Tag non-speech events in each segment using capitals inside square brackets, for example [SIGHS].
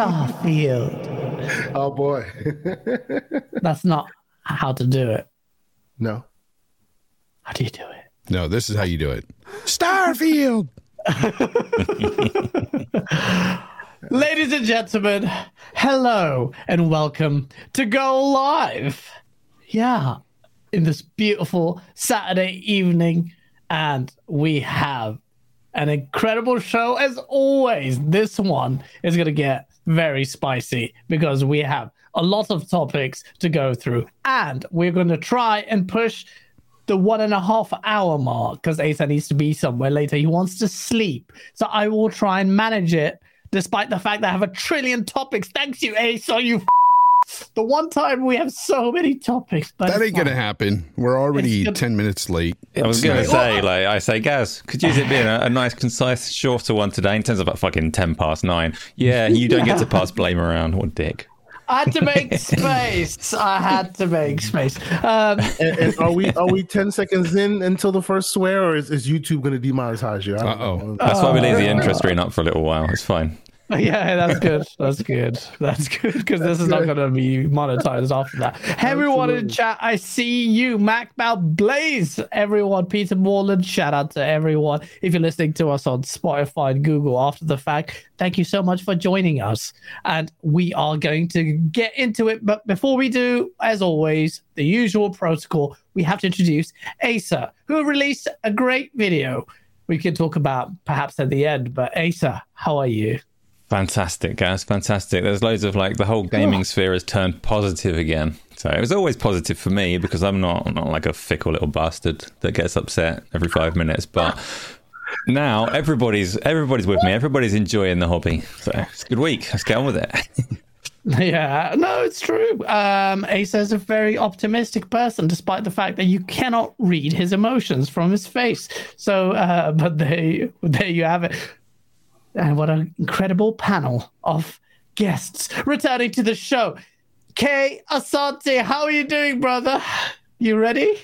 Starfield. Oh boy. [LAUGHS] That's not how to do it. no. How do you do it? No, this is how you do it. Starfield. [LAUGHS] Ladies and gentlemen, hello and welcome to Go Live. Yeah, in this beautiful Saturday evening, and we have an incredible show as always. This one is going to get very spicy because we have a lot of topics to go through, and we're going to try and push the one and a half hour mark because Asa needs to be somewhere later. He wants to sleep. So I will try and manage it despite the fact that I have a trillion topics. Thanks you, Asa. You f- the one time we have so many topics. But That ain't gonna happen. We're already gonna- ten minutes late. I was going to say, like, I say, Gaz, could use it being a, a nice, concise, shorter one today. In terms of about fucking 10 past nine. Yeah, you don't get to [LAUGHS] pass blame around. What dick. I had to make space. I had to make space. Um, And, and are we are we ten seconds in until the first swear, or is, is YouTube going to demonetize you? I don't Uh-oh. know. That's why we leave the interest screen up for a little while. It's fine. [LAUGHS] yeah, that's good. That's good. That's good because this is not going to be monetized after that. Hey, everyone in chat, I see you. Mac Bow Blaze, everyone. Peter Morland, shout out to everyone. If you're listening to us on Spotify and Google after the fact, thank you so much for joining us. And we are going to get into it. But before we do, as always, the usual protocol, we have to introduce Asa, who released a great video. We can talk about perhaps at the end. But Asa, how are you? Fantastic, guys! Fantastic. There's loads of like the whole gaming sphere has turned positive again. So it was always positive for me because I'm not I'm not like a fickle little bastard that gets upset every five minutes. But now everybody's everybody's with me. Everybody's enjoying the hobby. So it's a good week. Let's get on with it. [LAUGHS] Yeah, no, it's true. Um, Asa is a very optimistic person, despite the fact that you cannot read his emotions from his face. So, uh, [LAUGHS] but there, there you have it. And what an incredible panel of guests returning to the show. Kay Asante, how are you doing, brother? You ready?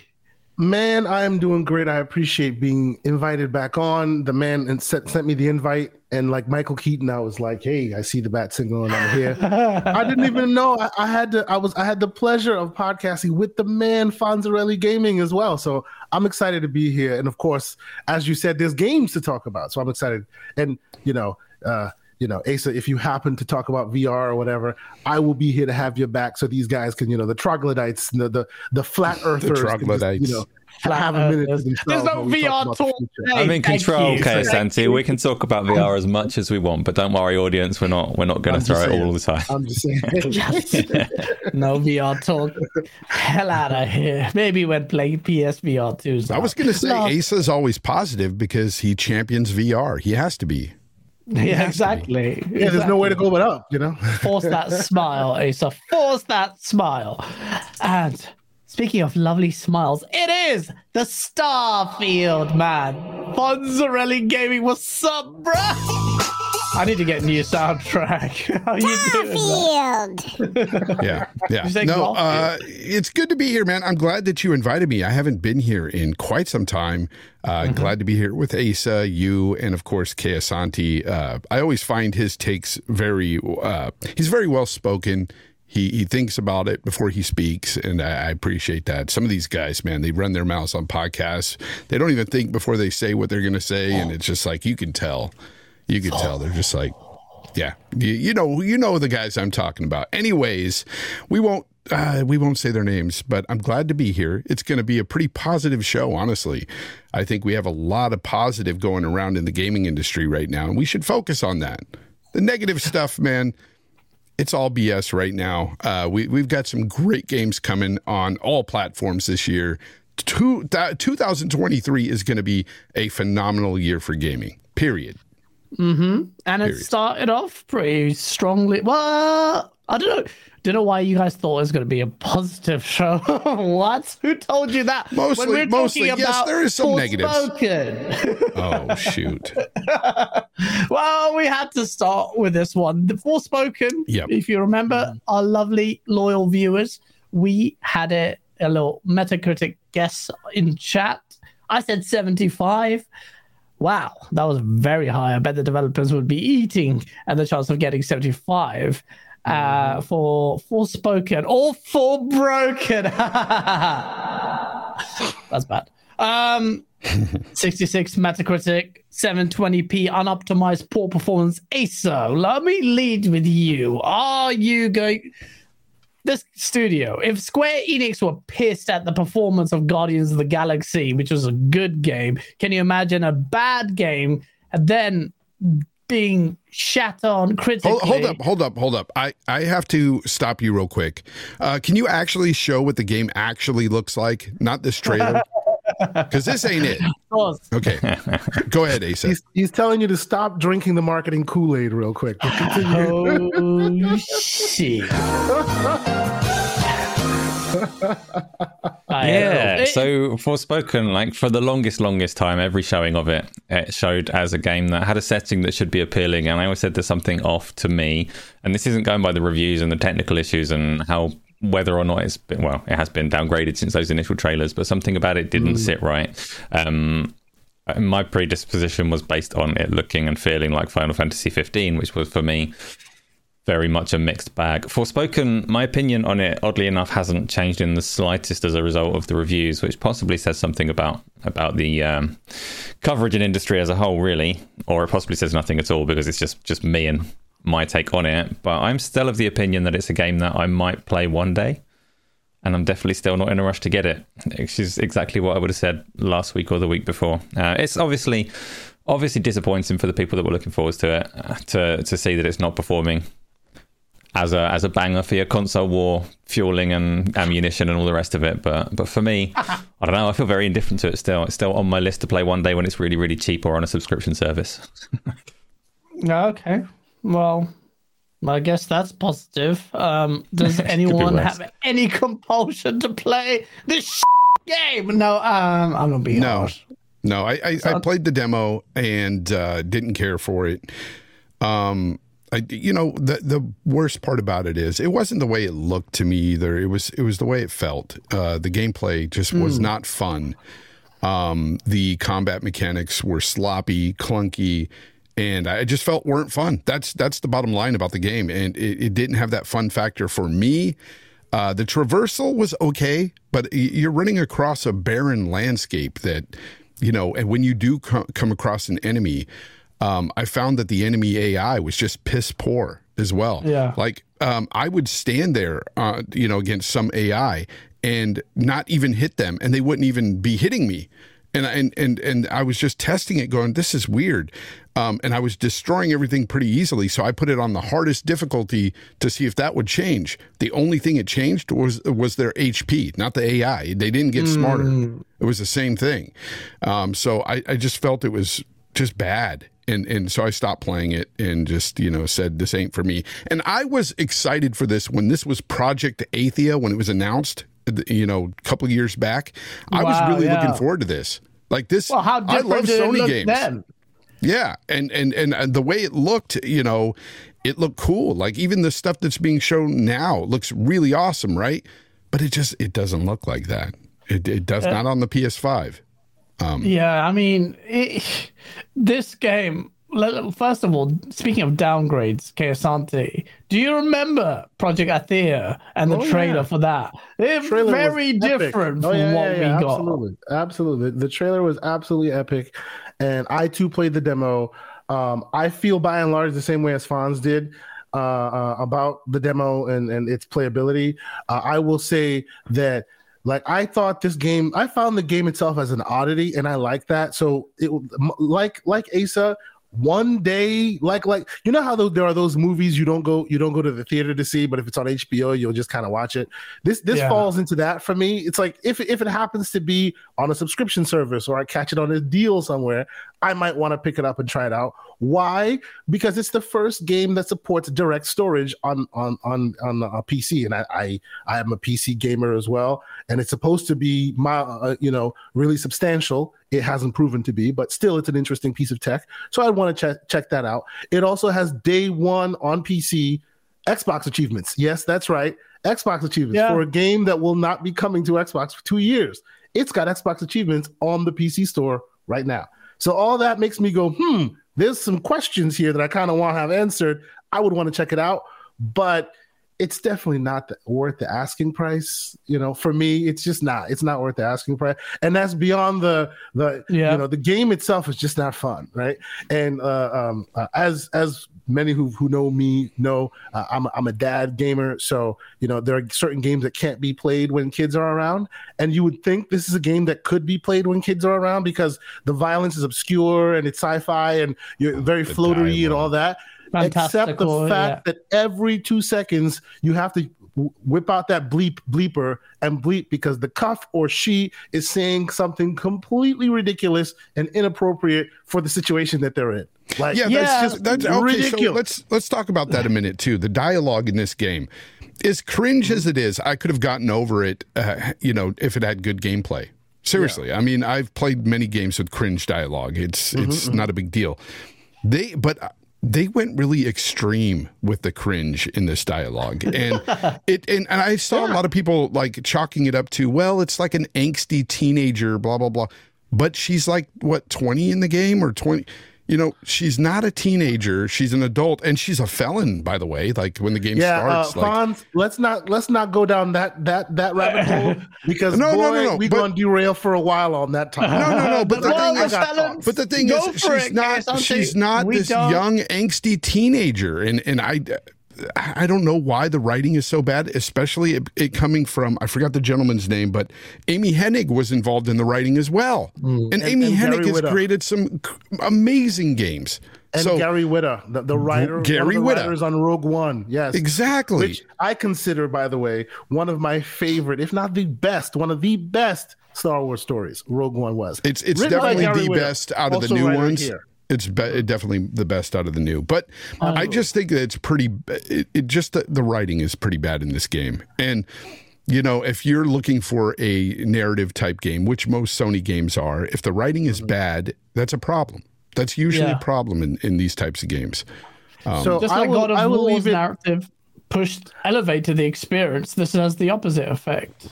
Man, I am doing great. I appreciate being invited back on. The man and sent, sent me the invite, and like Michael Keaton, I was like, "Hey, I see the bat signal, and I'm here." [LAUGHS] I didn't even know I, I had to. I was. I had the pleasure of podcasting with the man Fonzarelli Gaming as well. So I'm excited to be here. And of course, as you said, there's games to talk about. So I'm excited. And you know, uh, you know, Asa, if you happen to talk about VR or whatever, I will be here to have your back. So these guys can, you know, the troglodytes, the the, the flat [LAUGHS] earthers, can just, troglodytes. you know, Flat have a minute earthers. There's no VR about the talk future. I'm in control, you. okay, Thank Santi. We can talk about VR as much as we want, but don't worry, audience. We're not we're not going to throw just it all the time. I'm just saying. [LAUGHS] [LAUGHS] No VR talk. Hell out of here. Maybe when playing PSVR 2. I was gonna say No. Asa's always positive because he champions VR. He has to be. [LAUGHS] Yeah, exactly. yeah, there's no way to go but up, you know. [LAUGHS] Force that smile, Asa. Force that smile. And speaking of lovely smiles, it is the Starfield man. Fonzarelli Gaming. What's up, bruh? [LAUGHS] I need to get a new soundtrack. [LAUGHS] How you doing? Yeah, yeah. No, uh, it's good to be here, man. I'm glad that you invited me. I haven't been here in quite some time. Uh, Mm-hmm. Glad to be here with Asa, you, and of course Kay Asante. Uh, I always find his takes very. Uh, he's very well spoken. He he thinks about it before he speaks, and I, I appreciate that. Some of these guys, man, they run their mouths on podcasts. They don't even think before they say what they're going to say, and it's just like you can tell. You can tell they're just like yeah, you, you know, you know the guys I'm talking about. Anyways, we won't uh, we won't say their names, but I'm glad to be here. It's going to be a pretty positive show, honestly. I think we have a lot of positive going around in the gaming industry right now, and we should focus on that. The negative stuff, man, it's all BS right now. Uh, we we've got some great games coming on all platforms this year. Two, th- 2023 is going to be a phenomenal year for gaming. Period. Mm-hmm. And it started off pretty strongly. Well, I don't know. Don't know why you guys thought it was going to be a positive show. [LAUGHS] what? Who told you that? Mostly- mostly, yes, there is some negatives. [LAUGHS] Oh shoot. [LAUGHS] well, we had to start with this one. The Forspoken, Yep. if you remember, mm-hmm. our lovely loyal viewers, we had a, a little Metacritic guess in chat. I said 75. Wow, that was very high. I bet the developers would be eating at the chance of getting 75 uh, for Forspoken or for Broken. [LAUGHS] That's bad. Um, [LAUGHS] 66 Metacritic, 720p unoptimized poor performance. Asa, let me lead with you. Are you going? This studio, if Square Enix were pissed at the performance of Guardians of the Galaxy, which was a good game, can you imagine a bad game and then being shat on critically? Hold, hold up, hold up, hold up. I, I have to stop you real quick. Uh, can you actually show what the game actually looks like? Not this trailer. [LAUGHS] Because this ain't it. Okay. Go ahead, Asa. He's, he's telling you to stop drinking the marketing Kool Aid real quick. But. Oh shit! [LAUGHS] Yeah. know. It- So Forspoken, like for the longest, longest time, every showing of it, it showed as a game that had a setting that should be appealing. And I always said there's something off to me. And this isn't going by the reviews and the technical issues and how whether or not it's been well, it has been downgraded since those initial trailers, but something about it didn't sit right. Um, my predisposition was based on it looking and feeling like Final Fantasy 15, which was for me very much a mixed bag. Forspoken, my opinion on it, oddly enough, hasn't changed in the slightest as a result of the reviews, which possibly says something about about the um, coverage and industry as a whole, really, or it possibly says nothing at all because it's just just me and my take on it. But I'm still of the opinion that it's a game that I might play one day. And I'm definitely still not in a rush to get it, which is exactly what I would have said last week or the week before. Uh, it's obviously, obviously disappointing for the people that were looking forward to it to to see that it's not performing as a as a banger for your console war fueling and ammunition and all the rest of it. But but for me, [LAUGHS] I don't know. I feel very indifferent to it still. It's still on my list to play one day when it's really really cheap or on a subscription service. [LAUGHS] Okay. Well, I guess that's positive. Um, does [LAUGHS] anyone have any compulsion to play this [LAUGHS] game? No, um, I'm not being No. harsh. No, I, I, I played the demo and uh, didn't care for it. Um, I, you know, the the worst part about it is it wasn't the way it looked to me either. It was it was the way it felt. Uh, the gameplay just was not fun. Um, the combat mechanics were sloppy, clunky, and I just felt weren't fun. That's that's the bottom line about the game, and it, it didn't have that fun factor for me. Uh, the traversal was okay, but you're running across a barren landscape that, you know, and when you do co- come across an enemy, um, I found that the enemy AI was just piss poor as well. Yeah. Like um, I would stand there, uh, you know, against some AI and not even hit them, and they wouldn't even be hitting me. And and and and I was just testing it, going, "This is weird," um, and I was destroying everything pretty easily. So I put it on the hardest difficulty to see if that would change. The only thing it changed was was their HP, not the AI. They didn't get smarter. It was the same thing. Um, so I, I just felt it was just bad. And, and so I stopped playing it and just, you know, said this ain't for me. And I was excited for this when this was Project Athia, when it was announced, you know, a couple of years back. I was really yeah. looking forward to this. Like this, Well, how I love did Sony games. then? Yeah, and, and and and the way it looked, you know, it looked cool. Like even the stuff that's being shown now looks really awesome, right? But it just it doesn't look like that. It it does not on the PS5. Um, Yeah, I mean, it, this game. First of all, speaking of downgrades, Kay Asante, do you remember Project Athia and the Oh, trailer yeah. for that? They're trailer very different Oh, from yeah, what yeah, we got. Absolutely, absolutely. The trailer was absolutely epic, and I too played the demo. Um, I feel by and large the same way as Fonz did uh, uh, about the demo and and its playability. Uh, I will say that. Like I thought this game, I found the game itself as an oddity, and I like that. So it like like Asa, one day, like like you know how there are those movies you don't go you don't go to the theater to see, but if it's on HBO, you'll just kind of watch it. This this Yeah. falls into that for me. It's like if if it happens to be on a subscription service or I catch it on a deal somewhere, I might want to pick it up and try it out. Why? Because it's the first game that supports direct storage on on on on a PC, and I I, I am a PC gamer as well, and it's supposed to be my uh, you know really substantial. It hasn't proven to be, but still, it's an interesting piece of tech. So I want to check check that out. It also has day one on PC Xbox achievements. Yes, that's right. Xbox achievements Yeah. for a game that will not be coming to Xbox for two years. It's got Xbox achievements on the PC store right now. So all that makes me go, hmm, there's some questions here that I kind of want to have answered. I would want to check it out, but it's definitely not the, worth the asking price. You know, for me, it's just not. It's not worth the asking price, and that's beyond the the Yeah. you know the game itself is just not fun, right? And uh, um, uh, as as many who who know me know, uh, I'm a, I'm a dad gamer, so you know there are certain games that can't be played when kids are around, and you would think this is a game that could be played when kids are around because the violence is obscure and it's sci-fi and you're very The floatery and all that except the Fantastical, fact that every two seconds you have to whip out that bleep bleeper and bleep because the cuff or she is saying something completely ridiculous and inappropriate for the situation that they're in. Like, Yeah, Yeah. that's just that's okay. So Ridiculous. let's let's talk about that a minute too. The dialogue in this game, as cringe as it is, I could have gotten over it. Uh, you know, if it had good gameplay. Seriously, I mean, I've played many games with cringe dialogue. It's Mm-hmm, it's not a big deal. They but. They went really extreme with the cringe in this dialogue, and [LAUGHS] it and, and I saw a lot of people like chalking it up to well, it's like an angsty teenager, blah blah blah. But she's like what twenty in the game or twenty? You know, she's not a teenager. She's an adult, and she's a felon, by the way. Like when the game yeah, uh, starts, like Fonz, let's not let's not go down that that that rabbit [LAUGHS] hole because No, boy, no, no, no, we're gonna derail for a while on that time. No, no, no, but [LAUGHS] the Well, thing is- Mr. But the thing is, she's it, not. She's not this young angsty teenager, and and I, I don't know why the writing is so bad, especially it, it coming from I forgot the gentleman's name, but Amy Hennig was involved in the writing as well, mm. and, Amy and Hennig Gary has created some amazing games. And so Gary Whitta, the, the writer, Gary one of the Whitta. writers on Rogue One, yes, exactly, which I consider, by the way, one of my favorite, if not the best, one of the best Star Wars stories. Rogue One was. It's it's Written definitely the best out of the new ones. here. It's be- definitely the best out of the new, but I oh. just think that it's pretty. It, it just the, the writing is pretty bad in this game, and you know if you're looking for a narrative type game, which most Sony games are, if the writing is mm-hmm. bad, that's a problem. That's usually Yeah. a problem in, in these types of games. Um, so Just I like will, God I of will War's leave it. narrative pushed, elevated the experience. This has the opposite effect.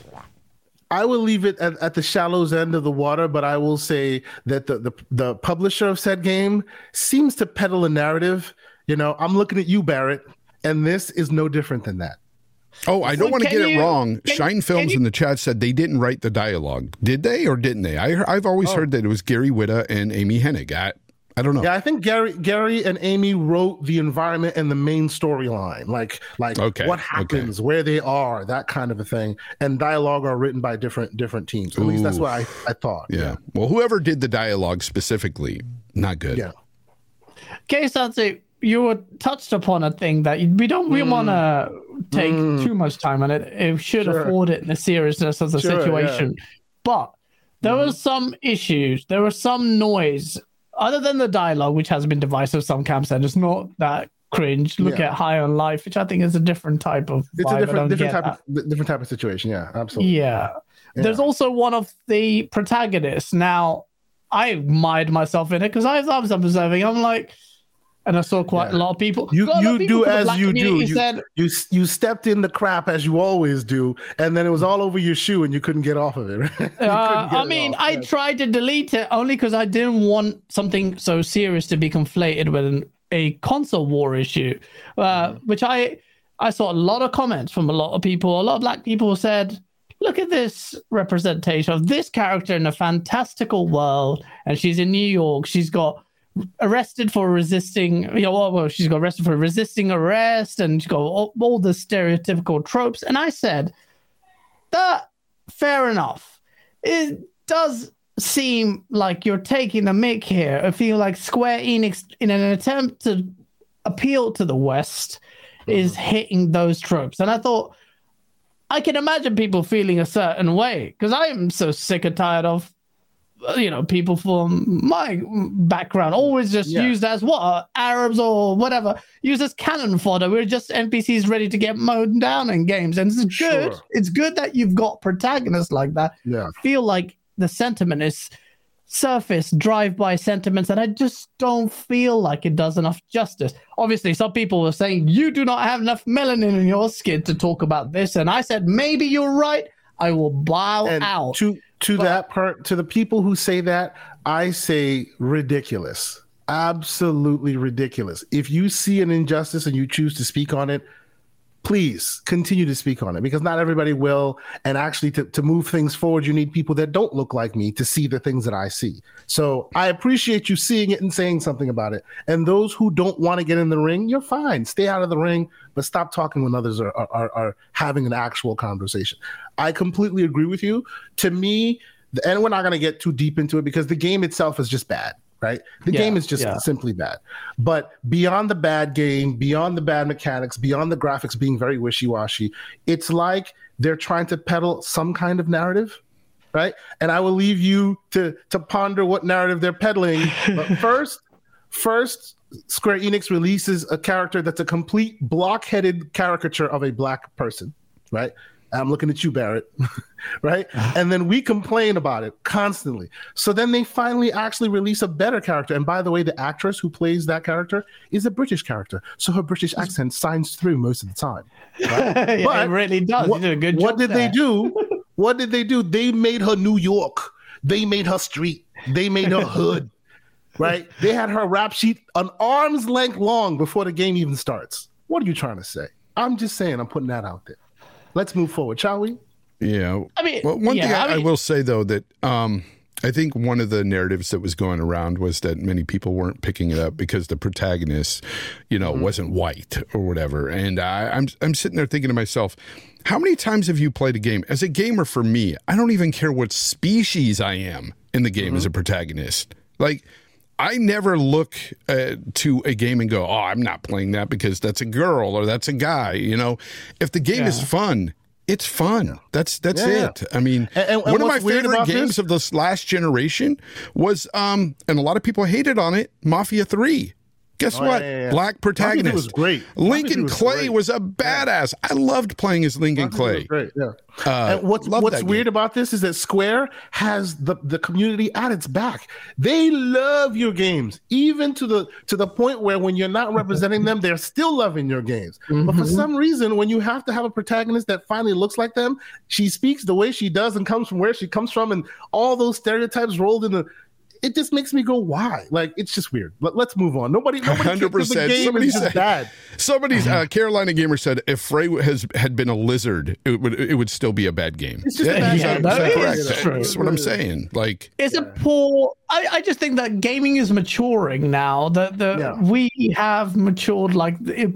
I will leave it at, at the shallows end of the water, but I will say that the, the the publisher of said game seems to peddle a narrative. You know, I'm looking at you, Barrett, and this is no different than that. Oh, I don't Well, want to can get it wrong. can- Shine Films you- in the chat said they didn't write the dialogue. Did they or didn't they? I, I've always Oh. heard that it was Gary Whitta and Amy Hennig. I, I don't know. Yeah, I think Gary Gary and Amy wrote the environment and the main storyline, like like Okay, what okay. happens, where they are, that kind of a thing. And dialogue are written by different different teams. At least that's what I, I thought. Yeah. Well, whoever did the dialogue specifically, not good. Yeah. Okay, Santi, you were touched upon a thing that we don't we mm. want to take mm. too much time on it. It should Sure. afford it in the seriousness of the Sure, situation. But there mm-hmm. were some issues. There was some noise other than the dialogue, which has been divisive. Some camps said it's not that cringe. Look Yeah. at High on Life, which I think is a different type of. It's vibe. a different different type that. of different type of situation. Yeah, absolutely. Yeah. There's also one of the protagonists. Now, I mired myself in it because I was observing. I'm like, and I saw quite Yeah. a lot of people. You you people do as you do. You, Said, you you stepped in the crap as you always do, and then it was all over your shoe, and you couldn't get off of it. [LAUGHS] Uh, I it mean, off. I Yeah. tried to delete it only because I didn't want something so serious to be conflated with an, a console war issue, uh, Mm-hmm. which I I saw a lot of comments from a lot of people. A lot of black people said, "Look at this representation of this character in a fantastical world, and she's in New York. She's got." Arrested for resisting, you know, well, well, she's got arrested for resisting arrest, and she's got all, all the stereotypical tropes. And I said, that fair enough. It does seem like you're taking the mic here. I feel like Square Enix, in an attempt to appeal to the West, is mm-hmm. hitting those tropes. And I thought, I can imagine people feeling a certain way because I am so sick and tired of, you know, people from my background always just Yeah. used as what Arabs or whatever, used as cannon fodder. We're just NPCs ready to get mowed down in games, and it's good. Sure. It's good that you've got protagonists like that. yeah. Feel like the sentiment is surface drive-by sentiments, and I just don't feel like it does enough justice. Obviously, some people were saying you do not have enough melanin in your skin to talk about this, and I said maybe you're right. I will bow and out. to to that part to the people who say that I say ridiculous. Absolutely ridiculous. If you see an injustice and you choose to speak on it, please continue to speak on it because not everybody will. And actually, to, to move things forward, you need people that don't look like me to see the things that I see. So I appreciate you seeing it and saying something about it. And those who don't want to get in the ring, you're fine. Stay out of the ring, but stop talking when others are, are, are having an actual conversation. I completely agree with you. To me, and we're not going to get too deep into it because the game itself is just bad right? The Yeah, game is just yeah. simply bad. But beyond the bad game, beyond the bad mechanics, beyond the graphics being very wishy washy, it's like they're trying to peddle some kind of narrative. Right. And I will leave you to to ponder what narrative they're peddling. But [LAUGHS] first, first, Square Enix releases a character that's a complete blockheaded caricature of a black person. Right. I'm looking at you, Barrett. [LAUGHS] right? Uh-huh. And then we complain about it constantly. So then they finally actually release a better character. And by the way, the actress who plays that character is a British character. So her British accent signs through most of the time. [LAUGHS] yeah, it really does. What, you did a good what did they do? [LAUGHS] What did they do? They made her New York. They made her street. They made her hood. Right? They had her rap sheet an arm's length long before the game even starts. What are you trying to say? I'm just saying, I'm putting that out there. Let's move forward, shall we? Yeah. I mean, well, one yeah, thing I, I I will say though that um, I think one of the narratives that was going around was that many people weren't picking it up because the protagonist, you know, wasn't white or whatever. And I, I'm I'm sitting there thinking to myself, how many times have you played a game? As a gamer, for me, I don't even care what species I am in the game as a protagonist. Like. I never look uh, to a game and go, "Oh, I'm not playing that because that's a girl or that's a guy." You know, if the game is fun, it's fun. That's that's Yeah, yeah. it. I mean, and- and one of my favorite games this- of this last generation was, um, and a lot of people hated on it, Mafia Three. Guess Oh, what? yeah, yeah, yeah. Black protagonist. was great. Lincoln was Clay great. was a badass. I loved playing as Lincoln Clay. Great, yeah. Uh, and what's what's weird game. about this is that Square has the, the community at its back. They love your games, even to the to the point where when you're not representing them, they're still loving your games. But for some reason, when you have to have a protagonist that finally looks like them, she speaks the way she does and comes from where she comes from, and all those stereotypes rolled into. It just makes me go, why? Like it's just weird. Let, let's move on. Nobody, nobody, Hundred cares the percent. game Somebody just said. bad. Somebody's uh, Carolina gamer said if Frey has had been a lizard, it would it would still be a bad game. It's just a bad Yeah, game. that That's is true. That's what I'm saying. Like, It's a poor. I, I just think that gaming is maturing now. That the Yeah. we have matured. Like it,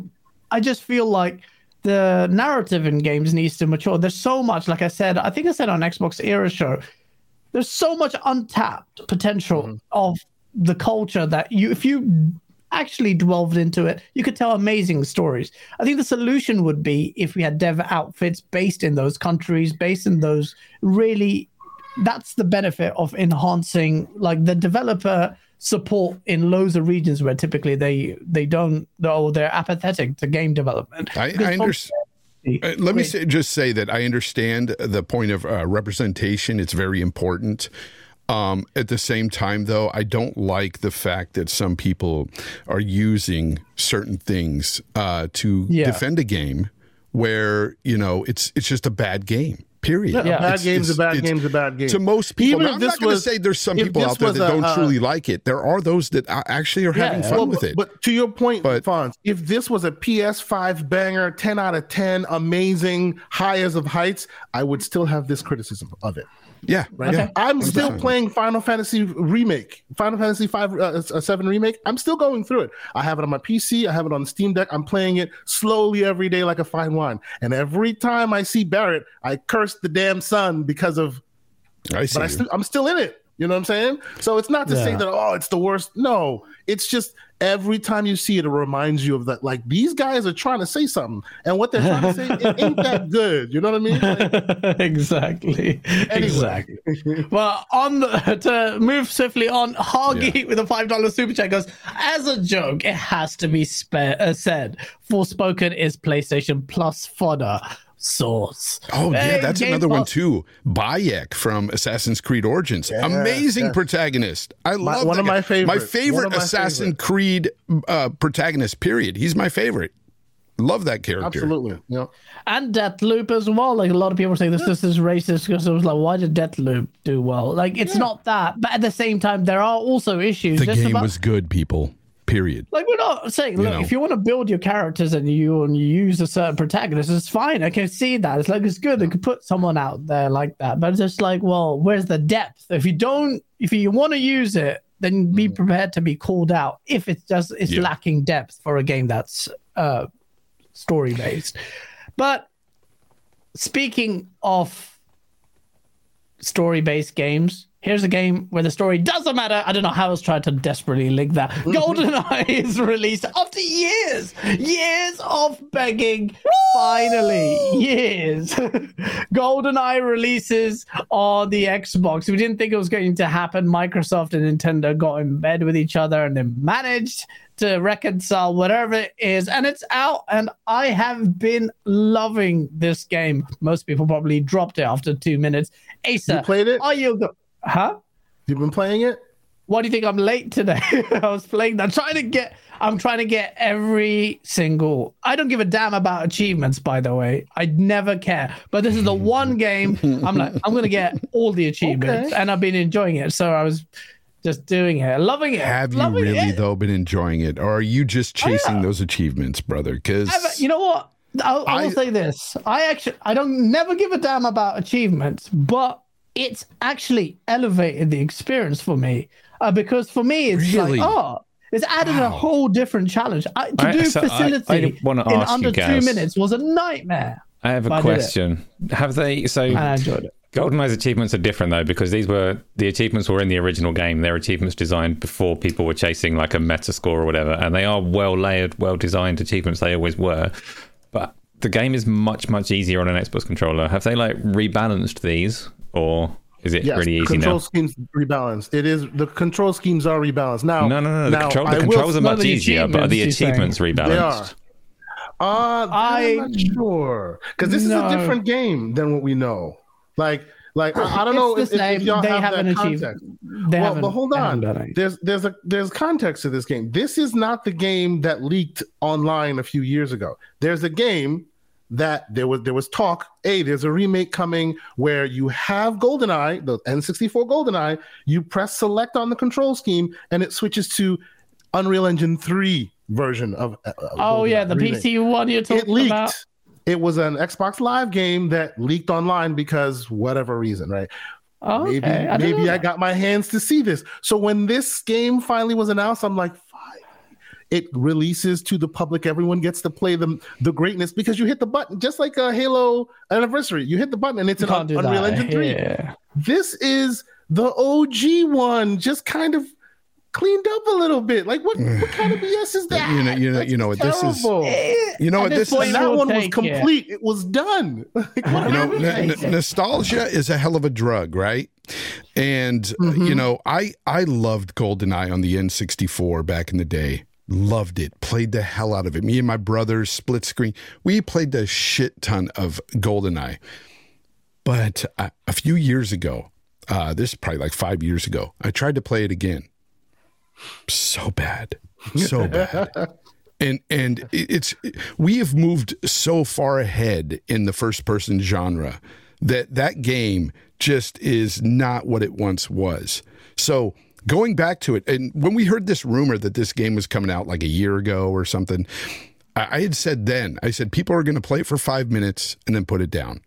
I just feel like the narrative in games needs to mature. There's so much. Like I said, I think I said on Xbox Era Show. There's so much untapped potential Mm-hmm. of the culture that you, if you actually delved into it, you could tell amazing stories. I think the solution would be if we had dev outfits based in those countries, based in those really that's the benefit of enhancing like the developer support in loads of regions where typically they they don't or they're apathetic to game development. I, I understand. Uh, Let me say, just say that I understand the point of uh, representation. It's very important. Um, at the same time, though, I don't like the fact that some people are using certain things uh, to Yeah. defend a game where you know it's it's just a bad game. Period. Yeah. Bad It's- game's it's- bad it's- game's bad game. To most people, Even I'm not going to say there's some people out there that a, don't uh, truly like it. There are those that actually are having Yeah. fun Well, with it. But to your point, But- Fonz, if this was a PS5 banger, 10 out of 10, amazing, high as of heights, I would still have this criticism of it. Yeah, Right? yeah. I'm still playing Final Fantasy remake, Final Fantasy Five, uh, uh, Seven remake. I'm still going through it. I have it on my PC. I have it on Steam Deck. I'm playing it slowly every day, like a fine wine. And every time I see Barrett, I curse the damn sun because of I see. but I you. still, I'm still in it. You know what I'm saying? So it's not to say that oh, it's the worst. No, it's just every time you see it, it reminds you of that. Like these guys are trying to say something, and what they're trying to say it ain't [LAUGHS] that good. You know what I mean? Like, [LAUGHS] exactly. Exactly. well, on the, [LAUGHS] to move swiftly on, Hargy with a five dollar super chat goes as a joke. It has to be spe- uh, said. Forspoken is PlayStation Plus fodder. Source. Oh yeah, Hey, that's Game another one too. Bayek from Assassin's Creed Origins, amazing yes. protagonist. I love one that of my favorite, favorites. My One favorite of my Assassin favorites. Creed uh, protagonist. Period. He's my favorite. Love that character. Absolutely. Yeah. and Deathloop as well. Like a lot of people say this, this is racist because it was like, why did Deathloop do well? Like it's not that, but at the same time, there are also issues. The just game about- was good, people. Period. like we're not saying, look, know. if you want to build your characters and you and you use a certain protagonist, it's fine. I can see that. It's like it's good. They could put someone out there like that, but it's just like, well, where's the depth? If you don't, if you want to use it, then be prepared to be called out. If it's just it's Yeah. lacking depth for a game that's uh story based, but speaking of story based games. Here's a game where the story doesn't matter. I don't know how I was trying to desperately link that. [LAUGHS] GoldenEye is released after years, years of begging. Finally, years. [LAUGHS] GoldenEye releases on the Xbox. We didn't think it was going to happen. Microsoft and Nintendo got in bed with each other and then managed to reconcile whatever it is. And it's out. And I have been loving this game. Most people probably dropped it after two minutes. Asa, You played it? Are you go- huh? You've been playing it? Why do you think I'm late today? [LAUGHS] I was playing. I'm trying to get. I'm trying to get every single. I don't give a damn about achievements, by the way. I never care. But this is the [LAUGHS] one game I'm like. I'm gonna get all the achievements, Okay. and I've been enjoying it. So I was just doing it, loving it. Have you really it. though been enjoying it, or are you just oh, chasing those achievements, brother? Because you know what? I'll, I will I- say this. I actually I don't never give a damn about achievements, but it's actually elevated the experience for me. Uh, because for me, it's Really? like oh, it's added a whole different challenge. I, to I- do so I- I facility in under two minutes was a nightmare. I have a question. Have they so I enjoyed it. GoldenEye's achievements are different though because these were the achievements were in the original game. They're achievements designed before people were chasing like a meta score or whatever, and they are well layered, well designed achievements. They always were, but the game is much much easier on an Xbox controller. Have they like rebalanced these, or is it Yes. really the easy control now? schemes rebalanced. It is the control schemes are rebalanced. Now No, no, no. The, now, control, I the will- controls are no, much the easier, but are the achievements, you're They are. rebalanced? Uh, I- I'm not sure because this No. is a different game than what we know. Like, like I, I don't know if, if, if y'all they have that achieved. context. They Well, but hold on. haven't done it. There's there's a there's context to this game. This is not the game that leaked online a few years ago. There's a game that there was there was talk. Hey, there's a remake coming where you have GoldenEye, the N64 GoldenEye. You press select on the control scheme, and it switches to Unreal Engine 3 version of. uh, Oh yeah, the remake PC one you're it talking leaked. about. It was an Xbox Live game that leaked online because whatever reason, right? Oh, Maybe okay. I maybe I got my hands to see this. So when this game finally was announced, I'm like. It releases to the public. Everyone gets to play the the greatness because you hit the button, just like a Halo anniversary. You hit the button and it's an can't Unreal that Engine 3. here. This is the OG one, just kind of cleaned up a little bit. Like what, [SIGHS] what kind of BS is that? You know- you know- That's you know what, this is- you know what this this point, is. That one was take it. complete. It was done. [LAUGHS] Like, you know, n- n- nostalgia is a hell of a drug, right? And uh, you know, I I loved GoldenEye on the N64 back in the day. Loved it. Played the hell out of it. Me and my brothers split screen. We played the shit ton of GoldenEye. But uh, a few years ago, uh, this is probably like five years ago, I tried to play it again. So bad, so [LAUGHS] bad and and it's we have moved so far ahead in the first person genre that that game just is not what it once was so going back to it and when we heard this rumor that this game was coming out like a year ago or something i, I had said then i said people are going to play it for five minutes and then put it down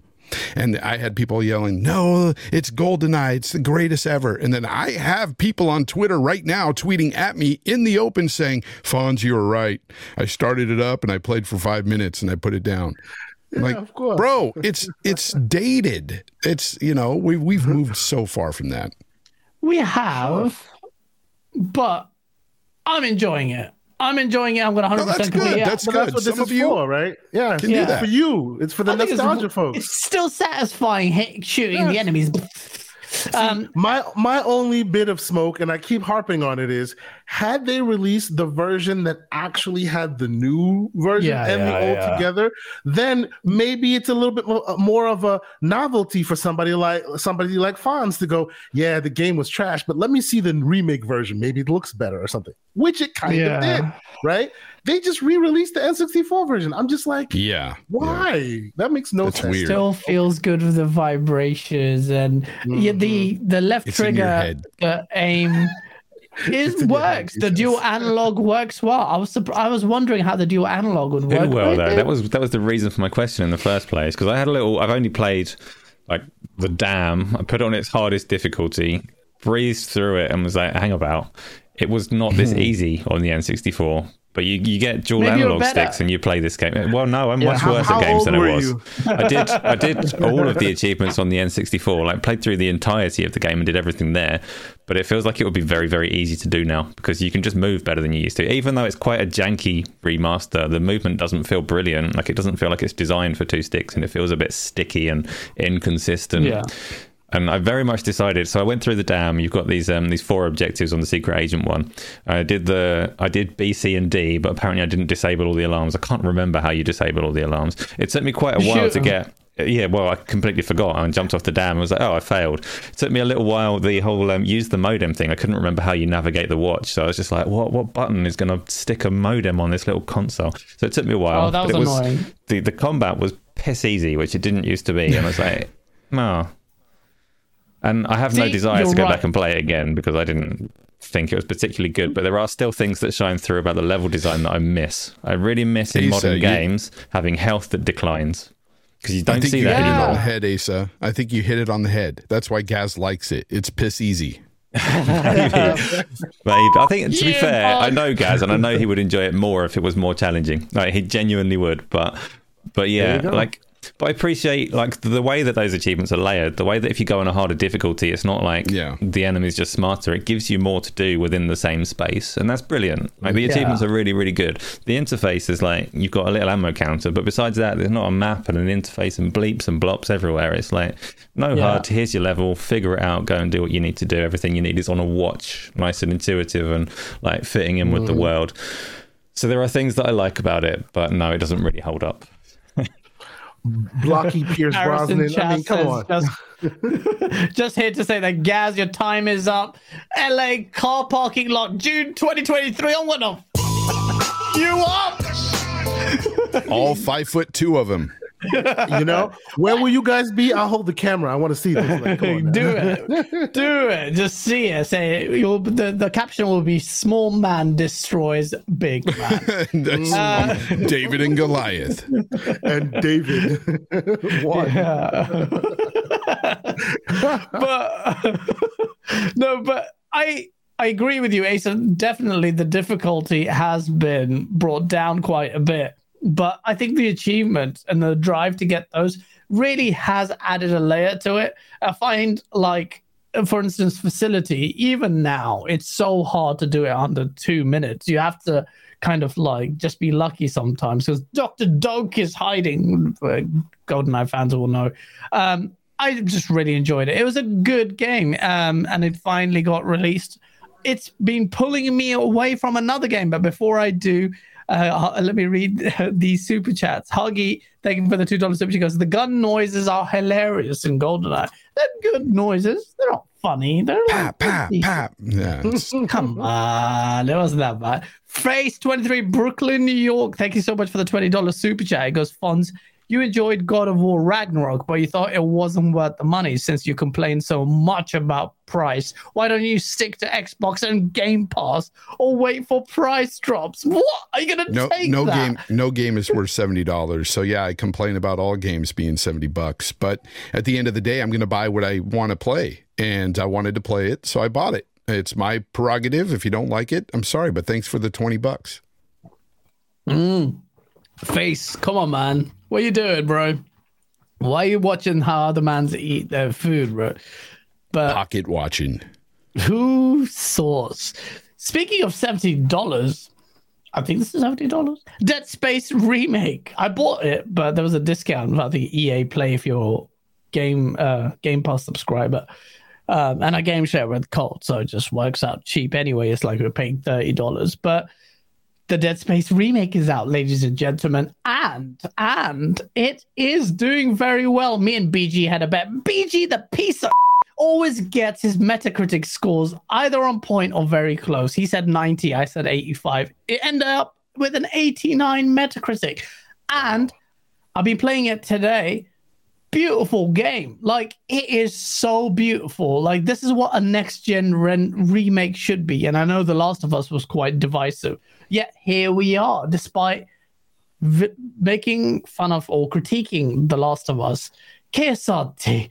and I had people yelling, "No, it's GoldenEye! It's the greatest ever!" And then I have people on Twitter right now tweeting at me in the open saying, "Fonz, you were right. I started it up and I played for five minutes and I put it down." I'm like, bro, it's it's dated. It's you know we we've mm-hmm. moved so far from that. We have, but I'm enjoying it. I'm enjoying it. I'm going to 100% No, that's complete good. it. That's But good. that's what this Some is of you for, right? Yeah, can do it's that. for you. It's for the I think it's- nostalgia folks. It's still satisfying hit, shooting the Yes. Enemies. Um, My my only bit of smoke, and I keep harping on it, is had they released the version that actually had the new version Yeah, and the old yeah. together, then maybe it's a little bit more of a novelty for somebody like somebody like Fonz to go, yeah, the game was trash, but let me see the remake version. Maybe it looks better or something, which it kind Yeah. of did, right? They just re-released the N64 version. I'm just like, Yeah. why? That makes no That's sense. weird. Still feels good with the vibrations and yeah, mm-hmm. the the left It's trigger, head. the aim. [LAUGHS] It in your head, works. The dual analog works well. I was surprised, I was wondering how the dual analog would work. Did well though. That was that was the reason for my question in the first place because I had a little. I've only played like the dam. I put it on its hardest difficulty, breezed through it, and was like, "Hang about." It was not this hmm. easy on the N64. But you, you get dual Maybe analog sticks and you play this game. Well, no, I'm Yeah, much how- worse how at games than I was. I did I did [LAUGHS] all of the achievements on the N64, like played through the entirety of the game and did everything there. But it feels like it would be very, very easy to do now because you can just move better than you used to. Even though it's quite a janky remaster, the movement doesn't feel brilliant. Like it doesn't feel like it's designed for two sticks and it feels a bit sticky and inconsistent. Yeah. And I very much decided. So I went through the dam. You've got these um, these four objectives on the secret agent one. I did the I did B, C, and D, but apparently I didn't disable all the alarms. I can't remember how you disable all the alarms. It took me quite a while to get. Yeah, well, I completely forgot and jumped off the dam and was like, oh, I failed. It took me a little while. The whole um, use the modem thing. I couldn't remember how you navigate the watch, so I was just like, what what button is going to stick a modem on this little console? So it took me a while. Oh, that but was it annoying. The the combat was piss easy, which it didn't used to be, and I was like, no. [LAUGHS] And I have no desire to you're go right. back and play it again because I didn't think it was particularly good. But there are still things that shine through about the level design that I miss. I really miss in Asa, modern you- games having health that declines because you don't see you that hit it on anymore. the head, Asa. I think you hit it on the head. That's why Gaz likes it. It's piss easy. Maybe. [LAUGHS] [LAUGHS] Maybe. I think to be Yeah, fair, I know Gaz, and I know he would enjoy it more if it was more challenging. Like he genuinely would. But but yeah, you go. like but I appreciate like the way that those achievements are layered. The way that if you go on a harder difficulty, it's not like Yeah. the enemy's just smarter. It gives you more to do within the same space, and that's brilliant. Like the Yeah. achievements are really really good. The interface is like you've got a little ammo counter, but besides that, there's not a map and an interface and bleeps and blops everywhere. It's like no Yeah. hard. Here's your level. Figure it out. Go and do what you need to do. Everything you need is on a watch, nice and intuitive and like fitting in with the mm. world. So there are things that I like about it, but no, it doesn't really hold up. Blocky [LAUGHS] Pierce Harrison Brosnan. I mean, come on. Just, [LAUGHS] just here to say that Gaz, your time is up. LA car parking lot, June 2023. I'm gonna f- you up. All five foot two of them. You know, where will you guys be? I'll hold the camera. I want to see this. Like, come on now. Do it. Do it. Just see it. Say it. You'll, the, the caption will be small man destroys big man. [LAUGHS] That's Uh, [LAUGHS] David and Goliath. And David, [LAUGHS] what? but no, but I I agree with you, Asa. Definitely, the difficulty has been brought down quite a bit. But I think the achievement and the drive to get those really has added a layer to it. I find like, for instance, facility. Even now, it's so hard to do it under two minutes. You have to kind of like just be lucky sometimes because Doctor Doak is hiding. Uh, GoldenEye fans will know. Um, I just really enjoyed it. It was a good game, um, and it finally got released. It's been pulling me away from another game, but before I do, uh, let me read [LAUGHS] these super chats. Huggy, thank you for the two dollars super chat. Goes, the gun noises are hilarious in GoldenEye. They're good noises. They're not funny. They're Pap, like, pap, pap. Yeah. [LAUGHS] Come on, it wasn't that bad. Face 23, Brooklyn, New York. Thank you so much for the $20 super chat. It goes, Fonz, you enjoyed God of War Ragnarok, but you thought it wasn't worth the money since you complained so much about price. Why don't you stick to Xbox and Game Pass or wait for price drops? What? Are you going to No, take no that? game, no game is worth seventy dollars. So yeah, I complain about all games being seventy bucks. But at the end of the day, I'm going to buy what I want to play, and I wanted to play it, so I bought it. It's my prerogative. If you don't like it, I'm sorry, but thanks for the twenty bucks. Mm. Face, come on, man. What are you doing, bro? Why are you watching how the mans eat their food, bro? But Pocket watching. Who source? Speaking of seventy dollars, I think this is seventy dollars. Dead Space remake. I bought it, but there was a discount. I think EA Play if you're game uh, Game Pass subscriber. Um, and I game share with Colt, so it just works out cheap anyway. It's like we're paying thirty dollars, but the Dead Space remake is out, ladies and gentlemen, and and it is doing very well. Me and BG had a bet. BG, the piece of [LAUGHS] always gets his Metacritic scores either on point or very close. He said 90, I said 85. It ended up with an 89 Metacritic. And I've been playing it today. Beautiful game. Like it is so beautiful. Like this is what a next gen re- remake should be. And I know The Last of Us was quite divisive. Yet here we are, despite v- making fun of or critiquing The Last of Us. KSRT,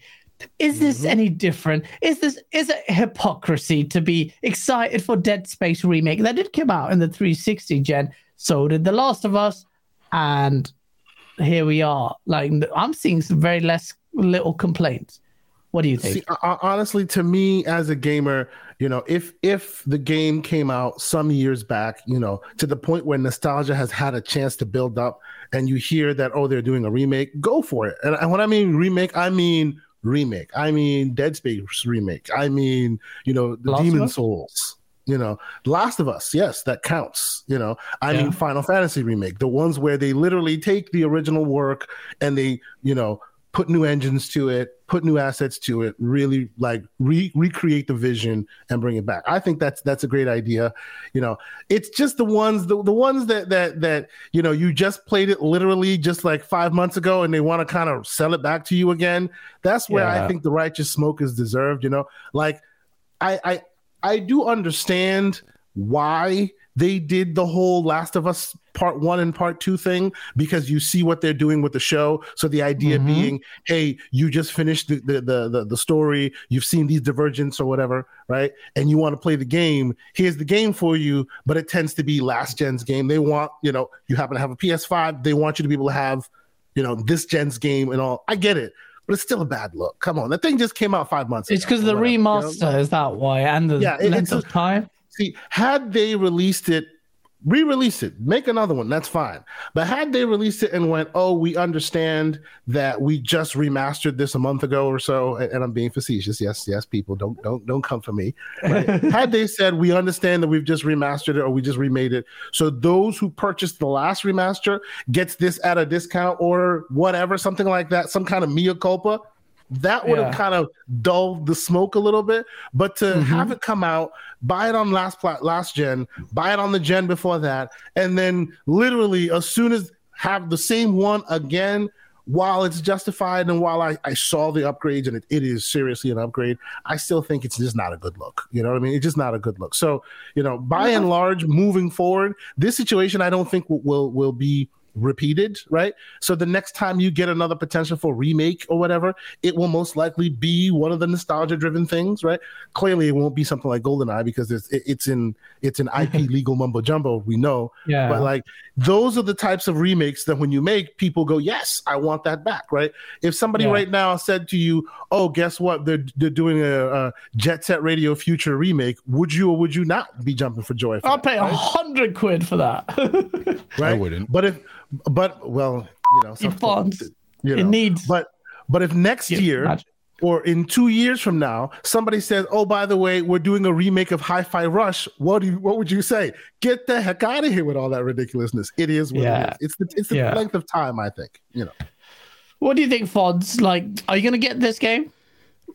is this Mm-hmm. any different? Is this is it hypocrisy to be excited for Dead Space remake that did come out in the 360 gen? So did The Last of Us, and here we are. Like I'm seeing some very less little complaints. What do you think? See, honestly, to me as a gamer, you know, if if the game came out some years back, you know, to the point where nostalgia has had a chance to build up, and you hear that oh they're doing a remake, go for it. And, and when I mean remake, I mean remake. I mean Dead Space remake. I mean you know the Last Demon Souls. You know, Last of Us, yes, that counts. You know, I Yeah. mean Final Fantasy remake, the ones where they literally take the original work and they, you know, put new engines to it, put new assets to it, really like re- recreate the vision and bring it back. I think that's that's a great idea. You know, it's just the ones the, the ones that that that you know you just played it literally just like five months ago and they want to kind of sell it back to you again. That's where I think the righteous smoke is deserved. You know, like I I I do understand why they did the whole Last of Us part one and part two thing because you see what they're doing with the show. So the idea Mhm. being, hey, you just finished the the, the the the story, you've seen these divergence or whatever, right? And you want to play the game. Here's the game for you, but it tends to be last gen's game. They want, you know, you happen to have a PS5, they want you to be able to have, you know, this gen's game and all. I get it. But it's still a bad look. Come on, that thing just came out five months. It's because the whatever, you know? remaster is that why, and the Yeah, it- length it's a- of time. See, had they released it, re-release it, make another one, that's fine. But had they released it and went, "Oh, we understand that we just remastered this a month ago or so," and, and I'm being facetious. Yes, yes, people, don't don't don't come for me. Right? [LAUGHS] had they said, "We understand that we've just remastered it or we just remade it," so those who purchased the last remaster gets this at a discount or whatever, something like that, some kind of mea culpa. That would have kind of dulled the smoke a little bit, but to Mhm. have it come out, buy it on last plat, last gen, buy it on the gen before that, and then literally as soon as have the same one again, while it's justified and while I, I saw the upgrades and it, it is seriously an upgrade, I still think it's just not a good look. You know what I mean? It's just not a good look. So, you know, by and large, moving forward, this situation I don't think will will, will be repeated, right? So the next time you get another potential for remake or whatever, it will most likely be one of the nostalgia driven things, right? Clearly it won't be something like GoldenEye because it's it's in it's an IP [LAUGHS] legal mumbo jumbo, we know. Yeah, But like those are the types of remakes that when you make, people go, "Yes, I want that back." Right? If somebody Yeah. right now said to you, "Oh, guess what? They're they're doing a, a Jet Set Radio Future remake," would you or would you not be jumping for joy? For I'll that, pay a right? hundred quid for that. [LAUGHS] right? I wouldn't. But if, but well, you know, It funds. you It needs. But but if next year magic. or in two years from now, somebody says, "Oh, by the way, we're doing a remake of Hi-Fi Rush," what do you, what would you say? Get the heck out of here with all that ridiculousness. It is what Yeah. it is. It's the it's the Yeah. length of time. I think you know. What do you think, Fonz? Like, are you gonna get this game?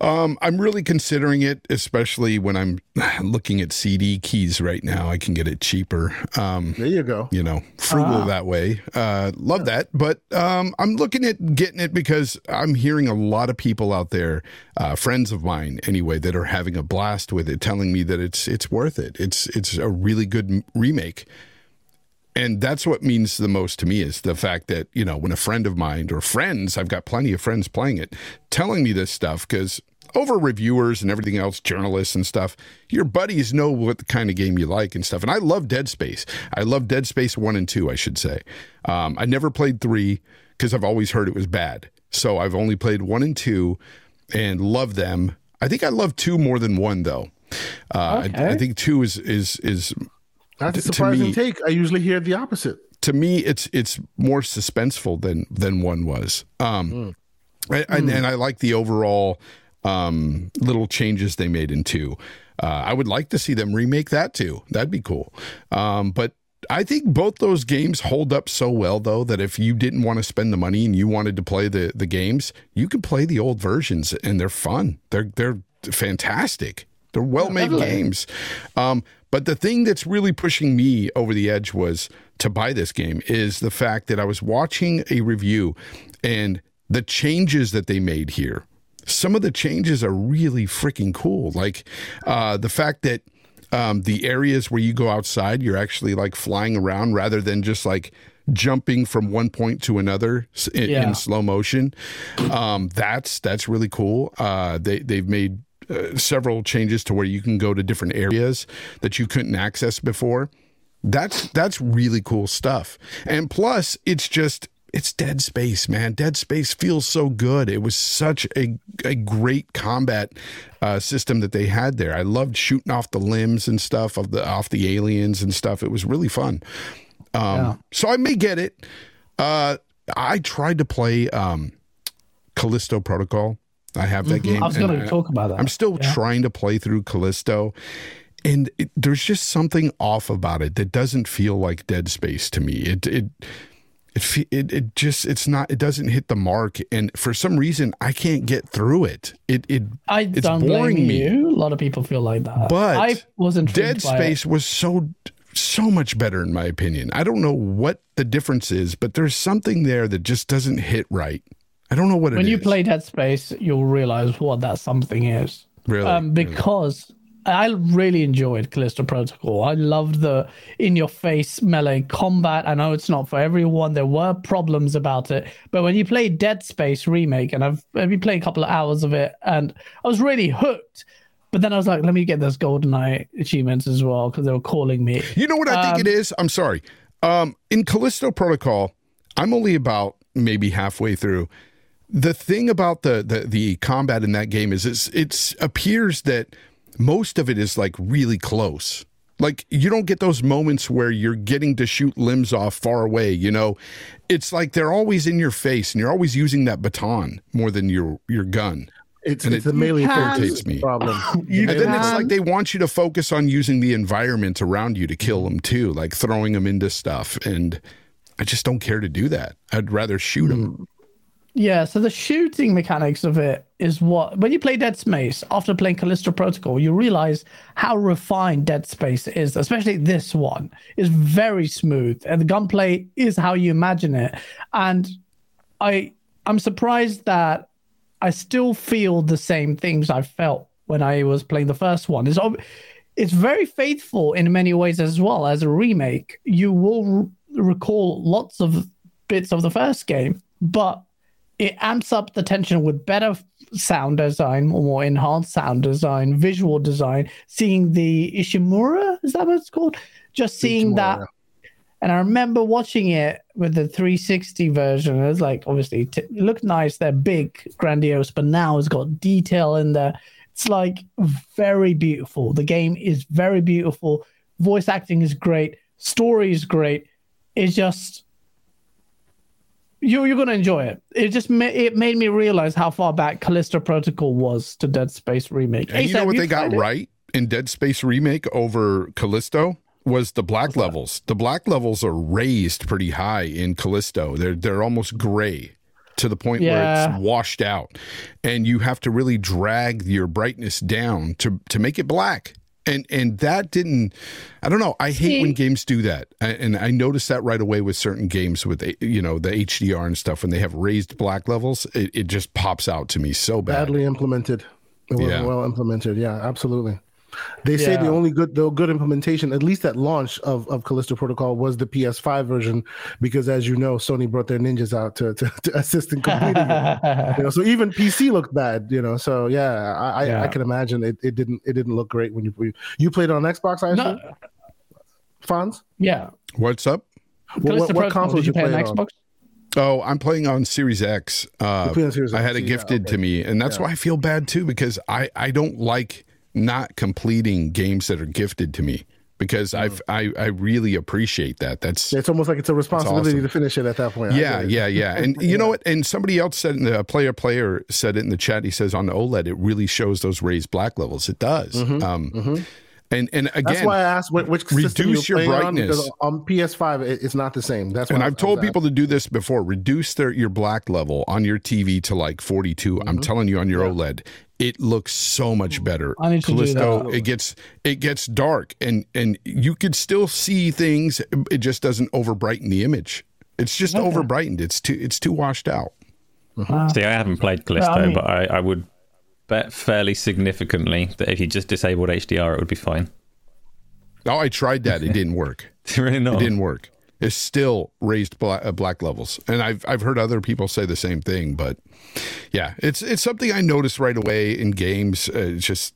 Um, I'm really considering it, especially when I'm [SIGHS] looking at CD keys right now. I can get it cheaper. Um, There you go. you know, frugal Ah. that way. Uh, love that. But um, I'm looking at getting it because I'm hearing a lot of people out there, uh, friends of mine anyway, that are having a blast with it, telling me that it's it's worth it. It's it's a really good m- remake. And that's what means the most to me is the fact that, you know, when a friend of mine or friends, I've got plenty of friends playing it, telling me this stuff because over reviewers and everything else, journalists and stuff, your buddies know what kind of game you like and stuff. And I love Dead Space. I love Dead Space 1 and 2, I should say. Um, I never played 3 because I've always heard it was bad. So I've only played 1 and 2 and love them. I think I love 2 more than 1 though. Uh, Okay. I, I think 2 is is is That's a surprising me- take. I usually hear the opposite. to me it's it's more suspenseful than than one was um I- and, and i like the overall um little changes they made in two uh, i would like to see them remake that too that'd be cool um but I think both those games hold up so well, though, that if you didn't want to spend the money and you wanted to play the, the games, you could play the old versions, and they're fun. They're they're fantastic. They're well made games. Um, but the thing that's really pushing me over the edge was to buy this game is the fact that I was watching a review and the changes that they made here. Some of the changes are really freaking cool. Like uh, the fact that um, the areas where you go outside, you're actually like flying around rather than just like jumping from one point to another in, Yeah. in slow motion. Um, that's that's really cool. Uh, they they've made uh, several changes to where you can go to different areas that you couldn't access before. That's that's really cool stuff. And plus, it's just it's Dead Space, man. Dead Space feels so good. It was such a a great combat uh, system that they had there. I loved shooting off the limbs and stuff of the off the aliens and stuff. It was really fun. Um, Yeah. So I may get it. Uh, I tried to play um, Callisto Protocol. I have that game. Mm-hmm. I was going to talk about that. I'm still trying to play through Callisto, and it, there's just something off about it that doesn't feel like Dead Space to me. It it it it, it just it's not it doesn't hit the mark, and for some reason I can't get through it. It it I it's boring blame me. you. A lot of people feel like that. But I wasn't Dead Space was so so much better in my opinion. I don't know what the difference is, but there's something there that just doesn't hit right. I don't know what it When is. you play Dead Space, you'll realize what that something is. really, um, because I really enjoyed Callisto Protocol. I loved the in your face melee combat. I know it's not for everyone. There were problems about it, but when you play Dead Space remake, and I've maybe played a couple of hours of it, and I was really hooked. But then I was like, let me get those GoldenEye achievements as well because they were calling me. You know what I Um, think it is? I'm sorry. Um, in Callisto Protocol, I'm only about maybe halfway through. The thing about the the, the combat in that game is it's it's appears that most of it is like really close. Like you don't get those moments where you're getting to shoot limbs off far away, you know. It's like they're always in your face and you're always using that baton more than your your gun. It's And it's it the melee focus me. [LAUGHS] problem. [LAUGHS] And then it's like they want you to focus on using the environment around you to kill them too, like throwing them into stuff. And I just don't care to do that. I'd rather shoot them. Hmm. Yeah, so the shooting mechanics of it is what when you play Dead Space after playing Callisto Protocol, you realize how refined Dead Space is, especially this one. is very smooth and the gunplay is how you imagine it. And I I'm surprised that I still feel the same things I felt when I was playing the first one. It's it's very faithful in many ways as well as a remake. You will recall lots of bits of the first game, but it amps up the tension with better sound design, more enhanced sound design, visual design. Seeing the Ishimura, is that what it's called? Just seeing that. And I remember watching it with the 360 version. It was like, obviously, t- it looked nice. They're big, grandiose, but now it's got detail in there. It's like very beautiful. The game is very beautiful. Voice acting is great. Story is great. It's just you you're gonna enjoy it. It just ma- it made me realize how far back Callisto Protocol was to Dead Space remake. And you know what they got it? right in Dead Space Remake over Callisto? Was the black levels. The black levels are raised pretty high in Callisto. They're they're almost gray to the point where it's washed out. And you have to really drag your brightness down to to make it black. And and that didn't I don't know. I hate when games do that. I- And I noticed that right away with certain games with you know the HDR and stuff when they have raised black levels, it, it just pops out to me so bad. badly implemented. It wasn't Yeah. well implemented. Yeah, absolutely. They say the only good the good implementation, at least at launch of, of Callisto Protocol, was the PS5 version, because as you know, Sony brought their ninjas out to, to, to assist in completing it. You know, so [LAUGHS] even PC looked bad. You know, so yeah, I I, I can imagine it, it didn't it didn't look great when you you, you played it on Xbox. I assume, no, Fonz. yeah. What's up? What, Callisto what, what Protocol, console did you play on it on? Xbox? Oh, I'm playing on Series X. Uh, on Series I X, had it yeah, gifted okay. to me, and that's why I feel bad too because I I don't like not completing games that are gifted to me because I've I I really appreciate that. That's It's almost like it's a responsibility awesome. to finish it at that point. Yeah, yeah, yeah. And [LAUGHS] you know what? And somebody else said in the player player said it in the chat. He says on OLED it really shows those raised black levels. It does. Um, And and again, Mm-hmm. That's why I asked which, which reduce your playing on, brightness. on PS5 it, it's not the same. That's and I I've told people to do this before. Reduce their your black level on your TV to like 42. Mm-hmm. I'm telling you on your OLED, it looks so much mm. better. I need to do Callisto, that. it gets it gets dark and and you could still see things. It just doesn't over brighten the image. It's just over brightened. It's too it's too washed out. Mm-hmm. Uh, see, I haven't played Callisto, I mean- but I, I would bet fairly significantly that if you just disabled HDR, it would be fine. Oh, I tried that. It didn't work. [LAUGHS] really not. It didn't work. It's still raised black, uh, black levels, and I've I've heard other people say the same thing. But yeah, it's it's something I noticed right away in games. Uh, just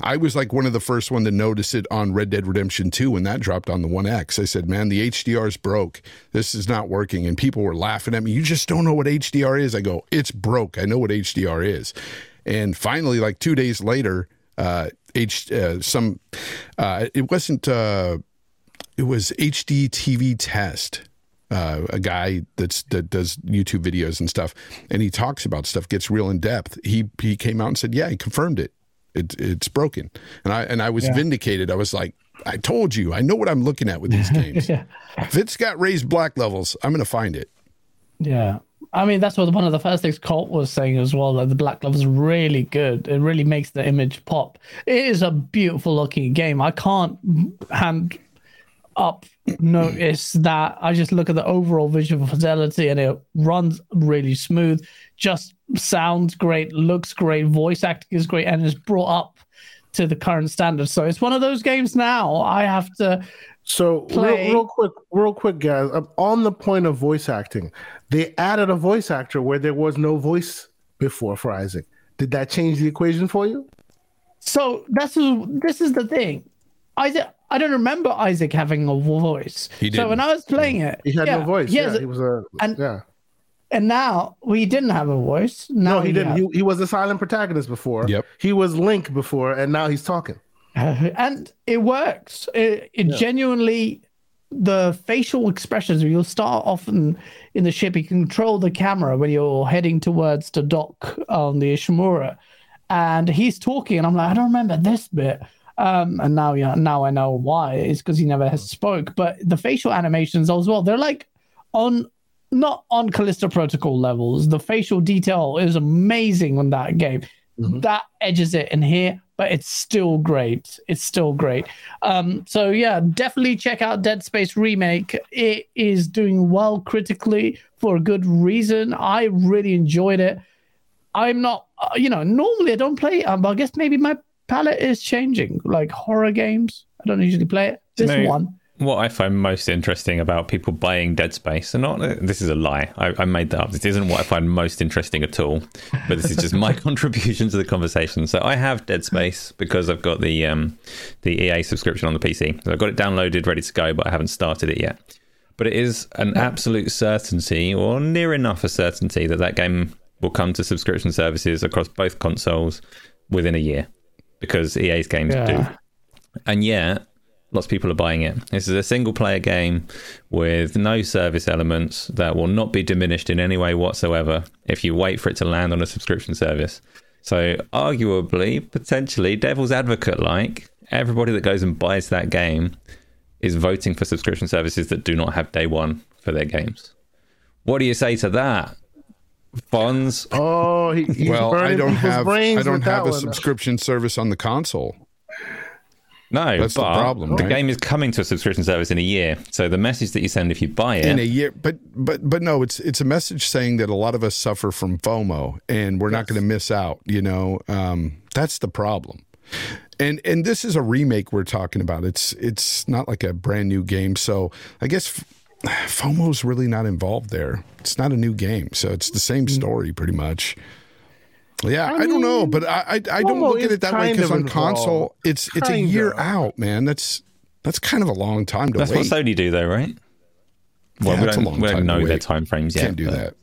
I was like one of the first one to notice it on Red Dead Redemption Two when that dropped on the One X. I said, "Man, the HDR's broke. This is not working." And people were laughing at me. You just don't know what HDR is. I go, "It's broke. I know what HDR is." And finally, like two days later, uh, H uh, some uh, it wasn't. Uh, it was HDTVTest. Uh, a guy that's that does YouTube videos and stuff, and he talks about stuff, gets real in depth. He he came out and said, "Yeah, he confirmed it. It it's broken." And I and I was vindicated. I was like, "I told you. I know what I'm looking at with these [LAUGHS] games. Yeah. If it's got raised black levels, I'm going to find it." Yeah. I mean, that's what one of the first things Colt was saying as well. That the black level's really good. It really makes the image pop. It is a beautiful looking game. I can't hand up notice that. I just look at the overall visual fidelity and it runs really smooth. Just sounds great, looks great, voice acting is great, and is brought up to the current standard. So it's one of those games now. I have to. So Play. real, real quick, real quick, guys. um, On the point of voice acting, they added a voice actor where there was no voice before for Isaac. Did that change the equation for you? So that's this is the thing. Isaac, I don't remember Isaac having a voice. He did. So when. I was playing it, He had yeah, no voice. he Yeah, he was a and- yeah. and now we didn't have a voice. Now No, he didn't. He, he was a silent protagonist before. Yep. He was Link before, and now he's talking. [LAUGHS] and it works. It, it genuinely, the facial expressions. You'll start off in, in the ship. You can control the camera when you're heading towards the dock on the Ishimura, and he's talking, and I'm like, I don't remember this bit. Um, and now, yeah, now I know why. It's because he never has spoke. But the facial animations as well. They're like on not on Callisto Protocol levels. The facial detail is amazing on that game. That edges it in here, but it's still great. It's still great. Um, so yeah, definitely check out Dead Space Remake. It is doing well critically for a good reason. I really enjoyed it. I'm not, uh, you know, normally I don't play, um, but I guess maybe my palate is changing. Like horror games, I don't usually play it. This know, one, What I find most interesting about people buying Dead Space, and not this is a lie, I, I made that up. This isn't what I find most interesting at all, but this is just my [LAUGHS] contribution to the conversation. So I have Dead Space because I've got the um, the EA subscription on the PC. So I've got it downloaded, ready to go, but I haven't started it yet. But it is an absolute certainty, or near enough a certainty, that that game will come to subscription services across both consoles within a year, because EA's games Yeah. do. And yet, lots of people are buying it. This is a single player game with no service elements that will not be diminished in any way whatsoever if you wait for it to land on a subscription service. So, arguably, potentially, devil's advocate like, everybody that goes and buys that game is voting for subscription services that do not have day one for their games. What do you say to that? Fonz? Oh, he, he's well, I don't have I don't have a one. subscription service on the console. No, That's the but problem, The right? game is coming to a subscription service in a year. So the message that you send if you buy it in a year but but but no it's it's a message saying that a lot of us suffer from fomo and we're not going to miss out you know um that's the problem and and this is a remake we're talking about it's it's not like a brand new game so i guess f- fomo's really not involved there it's not a new game so it's the same mm. story pretty much yeah, I, don't know, but I I, I don't look at it that way because of on console involved. it's it's a year of. out, man. That's that's kind of a long time to That's wait. That's what Sony do, though, right? Well, Yeah, we don't, long we don't to know their wait. time frames yet. Can't do but- that.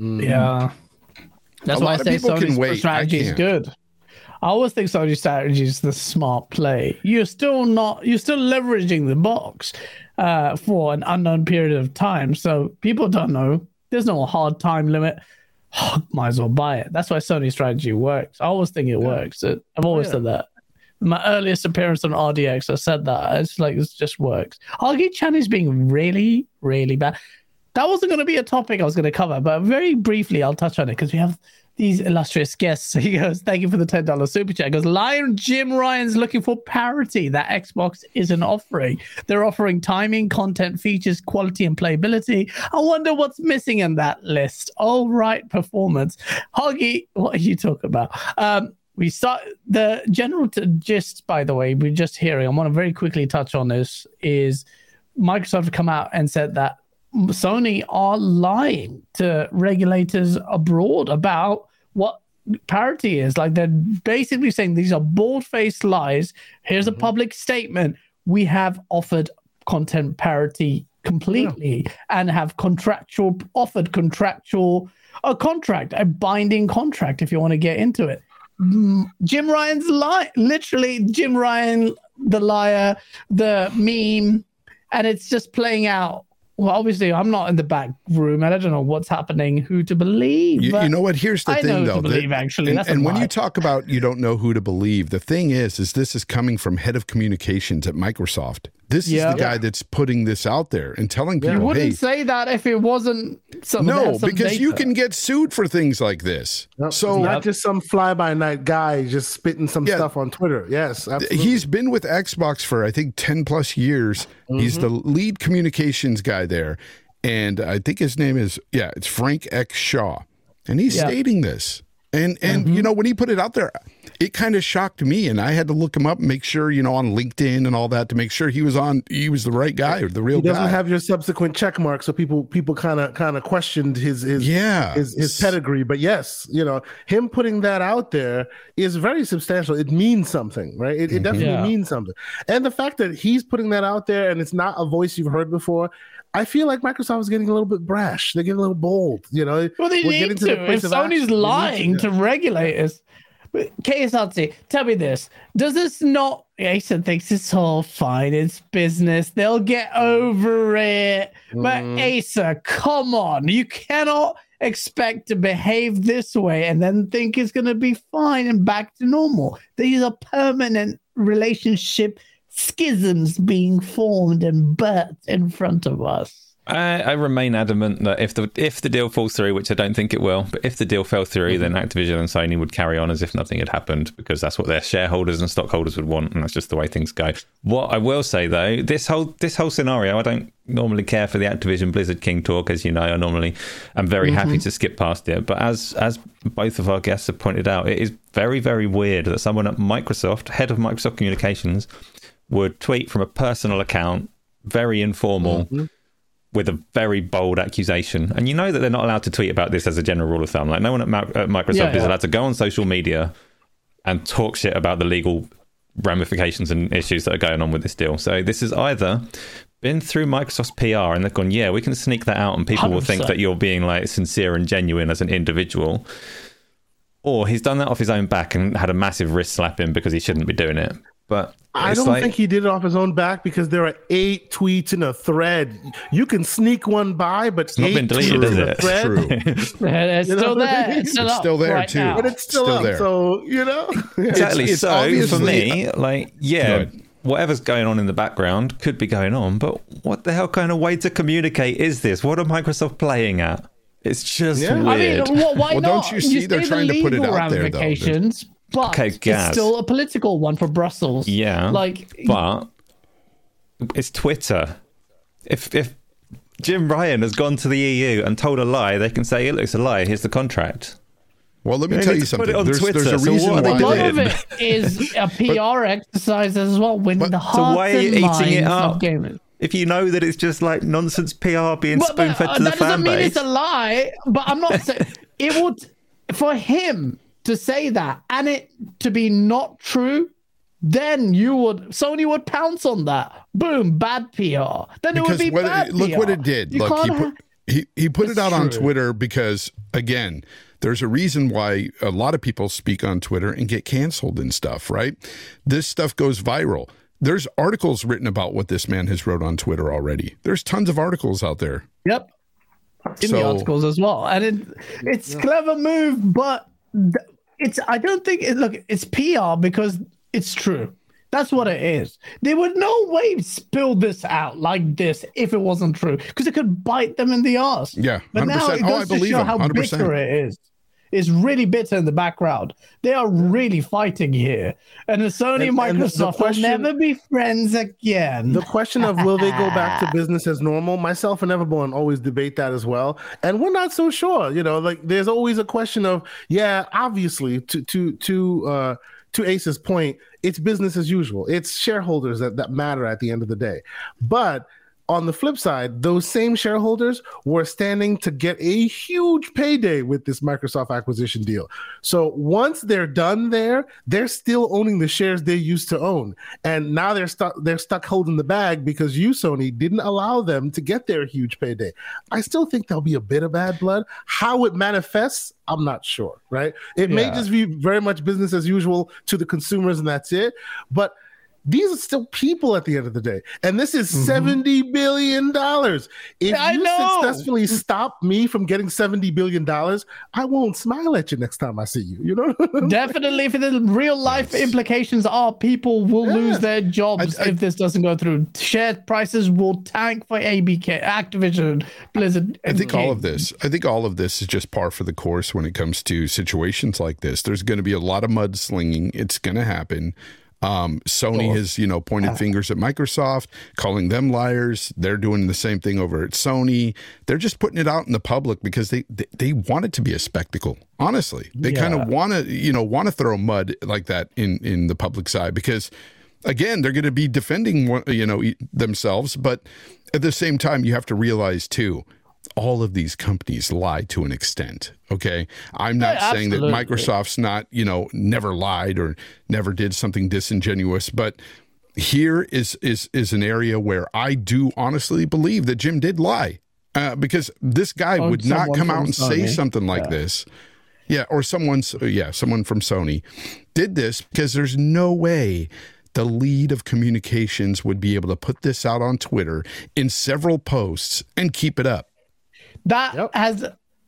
Mm. Yeah. That's A why I lot of say people Sony's strategy is good. I always think Sony's strategy is the smart play. You're still not, you're still leveraging the box uh, for an unknown period of time. So people don't know. There's no hard time limit. [SIGHS] Might as well buy it. That's why Sony's strategy works. I always think it works. It, I've always yeah. said that. My earliest appearance on RDX, I said that. It's like, it just works. Hoggy Chan is being really, really bad that wasn't going to be a topic I was going to cover, but very briefly, I'll touch on it because we have these illustrious guests. [LAUGHS] He goes, Thank you for the $10 super chat. He goes, Lion Jim Ryan's looking for parity that Xbox isn't offering. They're offering timing, content, features, quality, and playability. I wonder what's missing in that list. All right, performance. Hoggy, what are you talking about? Um, we start the general t- gist, by the way, we're just hearing. I want to very quickly touch on this is Microsoft come out and said that Sony are lying to regulators abroad about what parity is. Like they're basically saying these are bald faced lies. Here's a public statement. We have offered content parity completely and have contractual offered contractual a contract, a binding contract if you want to get into it. Mm, Jim Ryan's lie, literally Jim Ryan, the liar, the meme, and it's just playing out. Well, obviously, I'm not in the back room, and I don't know what's happening, who to believe. You, you know what? Here's the I thing, though. to believe, that- actually. and, and when you talk about you don't know who to believe, the thing is, is this is coming from head of communications at Microsoft. This Yeah. is the guy that's putting this out there and telling people. You wouldn't "Hey, say that if it wasn't something. no, some because you can get sued for things like this." Yep. So It's not Yep. just some fly by night guy just spitting some Yeah. stuff on Twitter. Yes, absolutely. he's been with Xbox for I think 10 plus years. He's the Mm-hmm. lead communications guy there. And I think his name is yeah, it's Frank X Shaw. And he's Yeah. stating this. And and you know when he put it out there, it kind of shocked me and I had to look him up and make sure, you know, on LinkedIn and all that to make sure he was on he was the right guy or the real guy. he doesn't guy. have your subsequent check mark, so people people kind of kind of questioned his his Yeah. his, his pedigree. But yes, you know him putting that out there is very substantial. It means something, right? It, it mm-hmm. definitely Yeah. means something. And the fact that he's putting that out there and it's not a voice you've heard before. I feel like Microsoft is getting a little bit brash. They're getting a little bold, you know. Well, they We're need getting to. If Sony's action. They need to, lying to regulators. KSRT, tell me this. Does this not Asa thinks it's all fine, it's business. They'll get over it. But Mm. Asa, come on. You cannot expect to behave this way and then think it's gonna be fine and back to normal. These are permanent relationship schisms being formed and birthed in front of us. I, I remain adamant that if the if the deal falls through, which I don't think it will, but if the deal fell through, mm-hmm. then Activision and Sony would carry on as if nothing had happened because that's what their shareholders and stockholders would want, and that's just the way things go. What I will say though, this whole this whole scenario, I don't normally care for the Activision Blizzard King talk, as you know. I normally am very mm-hmm. happy to skip past it, but as as both of our guests have pointed out, it is very very weird that someone at Microsoft, head of Microsoft Communications, would tweet from a personal account, very informal mm-hmm. With a very bold accusation. And you know that they're not allowed to tweet about this as a general rule of thumb. Like no one at, Ma- at Microsoft Yeah, is yeah. allowed to go on social media and talk shit about the legal ramifications and issues that are going on with this deal. So this is either been through Microsoft's PR and they've gone, yeah, we can sneak that out and people will think that you're being like sincere and genuine as an individual. Or he's done that off his own back and had a massive wrist slap in because he shouldn't be doing it. But I don't like- think he did it off his own back because there are eight tweets in a thread. You can sneak one by, but it's not been deleted, is it? Thread, True. [LAUGHS] [LAUGHS] It's You know still what I there. mean? It's still, It's still there, right too. now. But it's still, Still up. there. So you know, [LAUGHS] Exactly. it's so for me, like, yeah, Go whatever's going on in the background could be going on, but what the hell kind of way to communicate is this? What are Microsoft playing at? It's just Yeah. I weird. mean, wh- why Well, not? don't you see they're see the trying to put it out there, though. Ramifications, but Okay, it's still a political one for Brussels. yeah, like but it's Twitter. If if Jim Ryan has gone to the EU and told a lie, they can say it looks a lie. Here's the contract. Well, let me They tell you to put something. it on There's, Twitter, there's a so reason what they why. lot of did. it [LAUGHS] is a PR exercise as well, winning the So why are you and eating minds it up? gamers. If you know that it's just like nonsense PR being spoon fed uh, to the that doesn't mean it's a lie. But I'm not saying it would for him to say that and it to be not true. Then you would Sony would pounce on that. Boom, bad PR. Then it would be what bad it, look PR. what it did. You look, he put, ha- he, he put it It's out on. Twitter because again, there's a reason why a lot of people speak on Twitter and get canceled and stuff, right? This stuff goes viral. There's articles written about what this man has wrote on Twitter already. There's tons of articles out there. Yep. In So- the articles as well. And it, it's clever move, but th- it's I don't think it look it's PR because it's true. That's what it is. There would no way spill this out like this if it wasn't true, because it could bite them in the ass. Yeah, but now it Oh, goes I to believe show how 100%. bitter it is. Is really bitter in the background. They are really fighting here, and the Sony and, and Microsoft question, will never be friends again. The question of will they go back to [LAUGHS] business as normal? Myself and Everborn always debate that as well, and we're not so sure. You know, like there's always a question of yeah, obviously to to to. uh to Ace's point, it's business as usual. It's shareholders that, that matter at the end of the day. But on the flip side, those same shareholders were standing to get a huge payday with this Microsoft acquisition deal. So once they're done there, they're still owning the shares they used to own, and now they're stuck. They're stuck holding the bag because you, Sony, didn't allow them to get their huge payday. I still think there'll be a bit of bad blood. How it manifests, I'm not sure. Right? It yeah. may just be very much business as usual to the consumers, and that's it. But these are still people at the end of the day. And this is mm-hmm. 70 billion dollars. If I you know. successfully stop me from getting 70 billion dollars, I won't smile at you next time I see you, you know? [LAUGHS] Definitely for the real life yes. implications are people will yeah. lose their jobs I, I, if this doesn't go through. Share prices will tank for ABK, Activision, Blizzard. I think all of this, I think all of this is just par for the course when it comes to situations like this. There's going to be a lot of mudslinging. It's going to happen. Um, Sony oh. has, you know, pointed fingers at Microsoft, calling them liars. They're doing the same thing over at Sony. They're just putting it out in the public because they they, they want it to be a spectacle. Honestly, they yeah. kind of want to, you know, want to throw mud like that in in the public side because, again, they're going to be defending, you know, themselves. But at the same time, you have to realize too all of these companies lie to an extent. Okay. I'm not yeah, saying that Microsoft's not, you know, never lied or never did something disingenuous, but here is is is an area where I do honestly believe that Jim did lie. Uh, because this guy oh, would not come out and Sony. say something like yeah. this. Yeah, or someone's yeah, someone from Sony did this because there's no way the lead of communications would be able to put this out on Twitter in several posts and keep it up. That yep. has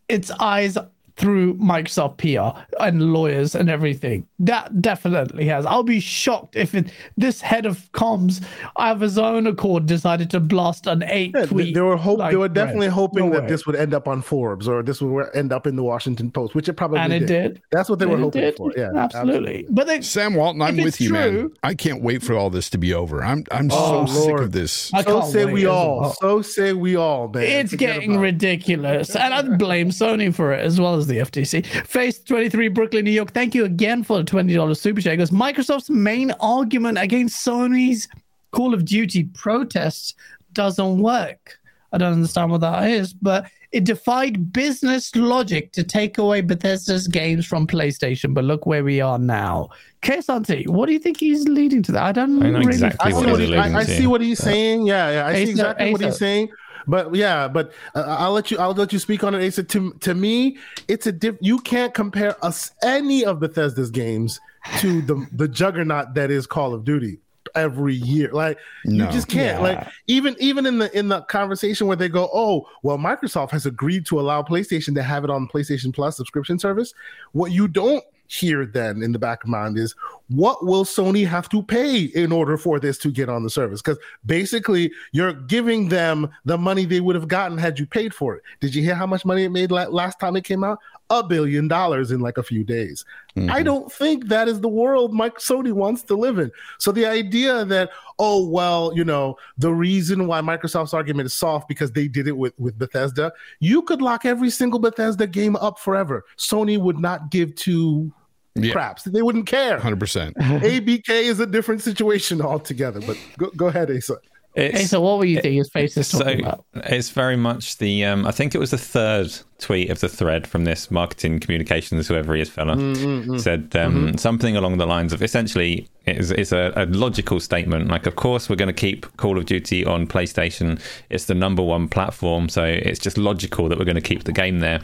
its eyes through Microsoft PR and lawyers and everything. That definitely has. I'll be shocked if it, this head of comms of his own accord decided to blast an eight yeah, tweet. They, were hope like, they were definitely hoping no that way. this would end up on Forbes or this would end up in the Washington Post, which it probably and it did. did. That's what they and were hoping did. for. Yeah, absolutely. absolutely. But they, Sam Walton, I'm with you, true, man. I can't wait for all this to be over. I'm I'm oh, so Lord. sick of this. I so say we all. So say we all, man. It's Forget getting ridiculous, and I blame Sony for it as well as the FTC. Face 23 Brooklyn, New York. Thank you again for the $20 super chat. Goes Microsoft's main argument against Sony's Call of Duty protests doesn't work. I don't understand what that is, but it defied business logic to take away Bethesda's games from PlayStation. But look where we are now. Kay Asante, what do you think he's leading to that? I don't I know really exactly I, see what, he, I, I see what he's saying. Yeah, yeah, I see exactly what he's saying. But yeah, but uh, I'll let you. I'll let you speak on it. Asa. To to me, it's a diff. You can't compare us any of Bethesda's games to the the juggernaut that is Call of Duty every year. Like no. you just can't. Yeah. Like even even in the in the conversation where they go, oh well, Microsoft has agreed to allow PlayStation to have it on PlayStation Plus subscription service. What you don't hear then in the back of mind is what will Sony have to pay in order for this to get on the service? Because basically, you're giving them the money they would have gotten had you paid for it. Did you hear how much money it made last time it came out? A billion dollars in like a few days. Mm-hmm. I don't think that is the world Mike Sony wants to live in. So the idea that oh well, you know, the reason why Microsoft's argument is soft because they did it with with Bethesda, you could lock every single Bethesda game up forever. Sony would not give two yeah. craps. They wouldn't care. 100%. ABK is a different situation altogether. But go, go ahead, Asa. It's, hey, so what were you thinking his face is talking so about? It's very much the um, I think it was the third tweet of the thread from this marketing communications, whoever he is fella, mm-hmm. said um, mm-hmm. something along the lines of essentially it's, it's a, a, logical statement. Like, of course, we're going to keep Call of Duty on PlayStation. It's the number one platform, so it's just logical that we're going to keep the game there.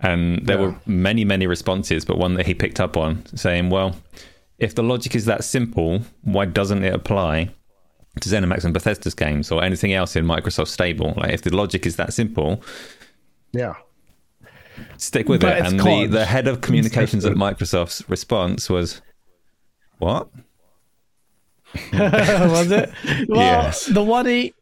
And there yeah. were many, many responses, but one that he picked up on saying, well, if the logic is that simple, why doesn't it apply to ZeniMax and Bethesda's games or anything else in Microsoft stable. Like if the logic is that simple, yeah, stick with but it. And the, the head of communications at Microsoft's response was, "What?" [LAUGHS] was it? Well, yes. the one he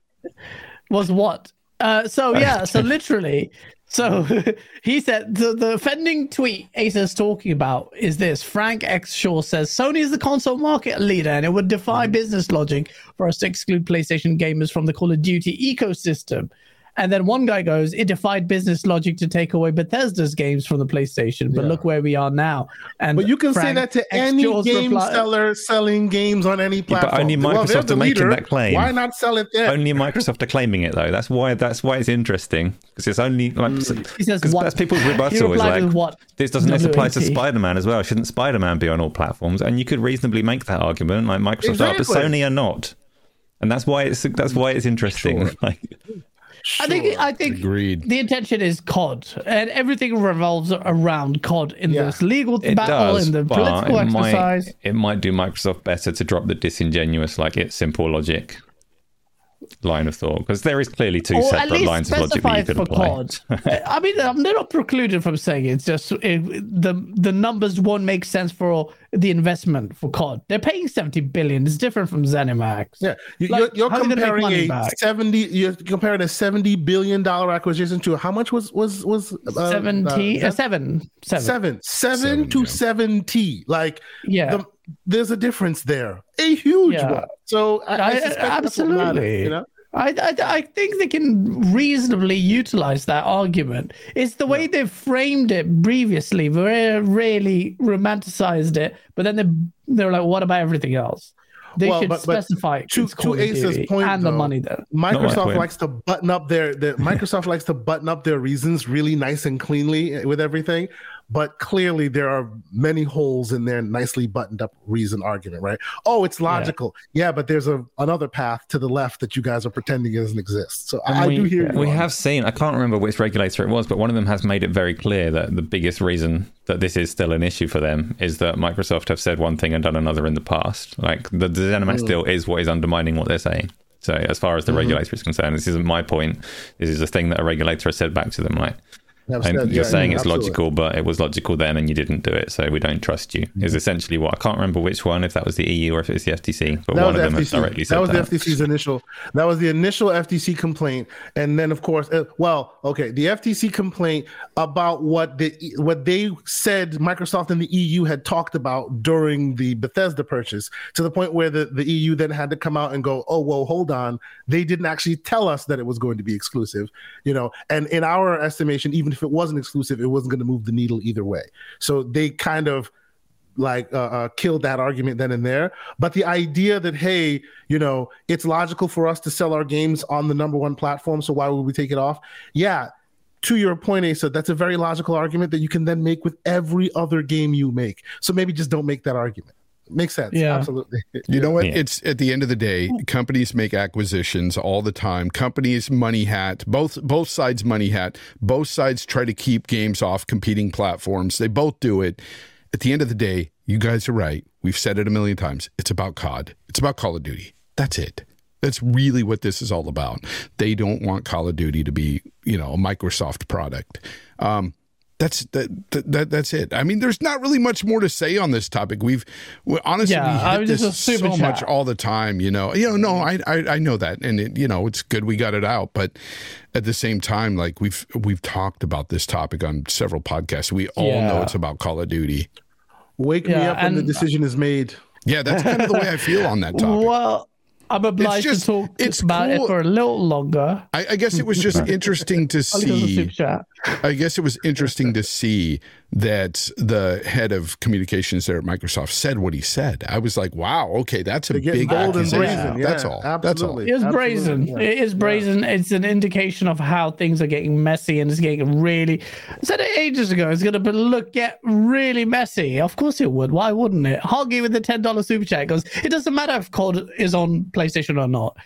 was what? Uh, so yeah, so [LAUGHS] literally, So [LAUGHS] he said the, the offending tweet is talking about is this. Frank X. Shaw says Sony is the console market leader and it would defy mm-hmm. business logic for us to exclude PlayStation gamers from the Call of Duty ecosystem. And then one guy goes, it defied business logic to take away Bethesda's games from the PlayStation, but Yeah. look where we are now. And But you can say that to any game reply- seller selling games on any but platform. only Well, they're Microsoft the are making leader. that claim. Why not sell it there? Only Microsoft are claiming it though. That's why. That's why it's interesting because it's only like mm. He because that's people's rebuttal is like what? this doesn't this apply to Spider-Man as well? Shouldn't Spider-Man be on all platforms? And you could reasonably make that argument like Microsoft are, but Sony are not. And that's why it's that's why it's interesting. Sure. [LAUGHS] Like, I think I think Agreed. the intention is COD, and everything revolves around COD in Yeah. this legal it battle, does, in the political it exercise. might it might do Microsoft better to drop the disingenuous like it's simple logic line of thought because there is clearly two or separate lines of logic that you specify could apply. COD. [LAUGHS] I mean, they're not precluded from saying it. It's just it, the the numbers won't make sense for the investment for COD. They're paying seventy billion. It's different from ZeniMax. Yeah, you, Like, you're, you're how you comparing a back? seventy. You're comparing a seventy billion dollar acquisition to how much was was was uh, Seventy, uh, uh, seven, seven. seven, seven Seven, to yeah. seventy. Like, Yeah. the, there's a difference there, a huge Yeah. one. So I, I I- suspect that's matters, absolutely. you know. I, I, I think they can reasonably utilize that argument. It's the way they've framed it previously, very really romanticized it, but then they they're like, what about everything else? They Well, should but- but specify to- it's to Call of Ace's Duty point, and the money there. Microsoft likes to button up their, their Microsoft likes to button up their reasons really nice and cleanly with everything, but clearly there are many holes in their nicely buttoned up reason argument, right? Oh, it's logical. Yeah, but there's a another path to the left that you guys are pretending doesn't exist. So I, I do hear you. we on have seen i can't remember which regulator it was but one of them has made it very clear that the biggest reason that this is still an issue for them is that microsoft have said one thing and done another in the past like the, the Mm. ZeniMax deal is what is undermining what they're saying so as far as Mm-hmm. the regulator is concerned this isn't my point this is a thing that a regulator has said back to them like Have and said, you're yeah, saying yeah, it's absolutely. logical, but it was logical then, and you didn't do it, so we don't trust you. Is essentially what I can't remember which one, if that was the EU or if it was the FTC, but That one was of them the has FTC. directly said That was that. the FTC's initial. That was the initial FTC complaint, and then of course, uh, well, okay, the FTC complaint about what the what they said Microsoft and the EU had talked about during the Bethesda purchase, to the point where the the EU then had to come out and go, oh well, hold on, they didn't actually tell us that it was going to be exclusive, you know, and in our estimation, even if it wasn't exclusive, it wasn't going to move the needle either way. So they kind of like uh, uh, killed that argument then and there. But the idea that hey, you know, it's logical for us to sell our games on the number one platform, so why would we take it off? Yeah. To your point, Asa, that's a very logical argument that you can then make with every other game you make. So maybe just don't make that argument. Makes sense. Yeah. Absolutely. [LAUGHS] You know what? Yeah. It's at the end of the day, companies make acquisitions all the time. Companies money hat, both both sides money hat. Both sides try to keep games off competing platforms. They both do it. At the end of the day, you guys are right. We've said it a million times. It's about COD. It's about Call of Duty. That's it. That's really what this is all about. They don't want Call of Duty to be, you know, a Microsoft product. Um, that's that, that, that that's it. I mean, there's not really much more to say on this topic. We've we, honestly Yeah, we I hit was this a super so much all the time. You know, you know. No, I I, I know that, and it, you know, it's good we got it out. But at the same time, like we've we've talked about this topic on several podcasts. We all know it's about Call of Duty. Wake me up when the decision is made. Yeah, that's kind of the way I feel on that topic. Well, I'm obliged just- to talk it's about cool. it for a little longer. I, I guess it was just [LAUGHS] interesting to I'll give see. Super chat. I guess it was interesting to see that the head of communications there at Microsoft said what he said. I was like, wow, okay, that's a big bold and accusation. brazen. Yeah, that's all. That's all. It is Absolutely, brazen. yeah. It is brazen. It's an indication of how things are getting messy and it's getting really. I said it ages ago. It's going to look get really messy. Of course it would. Why wouldn't it? Hoggy with the ten dollars super chat goes. It doesn't matter if COD is on PlayStation or not,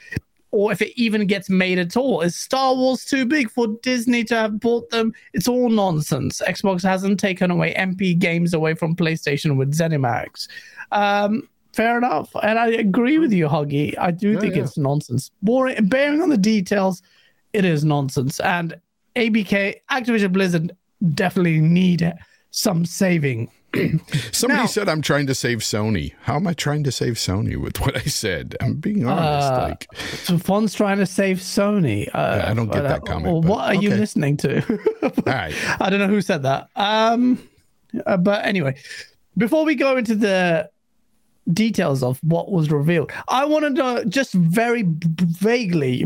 or if it even gets made at all. Is Star Wars too big for Disney to have bought them? It's all nonsense. Xbox hasn't taken away MP games away from PlayStation with ZeniMax. Um, fair enough, and I agree with you, Hoggy. I do Yeah, think yeah. it's nonsense. Boring, bearing on the details, it is nonsense. And ABK, Activision Blizzard definitely need some saving [CLEARS THROAT] Somebody Now- said I'm trying to save Sony. How am I trying to save Sony with what I said? I'm being honest. Uh, like, So Fon's trying to save Sony. Uh, I don't get that uh, comment, Well, but what are you listening to? [LAUGHS] all right. I don't know who said that. Um, uh, but anyway, before we go into the details of what was revealed, I wanted to know just very b- vaguely,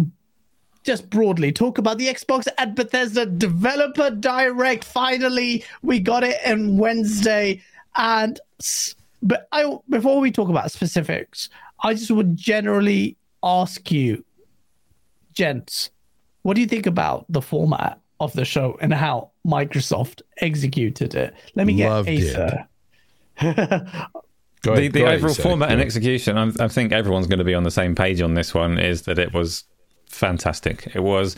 just broadly, talk about the Xbox at Bethesda Developer Direct. Finally, we got it on Wednesday, and but I before we talk about specifics, I just would generally ask you, gents, what do you think about the format of the show and how Microsoft executed it? Let me get Loved. Asa. [LAUGHS] Go the, ahead, the go overall Zach. format and execution, I'm, I think everyone's going to be on the same page on this one. Is that it was fantastic. It was.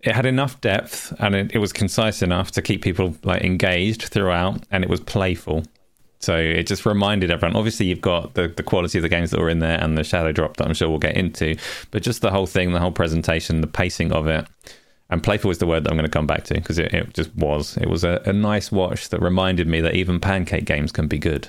It had enough depth and it, it was concise enough to keep people like engaged throughout, and it was playful. So it just reminded everyone. Obviously, you've got the, the quality of the games that were in there and the shadow drop that I'm sure we'll get into, but just the whole thing, the whole presentation, the pacing of it, and playful is the word that I'm going to come back to because it, it just was. It was a, a nice watch that reminded me that even pancake games can be good.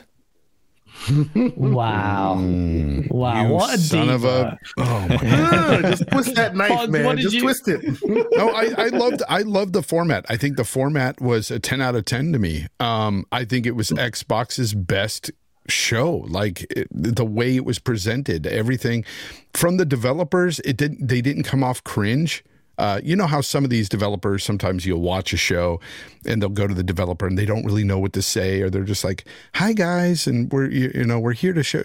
Wow. wow. Mm. You What a son of a. Oh my [LAUGHS] just twist that knife, Fonz, man. Just you- twist it. [LAUGHS] no, I, I loved I loved the format. I think the format was a ten out of ten to me. Um, I think it was Xbox's best show. Like it, the way it was presented, everything from the developers. It didn't. They didn't come off cringe. Uh, you know how some of these developers sometimes you'll watch a show and they'll go to the developer and they don't really know what to say or they're just like, "Hi guys," and we're you know we're here to show,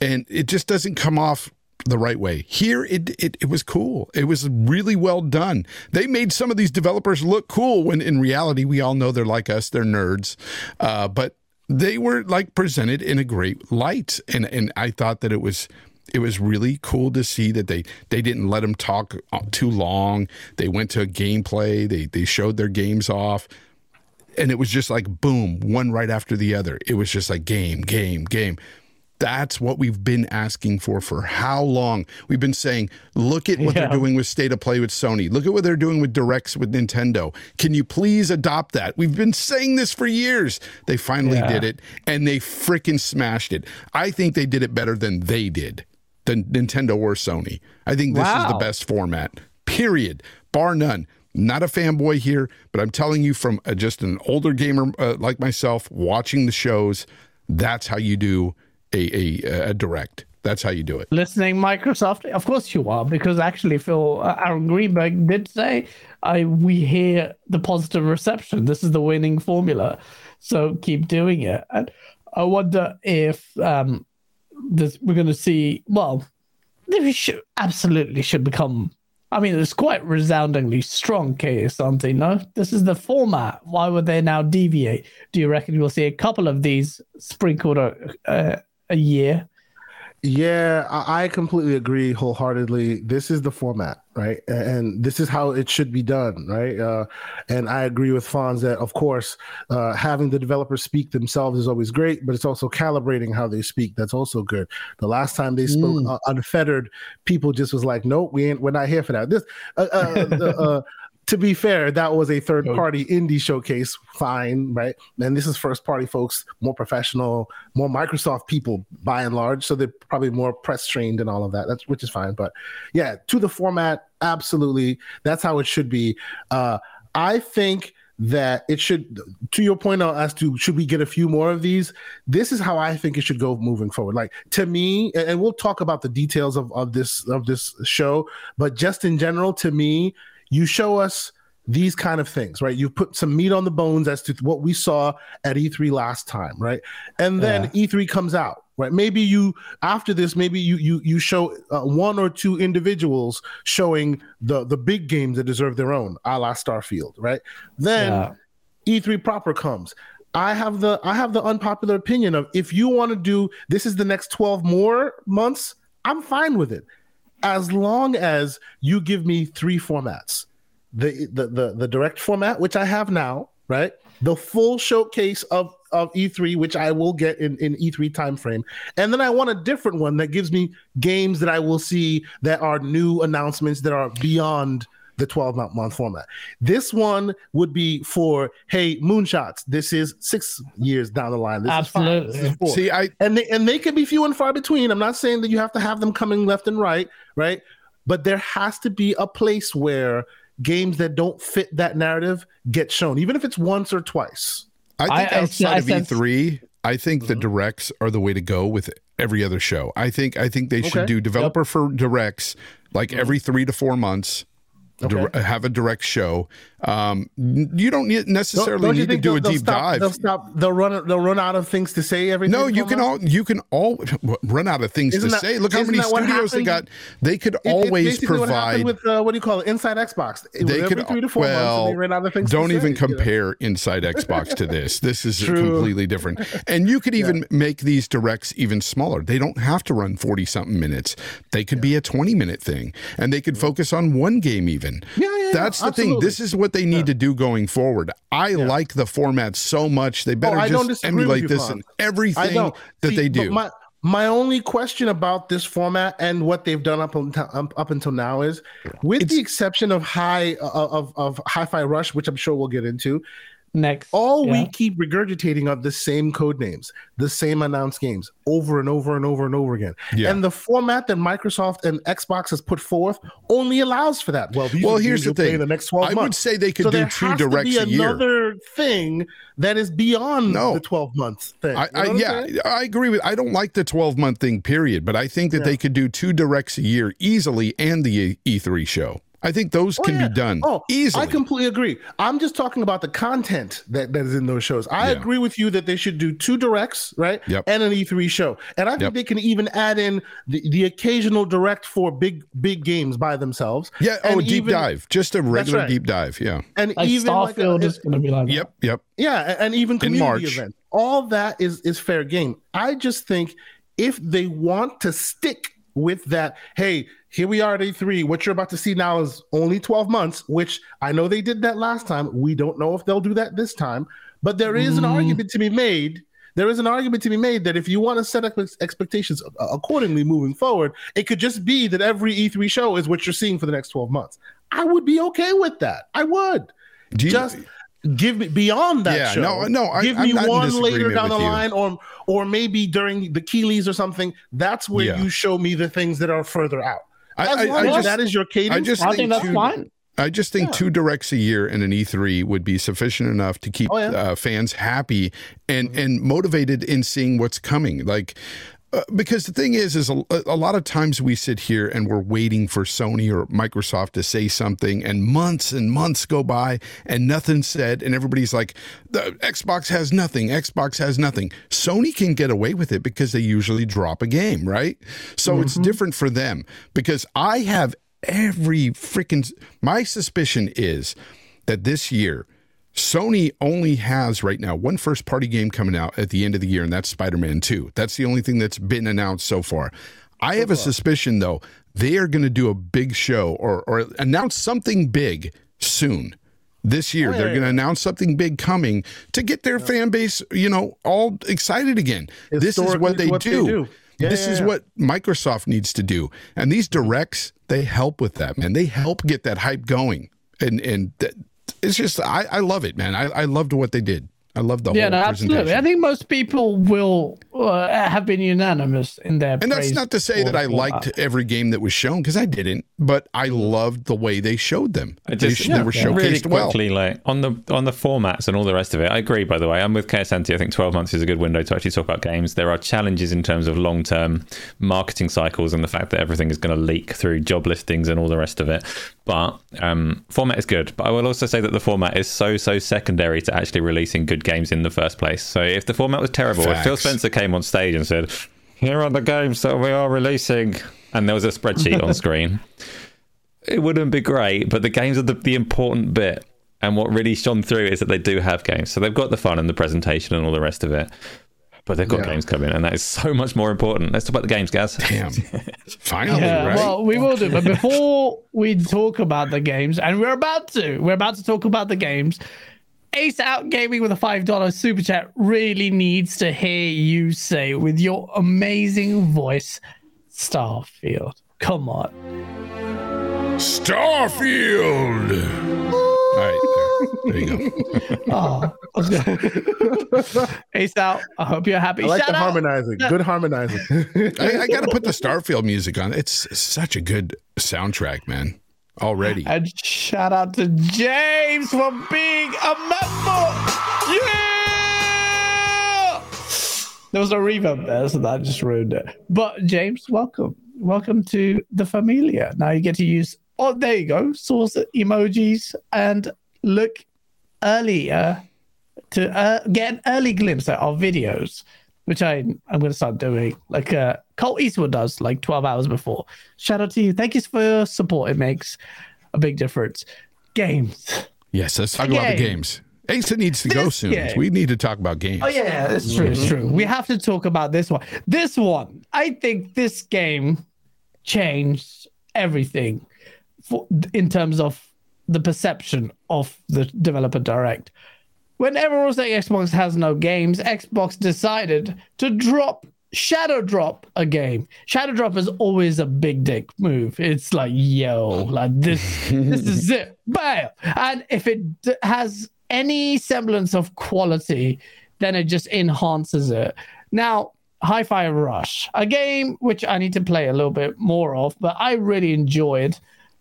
and it just doesn't come off the right way. Here, it, it it was cool. It was really well done. They made some of these developers look cool when in reality we all know they're like us. They're nerds, uh, but they were like presented in a great light, and and I thought that it was. It was really cool to see that they they didn't let them talk uh, too long. They went to gameplay. They they showed their games off and it was just like boom, one right after the other. It was just like game, game, game. That's what we've been asking for for how long? We've been saying, look at what Yeah. they're doing with State of Play with Sony. Look at what they're doing with Directs with Nintendo. Can you please adopt that? We've been saying this for years. They finally Yeah. did it and they freaking smashed it. I think they did it better than they did, than Nintendo or Sony. I think this is the best format, period, bar none. Not a fanboy here, but I'm telling you from uh, just an older gamer uh, like myself watching the shows, that's how you do a, a, a direct. That's how you do it. listening Microsoft? Of course you are, because actually Phil uh, Aaron Greenberg did say, "I we hear the positive reception. This is the winning formula, so keep doing it." And I wonder if um, this we're going to see. Well, they should absolutely should become. I mean, it's quite resoundingly strong case, aren't they? No, this is the format. Why would they now deviate? Do you reckon we'll see a couple of these sprinkled a, uh, a year? Yeah, I completely agree wholeheartedly. This is the format, right? And this is how it should be done, right? Uh, and I agree with Fonz that, of course, uh, having the developers speak themselves is always great, but it's also calibrating how they speak. That's also good. The last time they spoke uh, unfettered, people just was like, "Nope, we ain't. We're not here for that." This, uh, uh, the, uh, to be fair, that was a third party indie showcase. Fine, right? And this is first party folks, more professional, more Microsoft people by and large. So they're probably more press trained and all of that. That's which is fine. But yeah, to the format, absolutely. That's how it should be. Uh, I think that it should to your point as to should we get a few more of these this is how i think it should go moving forward like to me and- and we'll talk about the details of, of this of this show but just in general to me you show us these kind of things, right? You put some meat on the bones as to what we saw at E3 last time, right? And then E3 comes out, right? Maybe you after this, maybe you you you show uh, one or two individuals showing the the big games that deserve their own, a la Starfield, right? Then Yeah. E3 proper comes. I have the I have the unpopular opinion of if you want to do this is the next 12 more months, I'm fine with it. As long as you give me three formats. The the the, the direct format, which I have now, right? The full showcase of of E3, which I will get in, in E3 timeframe. And then I want a different one that gives me games that I will see that are new announcements that are beyond the 12 month, month format. This one would be for hey moonshots. This is six years down the line. This Absolutely. Is five, this is four. See, I and they and they can be few and far between. I'm not saying that you have to have them coming left and right, right? But there has to be a place where games that don't fit that narrative get shown, even if it's once or twice. I think I- I- outside I of sense- E3, I think the Mhm. directs are the way to go with every other show. I think I think they should do developer for directs like every three to four months. Okay. have a direct show. Um, you don't need necessarily Don't you need to do a deep stop- dive. They'll stop. They'll run. They'll run out of things to say. Every No, you can months? all you can all [LAUGHS] run out of things to that- say. Look how many studios they got. They could It- always what provide. with uh, what do you call it? Inside Xbox. It they could three to four months, well. and they ran out of things. don't to even say, you know? compare Inside Xbox to this. [LAUGHS] This is completely different. And you could even make these directs even smaller. They don't have to run forty something minutes. They could be a twenty minute thing, and they could focus on one game even. Yeah, yeah, yeah, That's the thing. This is what they need to do going forward. I like the format so much. They better Oh, just emulate this in everything that See, they do. My my only question about this format and what they've done up until up, up until now is, with the exception of high uh, of of Hi-Fi Rush, which I'm sure we'll get into, Next. all yeah. we keep regurgitating are the same code names, the same announced games over and over and over and over again. Yeah. And the format that Microsoft and Xbox has put forth only allows for that. Well, these Well, are here's the thing. in the next 12 I would say they could so do there two has to directs be a year. another thing that is beyond No. the 12 months thing. I, You know I I'm yeah, saying? I agree with. I don't like the twelve month thing, period. But I think that Yeah. they could do two directs a year easily, and the E three show. I think those Oh, can yeah. be done Oh, easily. I completely agree. I'm just talking about the content that, that is in those shows. I Yeah. agree with you that they should do two directs, right? Yep. And an E3 show. And I think Yep. they can even add in the, the occasional direct for big big games by themselves. yeah. And Oh, deep even- dive, just a regular right. deep dive. Yeah. And Like even like a- Starfield is going to be like that. Yep. Yep. yeah, and even In community March. events. All that is is fair game. I just think if they want to stick with that, hey, here we are at E3. What you're about to see now is only 12 months, which I know they did that last time. We don't know if they'll do that this time, but there is an Mm. argument to be made. There is an argument to be made that if you want to set up expectations uh, accordingly moving forward, it could just be that every E3 show is what you're seeing for the next 12 months. I would be okay with that. I would you, just give me beyond that Yeah, show. no, no, I- give I'm me one later down the you. line, or or maybe during the Keighleys or something. That's where Yeah. you show me the things that are further out. I, I, I just, that is your cadence. I just I think, think that's two, fine. I just think Yeah. two directs a year and an E3 would be sufficient enough to keep Oh, yeah. uh, fans happy and and motivated in seeing what's coming. Like. Uh, because the thing is, is a, a lot of times we sit here and we're waiting for Sony or Microsoft to say something, and months and months go by and nothing's said, and everybody's like, "The Xbox has nothing. Xbox has nothing." Sony can get away with it because they usually drop a game, right? So it's different for them because I have every freaking. My suspicion is that this year Sony only has right now one first party game coming out at the end of the year, and that's Spider Man 2. That's the only thing that's been announced so far. I have a suspicion, though, they are going to do a big show or, or announce something big soon. This year, Oh, yeah, they're yeah, going to yeah. announce something big coming to get their fan base, you know, all excited again. This is what they what they do. do. Yeah, this is what Microsoft needs to do. And these directs, they help with that, man. They help get that hype going. And and that, it's just I, I love it, man. I, I loved what they did. I love the Yeah, whole no, presentation. absolutely. I think most people will uh, have been unanimous in their. and that's not to say that I liked format. every game that was shown because I didn't, but I loved the way they showed them. I they, just sh- they were yeah, showcased really well. quickly, like on the on the formats and all the rest of it. I agree. By the way, I'm with Santi. I think 12 months is a good window to actually talk about games. There are challenges in terms of long term marketing cycles and the fact that everything is going to leak through job listings and all the rest of it. But um, format is good. But I will also say that the format is so so secondary to actually releasing good games in the first place. So if the format was terrible, if Phil Spencer came on stage and said, "Here are the games that we are releasing," and there was a spreadsheet on [LAUGHS] screen it wouldn't be great, but the games are the, the important bit. And what really shone through is that they do have games. So they've got the fun and the presentation and all the rest of it. But they've got Yeah. games coming, and that is so much more important. Let's talk about the games, guys. Damn. [LAUGHS] Finally, Yeah, right? well, we will do. But [LAUGHS] before we talk about the games, and we're about to, we're about to talk about the games. Ace Out Gaming with a five dollar super chat really needs to hear you say with your amazing voice, Starfield. Come on. Starfield. All right, there, there you go. [LAUGHS] Oh, Ace out. I hope you're happy. I like Shout the out. harmonizing. Good harmonizing. I, I got to put the Starfield music on. It's such a good soundtrack, man. Already. And shout out to James for being a member. Yeah! There was a reverb there, so that just ruined it. But James, welcome. Welcome to the Familia. Now you get to use, oh, there you go, source emojis and look earlier to uh, get an early glimpse at our videos, which I, I'm going to start doing like uh, Colt Eastwood does like 12 hours before. Shout out to you. Thank you for your support. It makes a big difference. Games. Yes, let's talk about the games. Asa needs to go soon. game. We need to talk about games. Oh yeah, it's true. It's true. We have to talk about this one. This one, I think this game changed everything for, in terms of the perception of the developer direct. When everyone was saying Xbox has no games, Xbox decided to drop Shadow Drop a game. Shadow Drop is always a big dick move. It's like, yo, like this, this is it, [LAUGHS] bam. And if it d- has any semblance of quality, then it just enhances it. Now, Hi-Fi Rush, a game which I need to play a little bit more of, but I really enjoyed.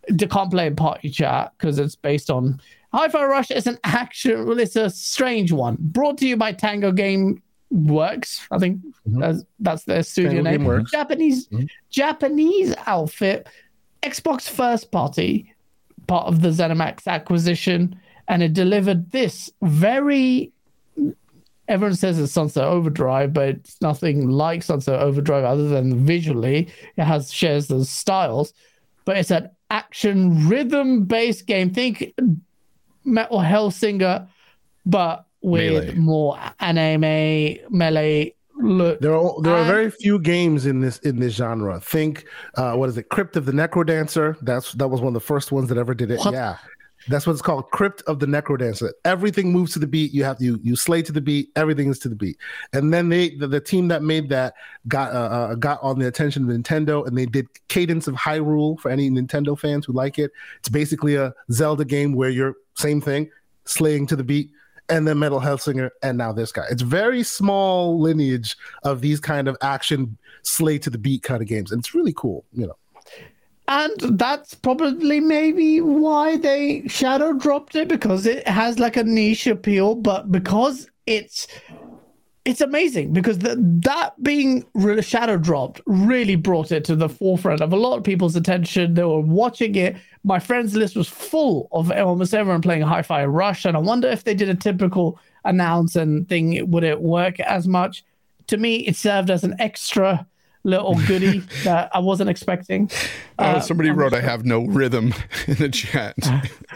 The can't play in party chat because it's based on Hi-Fi Rush is an action. Well, it's a strange one. Brought to you by Tango Game Works. I think mm-hmm. that's, that's their studio Tango name. Japanese mm-hmm. Japanese outfit, Xbox first party, part of the ZeniMax acquisition, and it delivered this very. Everyone says it's Sunset Overdrive, but it's nothing like Sunset Overdrive other than visually. It has shares those styles, but it's an action rhythm based game. Think Metal Hellsinger, but with Melee. more anime melee look. There are there are very few games in this in this genre. Think uh, what is it? Crypt of the Necrodancer. That's that was one of the first ones that ever did it. What? Yeah. That's what it's called, Crypt of the Necrodancer. Everything moves to the beat. You have to you, you slay to the beat. Everything is to the beat. And then they the, the team that made that got uh, uh, got on the attention of Nintendo, and they did Cadence of Hyrule for any Nintendo fans who like it. It's basically a Zelda game where you're same thing, slaying to the beat, and then Metal Hellsinger, and now this guy. It's very small lineage of these kind of action slay to the beat kind of games, and it's really cool. You know, And that's probably maybe why they shadow dropped it because it has like a niche appeal, but because it's it's amazing because the, that being re- shadow dropped really brought it to the forefront of a lot of people's attention. They were watching it. My friends list was full of almost everyone playing Hi-Fi Rush, and I wonder if they did a typical announce and thing, would it work as much? To me, it served as an extra little [LAUGHS] goodie that I wasn't expecting. Uh, somebody wrote, "I have no rhythm" [LAUGHS] in the chat. [LAUGHS]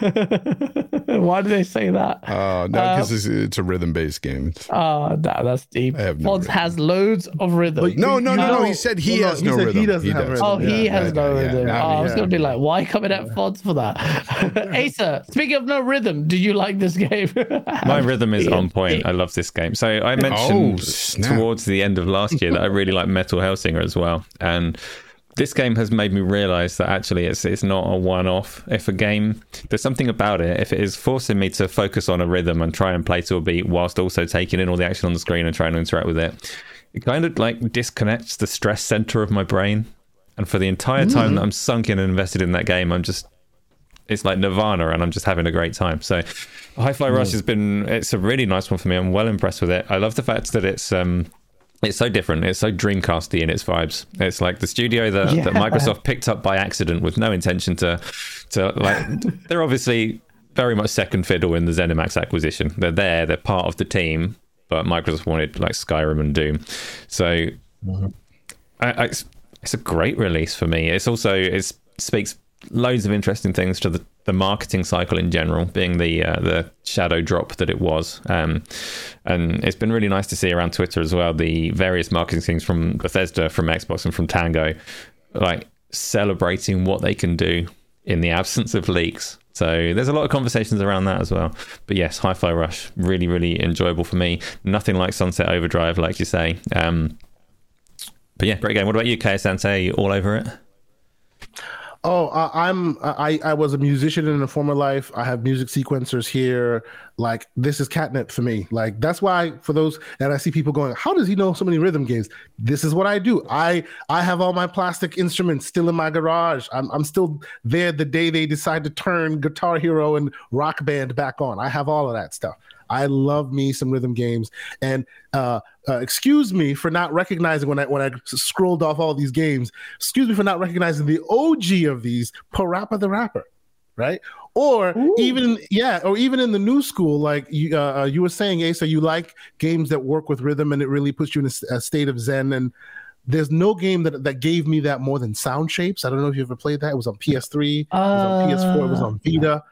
Why do they say that? Uh, no, because it's, it's a rhythm-based game. It's- Oh, no, that's deep. I have no Fonz rhythm. has loads of rhythm. no, no, no, no. No. He said he Well, no, has he no said he doesn't have does. rhythm. Oh, he Yeah, has yeah, no yeah, rhythm. yeah, oh, I was gonna be like, why coming at Fonz for that? Asa, speaking of no rhythm, do you like this game? My rhythm is on point. I love this game. So I mentioned Oh, towards the end of last year that I really like Metal Hellsinger as well, and this game has made me realize that actually it's it's not a one-off. If a game, there's something about it. If it is forcing me to focus on a rhythm and try and play to a beat whilst also taking in all the action on the screen and trying to interact with it, it kind of like disconnects the stress center of my brain. And for the entire time that I'm sunk in and invested in that game, I'm just it's like Nirvana, and I'm just having a great time. So, Hi-Fi Rush has been it's a really nice one for me. I'm well impressed with it. I love the fact that it's um it's so different. It's so Dreamcasty in its vibes. It's like the studio that, Yeah. that Microsoft picked up by accident with no intention to to like. [LAUGHS] they're obviously very much second fiddle in the ZeniMax acquisition. They're there. They're part of the team, but Microsoft wanted like Skyrim and Doom. So mm-hmm. I, I, it's, it's a great release for me. It's also it speaks loads of interesting things to the, the marketing cycle in general, being the uh, the shadow drop that it was. Um, and it's been really nice to see around Twitter as well the various marketing things from Bethesda, from Xbox, and from Tango, like celebrating what they can do in the absence of leaks. So there's a lot of conversations around that as well. But yes, Hi-Fi Rush really really enjoyable for me. Nothing like Sunset Overdrive, like you say. Um, but yeah, great game. What about you, Kay Asante? All over it? Oh, uh, I'm I I was a musician in a former life. I have music sequencers here. Like this is catnip for me. Like that's why for those and I see people going, how does he know so many rhythm games? This is what I do. I I have all my plastic instruments still in my garage. I'm I'm still there the day they decide to turn Guitar Hero and Rock Band back on. I have all of that stuff. I love me some rhythm games, and uh, uh, excuse me for not recognizing when I when I scrolled off all these games. Excuse me for not recognizing the OG of these, Parappa the Rapper, right? Or Ooh. even yeah, or even in the new school, like you uh, uh you were saying, Asa, you like games that work with rhythm and it really puts you in a, a state of zen and there's no game that, that gave me that more than Sound Shapes. I don't know if you ever played that. It was on PS3, it was on PS4, it was on Vita.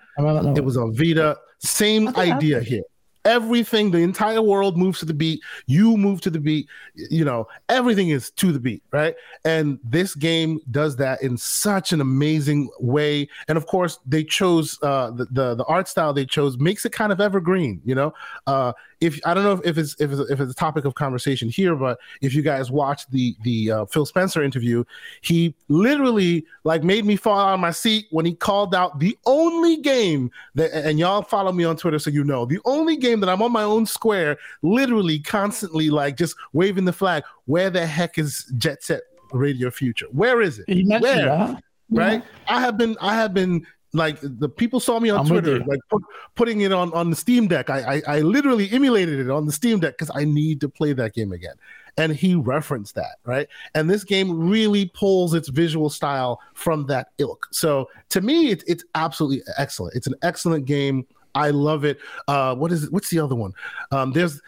It was on Vita. Same idea here everything the entire world moves to the beat you move to the beat you know everything is to the beat right? And this game does that in such an amazing way. And of course they chose uh the the, the art style they chose makes it kind of evergreen you know? Uh if I don't know if it's if it's, if it's a topic of conversation here, but if you guys watched the the uh, Phil Spencer interview, he literally like made me fall out of my seat when he called out the only game that and y'all follow me on Twitter so you know the only game that I'm on my own square, literally constantly like just waving the flag. Where the heck is Jet Set Radio Future? Where is it? Where? That. Right? Yeah. I have been I have been like the people saw me on I'm Twitter, like put, putting it on on the Steam Deck. I I, I literally emulated it on the Steam Deck because I need to play that game again. And he referenced that, right? And this game really pulls its visual style from that ilk. So to me, it's it's absolutely excellent. It's an excellent game. I love it. Uh, what is it? What's the other one? Um, there's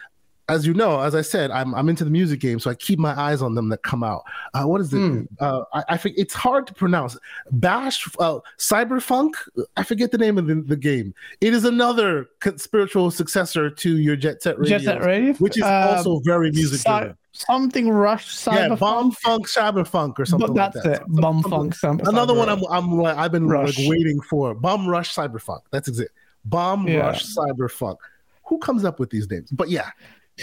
as you know, as I said, I'm I'm into the music game, so I keep my eyes on them that come out. Uh, what is it? Mm. Uh, I, I think it's hard to pronounce. Bash, uh, Cyberfunk. I forget the name of the, the, game. It is another spiritual successor to your Jet Set Radio, Jet Set Radio, which is also um, very music. Something Rush Cyberfunk. Yeah, Bomb Funk Cyberfunk or something. But that's like that. it. Bomb Funk. Cyber, Another one I'm I'm like I've been like waiting for. Bomb Rush Cyberfunk. That's it. Bomb yeah. Rush Cyberfunk. Who comes up with these names? But yeah,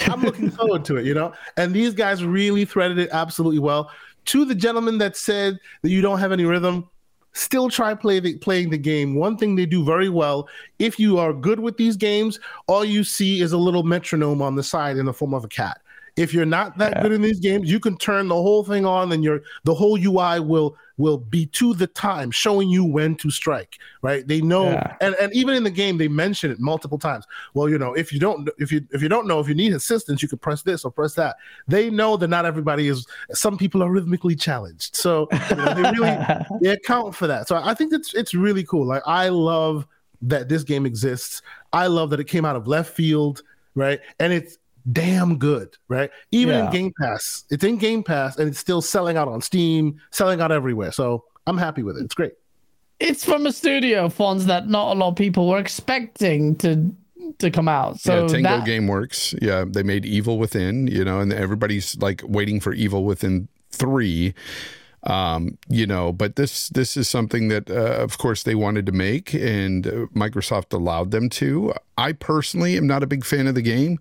I'm looking forward to it, you know? And these guys really threaded it absolutely well. To the gentleman that said that you don't have any rhythm, still try play the, playing the game. One thing they do very well, if you are good with these games, all you see is a little metronome on the side in the form of a cat. If you're not that yeah. good in these games, you can turn the whole thing on and your the whole UI will will be to the time, showing you when to strike. Right? They know, yeah. and, and even in the game, they mention it multiple times. Well, you know, if you don't if you if you don't know if you need assistance, you could press this or press that. They know that not everybody is. Some people are rhythmically challenged, so you know, they really [LAUGHS] they account for that. So I think it's it's really cool. Like I love that this game exists. I love that it came out of left field right? And it's damn good, right? Even yeah. in Game Pass, it's in Game Pass and it's still selling out on Steam, selling out everywhere. So I'm happy with it. It's great. It's from a studio, Fonz, that not a lot of people were expecting to to come out. So yeah, Tango that... GameWorks, yeah, they made Evil Within, you know, and everybody's like waiting for Evil Within three um, you know but this this is something that uh, of course they wanted to make and uh, microsoft allowed them to i personally am not a big fan of the game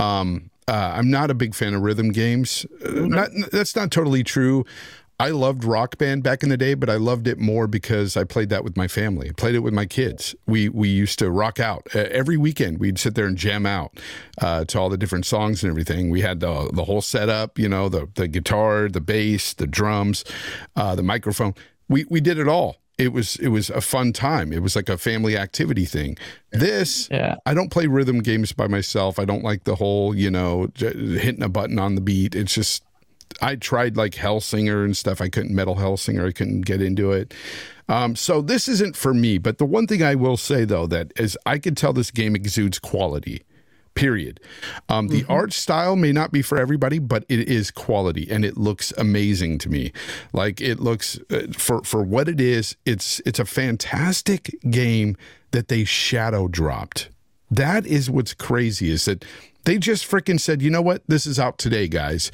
um, uh, I'm not a big fan of rhythm games. Uh, not, that's not totally true. I loved Rock Band back in the day, but I loved it more because I played that with my family. I played it with my kids. We we used to rock out uh, every weekend. We'd sit there and jam out uh, to all the different songs and everything. We had the the whole setup, you know, the the guitar, the bass, the drums, uh, the microphone. We we did it all it was it was a fun time. It was like a family activity thing. This, yeah. I don't play rhythm games by myself. I don't like the whole, you know, hitting a button on the beat. It's just I tried like Hellsinger and stuff. I couldn't metal Hellsinger. I couldn't get into it. Um, so this isn't for me. But the one thing I will say though that is I can tell this game exudes quality period. Um, the mm-hmm. art style may not be for everybody, but it is quality and it looks amazing to me. Like it looks uh, for for what it is. It's it's a fantastic game that they shadow dropped. That is what's crazy is that they just freaking said, you know what, this is out today, guys,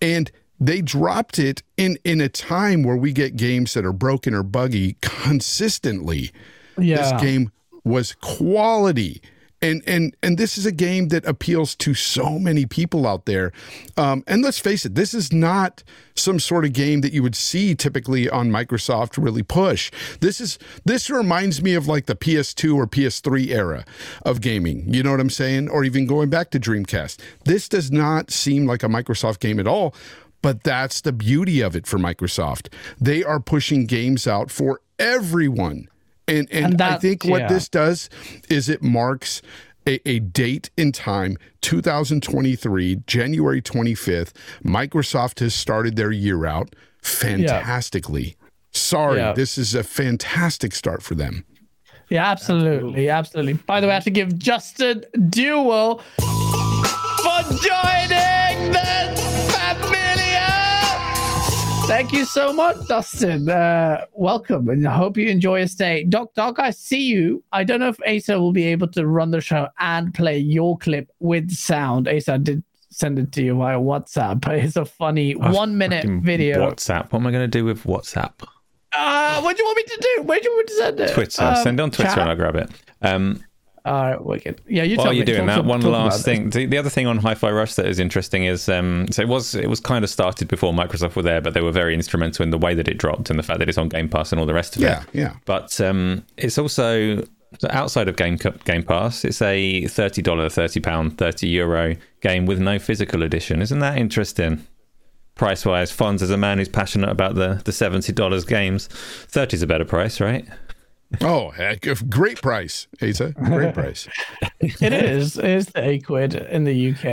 and they dropped it in in a time where we get games that are broken or buggy consistently. Yeah. This game was quality and and and this is a game that appeals to so many people out there. Um, and let's face it, this is not some sort of game that you would see typically on Microsoft really push. This is this reminds me of like the PS2 or PS3 era of gaming. You know what I'm saying? Or even going back to Dreamcast. This does not seem like a Microsoft game at all. But that's the beauty of it for Microsoft. They are pushing games out for everyone. And and, And I think what yeah. this does is it marks a, a date in time, 2023, January 25th. Microsoft has started their year out fantastically. Sorry, Yeah. this is a fantastic start for them. Yeah, absolutely, absolutely. By the way, I have to give Justin Duel for joining the familia. Thank you so much, Dustin. Uh, welcome, and I hope you enjoy your stay. Doc, Doc, I see you. I don't know if Asa will be able to run the show and play your clip with sound. Asa did send it to you via WhatsApp. It's a funny one minute video. WhatsApp. What am I going to do with WhatsApp? Uh, what do you want me to do? Where do you want me to send it? Twitter. Um, Send it on Twitter chat? and I'll grab it. Um, All right, wicked. Yeah, you while tell you're me. doing Talk- that, talk- one talk last thing. The, the other thing on Hi-Fi Rush that is interesting is um, so it was it was kind of started before Microsoft were there, but they were very instrumental in the way that it dropped and the fact that it's on Game Pass and all the rest of Yeah, it. yeah. Yeah. But um, it's also so outside of Game Game Pass. It's a thirty dollar, thirty pound, thirty euro game with no physical edition. Isn't that interesting? Price wise, Fonz as a man who's passionate about the the seventy dollars games, thirty is a better price, right? Oh, heck, great price, Asa. Great price. [LAUGHS] It is. It is the eight quid in the UK.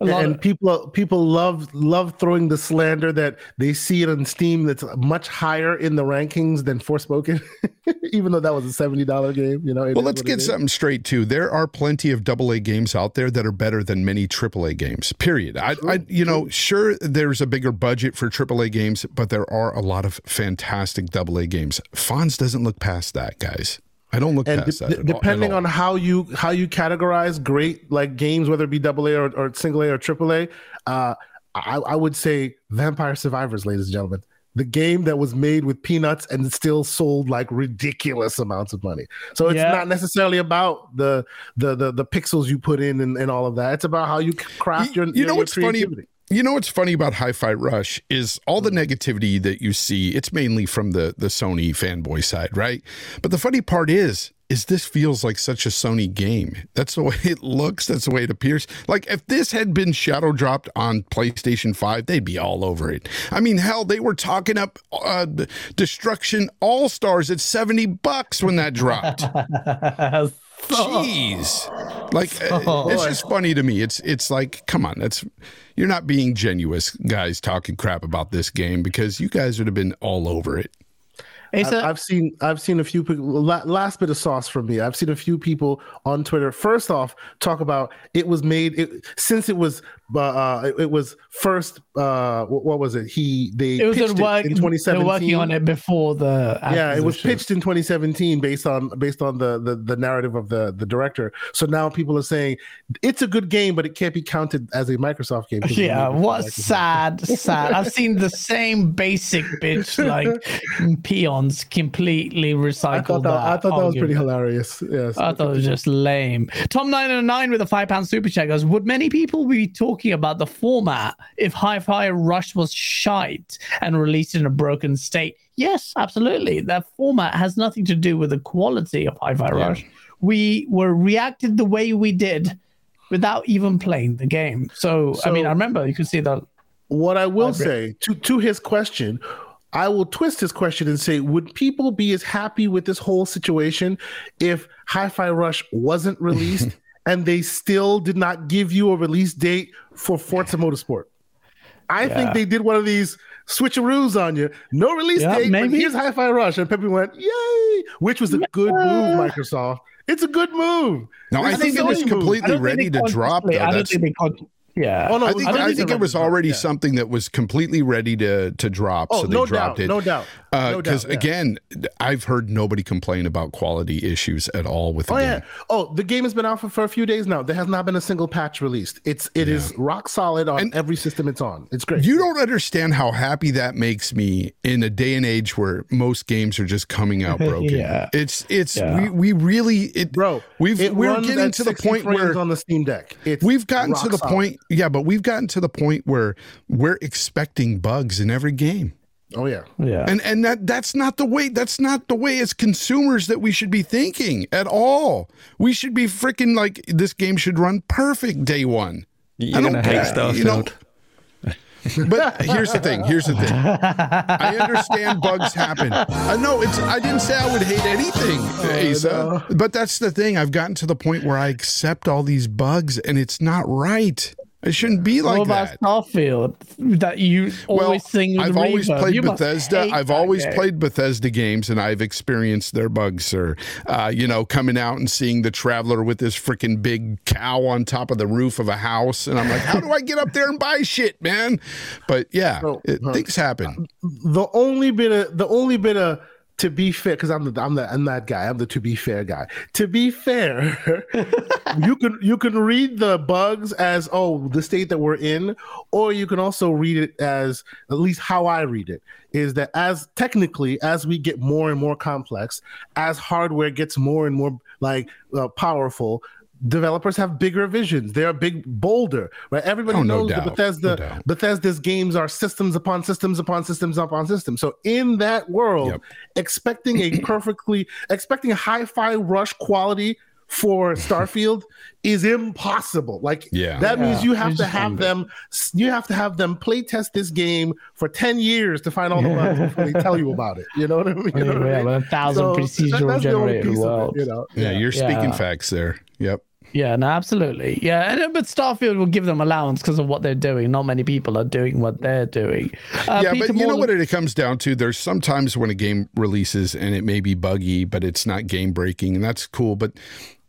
A lot and of- people people love love throwing the slander that they see it on Steam that's much higher in the rankings than Forspoken, [LAUGHS] even though that was a seventy dollar game. You know. Well, let's get it is. something straight too. There are plenty of AA games out there that are better than many AAA games. Period. I, I you know, sure, there's a bigger budget for AAA games, but there are a lot of fantastic AA games. Fonz doesn't look past that, guys. I don't look And past de- that. at all- depending at all. on how you how you categorize great like games, whether it be double A or, or single A or triple A, uh, I, I would say Vampire Survivors, ladies and gentlemen. The game that was made with peanuts and still sold like ridiculous amounts of money. So it's Yeah. not necessarily about the the the, the pixels you put in and, and all of that. It's about how you craft your you your, know your what's funny creativity. You know what's funny about hi-fi rush is all the negativity that you see it's mainly from the the sony fanboy side right? But the funny part is is this feels like such a sony game. That's the [LAUGHS] way it looks that's the way it appears. Like if this had been shadow dropped on playstation 5 they'd be all over it. I mean hell they were talking up uh destruction all stars at 70 bucks when that dropped [LAUGHS] Jeez. Like uh, [LAUGHS] it's just funny to me. It's it's like, come on, that's you're not being genuous, guys, talking crap about this game because you guys would have been all over it. Asa, I've seen I've seen a few people. Last bit of sauce from me. I've seen a few people on Twitter. First off, talk about it was made it, since it was uh, uh it, it was first uh what, what was it? He they it was pitched in work. in They're 2017. working on it before the. Yeah, it was pitched in 2017 based on based on the, the the narrative of the the director. So now people are saying it's a good game, but it can't be counted as a Microsoft game. [LAUGHS] Yeah, what Microsoft. sad, sad. I've seen the [LAUGHS] same basic bitch like peons completely recycled. I thought that, I thought that was pretty hilarious. Yes. I thought it was just lame. Tom nine oh nine with a five pound super chat goes. Would many people be talking about the format if Hi-Fi Rush was shite and released in a broken state? Yes, absolutely. That format has nothing to do with the quality of Hi-Fi Rush. We were reacted the way we did without even playing the game. So, I mean, I remember you could see that. What I will say to to his question, I will twist his question and say, would people be as happy with this whole situation if Hi-Fi Rush wasn't released [LAUGHS] and they still did not give you a release date for Forza Motorsport? I Yeah. think they did one of these switcheroos on you. No release Yeah, date, but maybe. here's Hi-Fi Rush, and Pepe went, "Yay!" Which was a good move, Microsoft. It's a good move. No, I think it was completely I don't think ready to drop. consciously- Though. I don't That's, think they con- Yeah. Oh, no, I think I I think think it it was was- already yeah. something that was completely ready to to drop, Oh, so they no dropped doubt, it. no doubt, uh, no Because doubt, yeah. again, I've heard nobody complain about quality issues at all with the Oh game. yeah. Oh, the game has been out for, for a few days now. There has not been a single patch released. It's it is rock solid on And- every system it's on. It's great. You don't understand how happy that makes me in a day and age where most games are just coming out [LAUGHS] broken. Yeah. It's it's Yeah. we, we really it Bro, we've it we're getting to the point where on the Steam Deck. It's we've gotten to the solid. point yeah, but we've gotten to the point where we're expecting bugs in every game. Oh yeah. Yeah. And and that that's not the way that's not the way as consumers that we should be thinking at all. We should be freaking like this game should run perfect day one. You're I don't gonna hate stuff. Starfield. you know. [LAUGHS] But here's the thing. Here's the thing. I understand bugs happen. Uh, I know it's. I didn't say I would hate anything, oh, Asa. But that's the thing. I've gotten to the point where I accept all these bugs, and it's not right. It shouldn't be like what about that. Starfield that you always sing with I've always reverb? played You Bethesda. I've always game. played Bethesda games, and I've experienced their bugs, sir. Uh, you know, coming out and seeing the traveler with this freaking big cow on top of the roof of a house, and I'm like, how do I get up there and buy shit, man? But yeah, So, it, huh. things happen. the only bit of the only bit of to be fair, because I'm the I'm the I'm that guy. I'm the to be fair guy. To be fair, [LAUGHS] you can you can read the bugs as oh the state that we're in, or you can also read it as at least how I read it is that as technically as we get more and more complex, as hardware gets more and more like uh, powerful. Developers have bigger visions. They're big, bolder, right? Everybody Oh, knows doubt, that Bethesda no. Bethesda's games are systems upon systems upon systems upon systems. So in that world, Yep. expecting a [CLEARS THROAT] perfectly expecting a hi-fi rush quality for [LAUGHS] Starfield is impossible. Like Yeah. that means you have it's to have them you have to have them play test this game for 10 years to find all the bugs before they tell you about it. You know what I mean? [LAUGHS] You know what I yeah, mean? with a thousand So, procedural that's generated piece of it, worlds. you know. Yeah, you're speaking Yeah. facts there. Yep. Yeah, no, absolutely. Yeah, and, uh, but Starfield will give them allowance because of what they're doing. Not many people are doing what they're doing. Uh, yeah, Peter but you know what it comes down to? There's sometimes when a game releases and it may be buggy, but it's not game breaking, and that's cool. But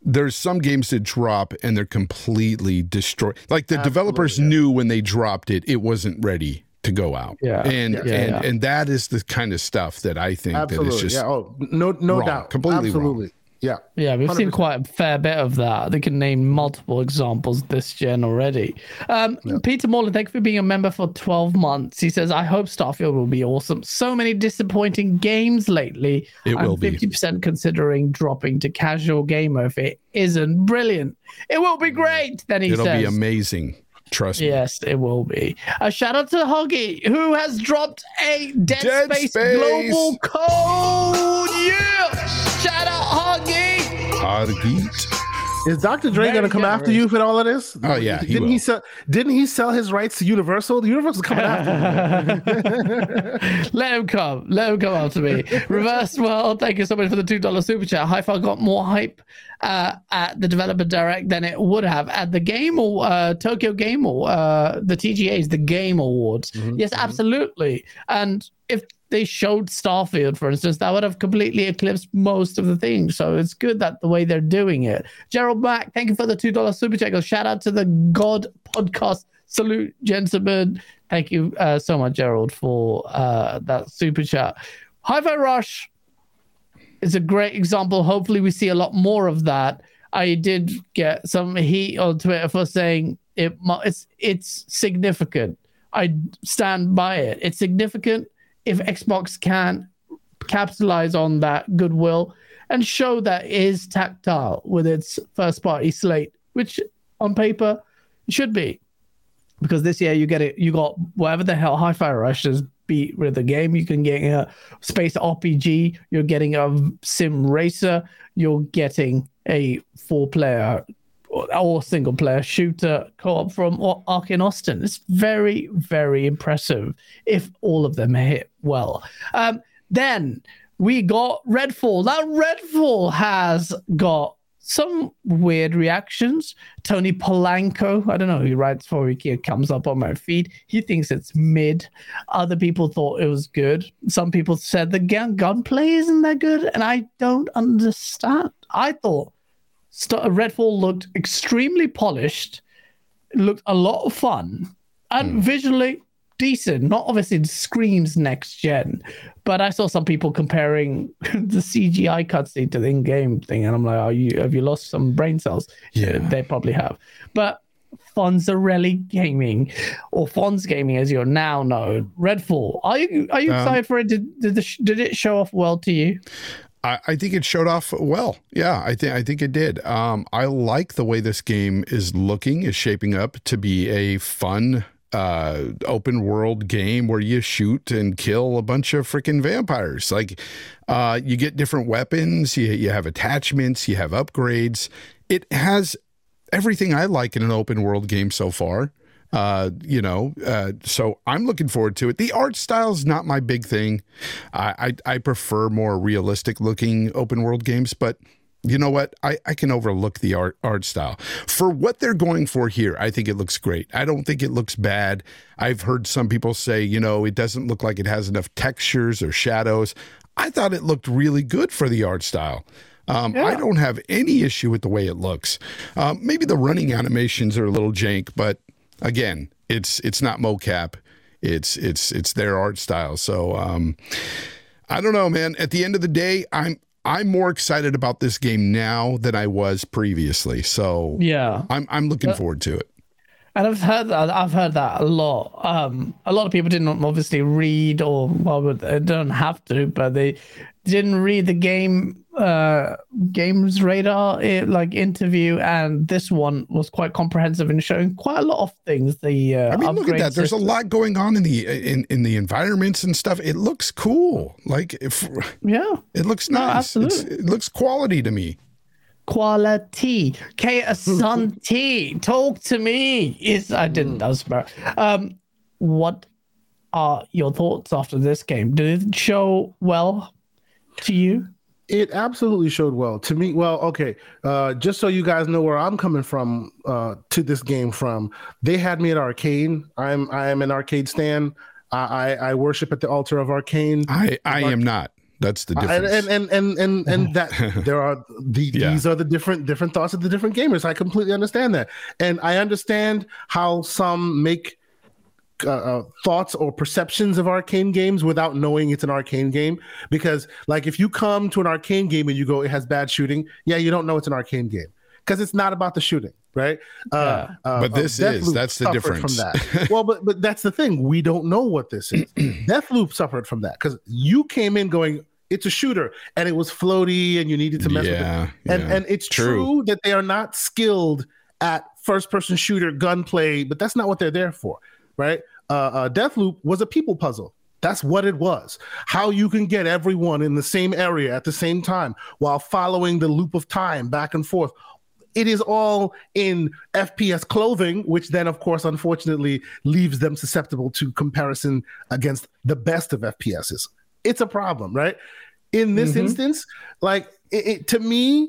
there's some games that drop and they're completely destroyed. Like the developers knew when they dropped it, it wasn't ready to go out. Yeah. and Yeah, and yeah. and that is the kind of stuff that I think that is just yeah. Oh, no no wrong. doubt. Completely wrong. Absolutely. Yeah. Yeah, we've seen 100%. quite a fair bit of that. They can name multiple examples this gen already. Um, Peter Morland, thank you for being a member for 12 months. He says, I hope Starfield will be awesome. So many disappointing games lately. It I'm will be. 50% considering dropping to casual gamer if it isn't brilliant. It will be great. Then he says. it'll be amazing. Trust me. Yes, it will be. A shout out to Hoggy, who has dropped a Dead, Dead Space, Space. global code. Yeah! Shout out Hoggy. Argeet. Is Dr. Dre gonna come after you for all of this? Oh, yeah, he didn't will. he sell? Didn't he sell his rights to Universal? The Universal's coming after. him. [LAUGHS] Let him come. Let him come after me. Reverse World, thank you so much for the $2 super chat. Hi-Fi got more hype uh, at the developer direct than it would have at the game or uh, Tokyo Game or uh, the TGA's, the Game Awards. Yes, absolutely. And if they showed Starfield, for instance, that would have completely eclipsed most of the things. So it's good that the way they're doing it. Gerald Mack, thank you for the $2 super chat. Shout out to the God podcast. Salute, gentlemen. Thank you uh, so much, Gerald, for uh, that super chat. Hi-Fi Rush is a great example. Hopefully, we see a lot more of that. I did get some heat on Twitter for saying it. It's it's significant. I stand by it. It's significant if Xbox can capitalize on that goodwill and show that is tactile with its first party slate, which on paper should be. Because this year you get it, you got whatever the hell Hi-Fi Rush has beat with the game. You can get a space RPG. You're getting a sim racer. You're getting a four-player or, or single-player shooter co-op from Arkane Austin. It's very, very impressive if all of them hit well. Um, then we got Redfall. Now Redfall has got some weird reactions. Tony Polanco, I don't know who writes for it, comes up on my feed. He thinks it's mid. Other people thought it was good. Some people said the gun gunplay isn't that good, and I don't understand. I thought St- Redfall looked extremely polished looked a lot of fun and Hmm. visually decent. Not obviously screams next gen, but I saw some people comparing [LAUGHS] the CGI cutscene to the in-game thing, and I'm like, "Are you have you lost some brain cells?" Yeah. they probably have. But Fonzarelli Gaming, or Fonz Gaming, as you're now known, Redfall. Are you are you Um, excited for it? Did did, the, did it show off well to you? I, I think it showed off well. Yeah, I think I think it did. Um, I like the way this game is looking, is shaping up to be a fun uh open world game where you shoot and kill a bunch of freaking vampires. Like uh you get different weapons you, you have attachments you have upgrades. It has everything i like in an open world game so far uh you know uh so i'm looking forward to it. The art style's not my big thing. I i, I prefer more realistic looking open world games but you know what? I, I can overlook the art art style. For what they're going for here, I think it looks great. I don't think it looks bad. I've heard some people say, you know, it doesn't look like it has enough textures or shadows. I thought it looked really good for the art style. Um, I don't have any issue with the way it looks. Um, maybe the running animations are a little jank, but again, it's it's not mocap. It's it's it's their art style. So um, I don't know, man. At the end of the day, I'm I'm more excited about this game now than I was previously. So Yeah. I'm I'm looking uh, forward to it. And I've heard that I've heard that a lot. Um, a lot of people didn't obviously read, or well, they don't have to, but they didn't read the game uh, GamesRadar eh, like interview, and this one was quite comprehensive in showing quite a lot of things. The uh, I mean, look at that. There's a lot going on in the in in the environments and stuff. It looks cool. Like if yeah it looks No, nice. It's- absolutely. it looks quality to me. Quality. Kay Asante, [LAUGHS] talk to me. Is I didn't. That was smart. Um, what are your thoughts after this game? Did it show well to you? It absolutely showed well to me. Well, okay, uh, just so you guys know where I'm coming from uh, to this game from, they had me at Arkane. I'm I am an Arkane stan. I, I, I worship at the altar of Arkane. I I am not. That's the difference. and and and and, and [LAUGHS] that there are the, Yeah. these are the different different thoughts of the different gamers. I completely understand that, and I understand how some make uh, uh, thoughts or perceptions of Arkane games without knowing it's an Arkane game. Because like if you come to an Arkane game and you go, it has bad shooting, yeah, you don't know it's an Arkane game because it's not about the shooting, right? Uh, uh, But this uh, is. That's the difference. From that. [LAUGHS] well, but but that's the thing. We don't know what this is. [CLEARS THROAT] Deathloop suffered from that because you came in going, it's a shooter, and it was floaty, and you needed to mess with it. yeah, And yeah. and it's True. true. that they are not skilled at first person shooter gunplay, but that's not what they're there for, right? Uh, uh, Deathloop was a people puzzle. That's what it was. How you can get everyone in the same area at the same time while following the loop of time back and forth. It is all in FPS clothing, which then, of course, unfortunately leaves them susceptible to comparison against the best of FPSs. It's a problem, right? In this mm-hmm. instance, like it, it, to me,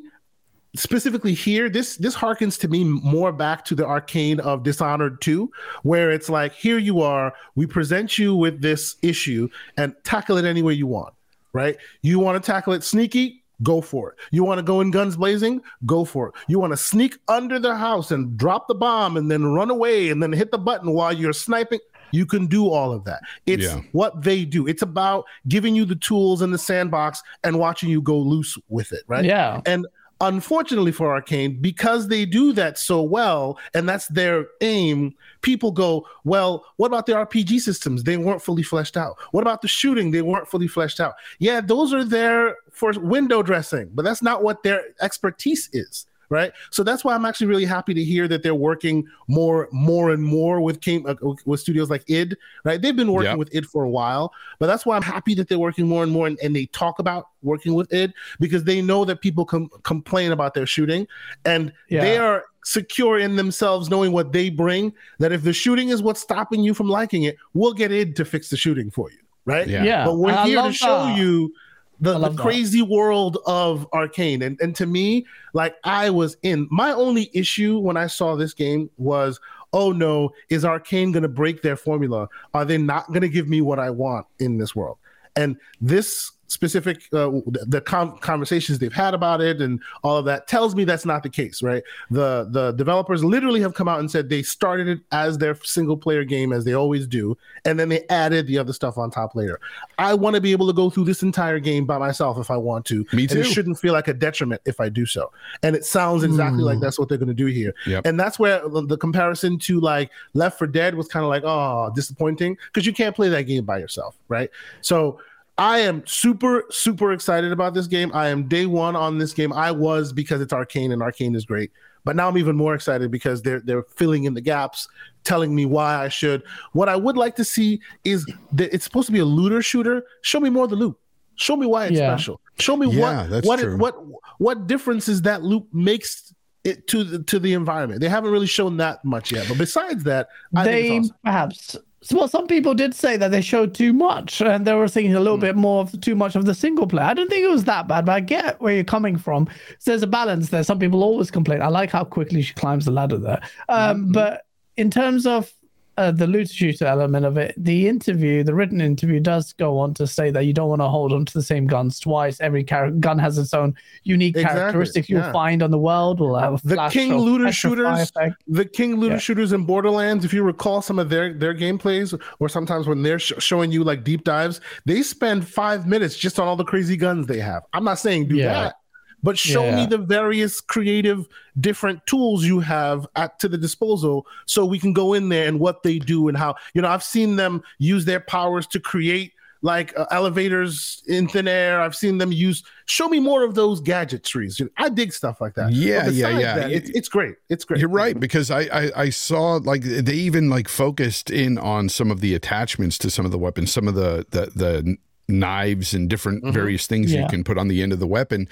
specifically here this this harkens to me more back to the Arkane of dishonored 2 where it's like here you are we present you with this issue and tackle it any way you want right you want to tackle it sneaky go for it. You want to go in guns blazing? Go for it. You want to sneak under the house and drop the bomb and then run away and then hit the button while you're sniping? You can do all of that. It's Yeah. what they do. It's about giving you the tools in the sandbox and watching you go loose with it right? Yeah. and unfortunately for Arkane, because they do that so well, and that's their aim, people go, well, what about the RPG systems? They weren't fully fleshed out. What about the shooting? They weren't fully fleshed out. Yeah, those are there for window dressing, but that's not what their expertise is. Right, so that's why I'm actually really happy to hear that they're working more, more and more with came uh, with studios like id. Right, they've been working Yep. with id for a while, but that's why I'm happy that they're working more and more, and, and they talk about working with id because they know that people com- complain about their shooting and Yeah. they are secure in themselves knowing what they bring that if the shooting is what's stopping you from liking it we'll get id to fix the shooting for you right Yeah. Yeah. but we're I here to show that. you the, the crazy world of Arkane. And, and to me like i was in my only issue when i saw this game was oh no is Arkane going to break their formula? Are they not going to give me what i want in this world? And this specific uh, the, the con- conversations they've had about it and all of that tells me that's not the case, right? The the developers literally have come out and said they started it as their single player game as they always do, and then they added the other stuff on top later. I want to be able to go through this entire game by myself if I want to. Me And too. it shouldn't feel like a detriment if I do so. And it sounds exactly like that's what they're going to do here. Yep. And that's where the, the comparison to like Left 4 Dead was kind of like, oh, disappointing because you can't play that game by yourself, right? So I am super, super excited about this game. I am day one on this game. I was because it's Arkane and Arkane is great. But now I'm even more excited because they're they're filling in the gaps, telling me why I should. What I would like to see is that it's supposed to be a looter shooter. Show me more of the loot. Show me why it's Yeah. special. Show me Yeah, what that's what it, what what differences that loop makes it to the to the environment. They haven't really shown that much yet. But besides that, I think they it's awesome. perhaps well some people did say that they showed too much and they were thinking a little Hmm. bit more of too much of the single player. I don't think it was that bad but i get where you're coming from. So there's a balance there. Some people always complain. I like how quickly she climbs the ladder there. Um, Mhm. but in terms of uh, the loot shooter element of it, the interview, the written interview, does go on to say that you don't want to hold on to the same guns twice. Every char- gun has its own unique Exactly, characteristics you'll yeah. find on the world. Will have The King looter shooters effect. the King looter Yeah. shooters in Borderlands, if you recall some of their their gameplays, or sometimes when they're sh- showing you like deep dives, they spend five minutes just on all the crazy guns they have. I'm not saying do Yeah. that, but show Yeah. me the various creative different tools you have at to the disposal, so we can go in there and what they do and how. You know, I've seen them use their powers to create. Like uh, elevators in thin air, I've seen them use. Show me more of those gadgetries. I dig stuff like that. Yeah, yeah, yeah. that, it's, it's great. It's great. You're right because I, I I saw like they even like focused in on some of the attachments to some of the weapons, some of the the the knives and different Mhm. various things you can put on the end of the weapon.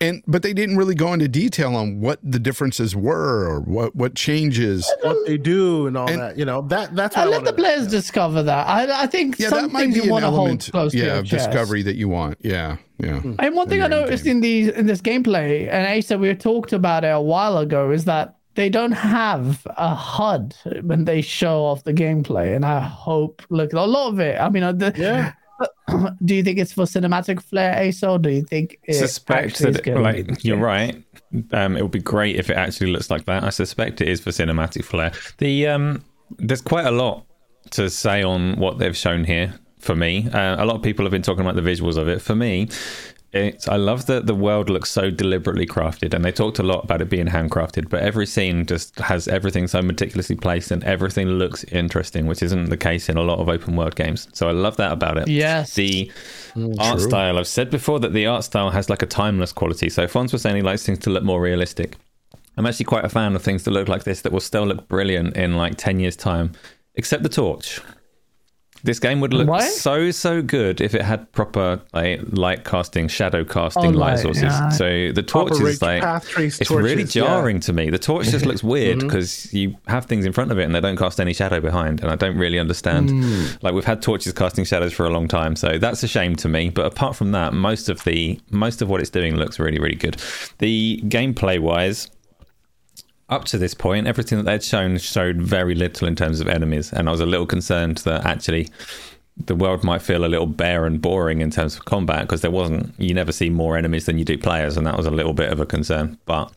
And but they didn't really go into detail on what the differences were or what what changes. what they do and all And- that. You know that that's I what I let the wanna- players discover that. I, I think Yeah, some that might things be you an want to hold element, close to yeah, your of chest. discovery that you want. Yeah, yeah. And one thing I noticed game. in these in this gameplay, and Asa, we talked about it a while ago, is that they don't have a HUD when they show off the gameplay. And I hope, look, a lot of it. I mean, uh, the, Yeah. Do you think it's for cinematic flair, Asa, or do you think it suspect that, be like, you're right. Um, it would be great if it actually looks like that. I suspect it is for cinematic flair. The um, there's quite a lot to say on what they've shown here. For me, uh, a lot of people have been talking about the visuals of it. For me, it's I love that the world looks so deliberately crafted, and they talked a lot about it being handcrafted. But every scene just has everything so meticulously placed, and everything looks interesting, which isn't the case in a lot of open world games. So I love that about it. Yes. The mm, art true. style. I've said before that the art style has like a timeless quality. So Fonz was saying he likes things to look more realistic. I'm actually quite a fan of things that look like this that will still look brilliant in like 10 years' time, except the torch. This game would look What? so so good if it had proper like light casting, shadow casting Oh, light light, sources. yeah. So the torch Proper is like path trace it's really torches, yeah. jarring to me. The torch just looks [LAUGHS] weird Mm-hmm. because you have things in front of it and they don't cast any shadow behind, and I don't really understand. Mm. Like we've had torches casting shadows for a long time, so that's a shame to me. But apart from that, most of the most of what it's doing looks really really good. The gameplay wise, up to this point, everything that they'd shown showed very little in terms of enemies, and I was a little concerned that actually the world might feel a little bare and boring in terms of combat because there wasn't you never see more enemies than you do players and that was a little bit of a concern. But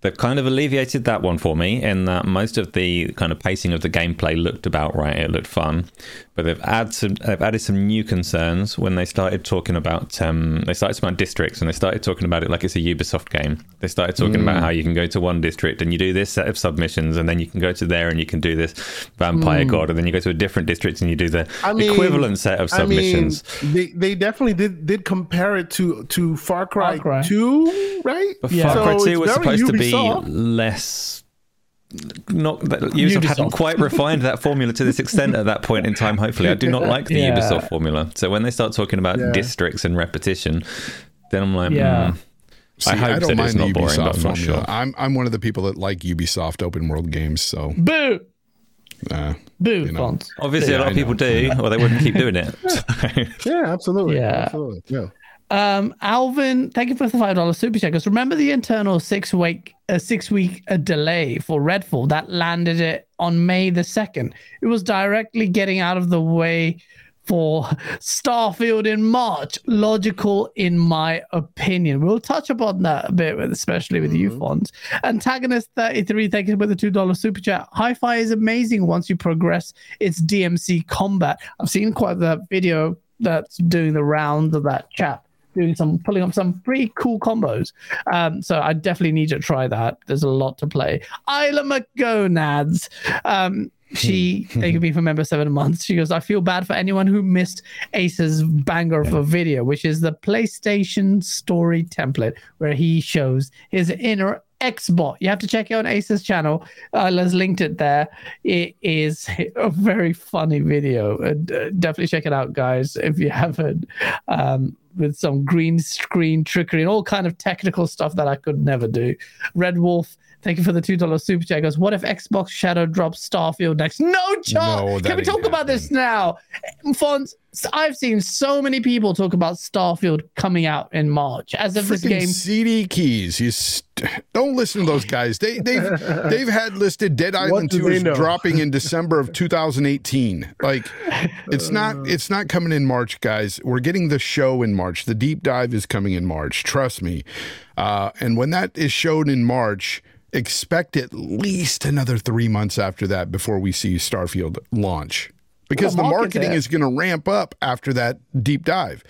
they've kind of alleviated that one for me in that most of the kind of pacing of the gameplay looked about right. It looked fun but they've added some they've added some new concerns when they started talking about um, they started talking about districts and they started talking about it like it's a Ubisoft game they started talking about how you can go to one district and you do this set of submissions and then you can go to there and you can do this vampire god and then you go to a different district and you do the I mean, equivalent set of submissions I mean, they they definitely did did compare it to to Far Cry, Far Cry. 2, right? But Yeah. Far Cry So 2 it's was very supposed to be less. Not that Ubisoft, hadn't quite refined that formula to this extent at that point in time. Hopefully, I do not like the [LAUGHS] Yeah. Ubisoft formula. So when they start talking about Yeah. districts and repetition, then I'm like, Yeah. mm, See, I hope don't that it's mind the not boring, Ubisoft I'm formula. sure. I'm I'm one of the people that like Ubisoft open world games. So Boo! uh, Boo, You know. Fonz. obviously a lot of people do, or they wouldn't keep doing it. So- [LAUGHS] Yeah, absolutely. Yeah. Absolutely. Yeah. Um, Alvin, thank you for the five dollars super chat. Because remember the internal six week, uh, six week uh, delay for Redfall that landed it on May the second. It was directly getting out of the way for Starfield in March. Logical, in my opinion. We'll touch upon that a bit, especially with you, Fonz. Antagonist 33, thank you for the $2 super chat. Hi fi is amazing once you progress its DMC combat. I've seen quite the video that's doing the rounds of that chat. Doing some pulling up some pretty cool combos. Um, so I definitely need to try that. There's a lot to play. Isla McGonads. Um, she [LAUGHS] thank me for member seven months. She goes, I feel bad for anyone who missed Ace's banger of a video, which is the PlayStation story template where he shows his inner Xbot. You have to check it on Ace's channel. Uh, Les linked it there. It is [LAUGHS] a very funny video. Uh, definitely check it out, guys, if you haven't. Um, with some green screen trickery and all kind of technical stuff that I could never do. Red Wolf, thank you for the two dollar super chat. Goes, what if Xbox Shadow drops Starfield next? No chance. No, Can we ain't talk about this now? Fonz, I've seen so many people talk about Starfield coming out in March as of this game. CD keys. You st- don't listen to those guys. They they've they've had listed Dead Island 2 is dropping in December of 2018. Like it's not it's not coming in March, guys. We're getting the show in March. The deep dive is coming in March. Trust me. Uh, and when that is shown in March, expect at least another three months after that before we see Starfield launch. Because Well, the marketing is going to ramp up after that deep dive.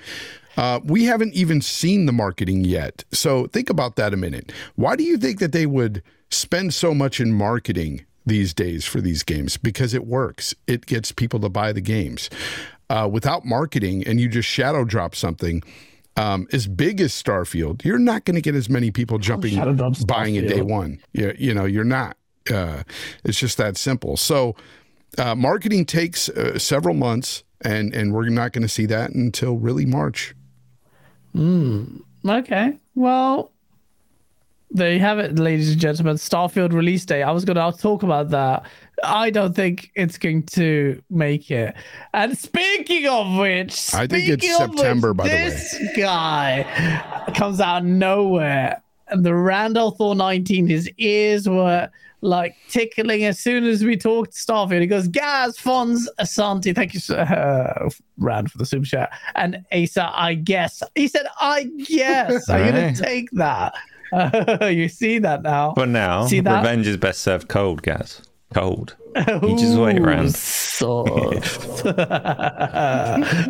Uh, we haven't even seen the marketing yet. So think about that a minute. Why do you think that they would spend so much in marketing these days for these games? Because it works, it gets people to buy the games. Uh, without marketing and you just shadow drop something, um, as big as Starfield, you're not going to get as many people jumping, Shadow buying it day one. You, you know, you're not. Uh, it's just that simple. So, uh, marketing takes uh, several months, and and we're not going to see that until really March. Mm, Okay. Well, there you have it, ladies and gentlemen. Starfield release day. I was going to talk about that. I don't think it's going to make it. And speaking of which, I think it's speaking of which, September, by the way. this guy comes out of nowhere. And the Randall Thor 19, his ears were like tickling as soon as we talked Starfield. He goes, Gaz, Fonz, Asante. Thank you, sir, uh, Rand, for the super chat. And Asa, I guess. He said, I guess. Are you going to take that? [LAUGHS] you see that now. For now, See that? revenge is best served cold, Gaz. Cold. You just wait around. soft. [LAUGHS] [LAUGHS]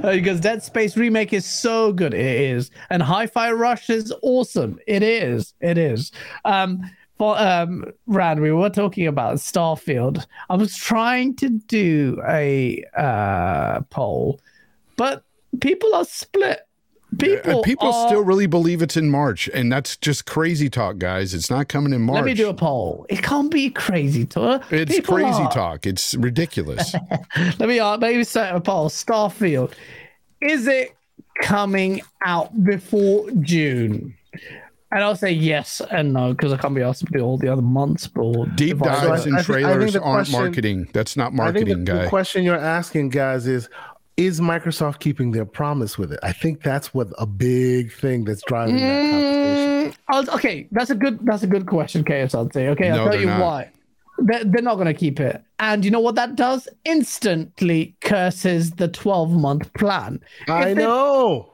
because Dead Space remake is so good. It is, and Hi-Fi Rush is awesome. It is. It is. Um, for um, Rand, we were talking about Starfield. I was trying to do a uh poll, but people are split. People, people are- still really believe it's in March, and that's just crazy talk, guys. It's not coming in March. Let me do a poll. It can't be crazy talk. it's People crazy are- talk. It's ridiculous. [LAUGHS] Let me uh, maybe set a poll. Starfield, is it coming out before June? And I'll say yes and no because I can't be asked to do all the other months. But Deep dives So and I think- I think trailers aren't question- marketing. That's not I think marketing, the, the question you're asking, guys, is is Microsoft keeping their promise with it? I think that's what a big thing that's driving that conversation. Mm, I'll- okay, that's a good that's a good question, KSLT. Okay, I'll No, tell you not. why. They're, they're not going to keep it. And you know what that does? Instantly curses the 12 month plan. I they- know.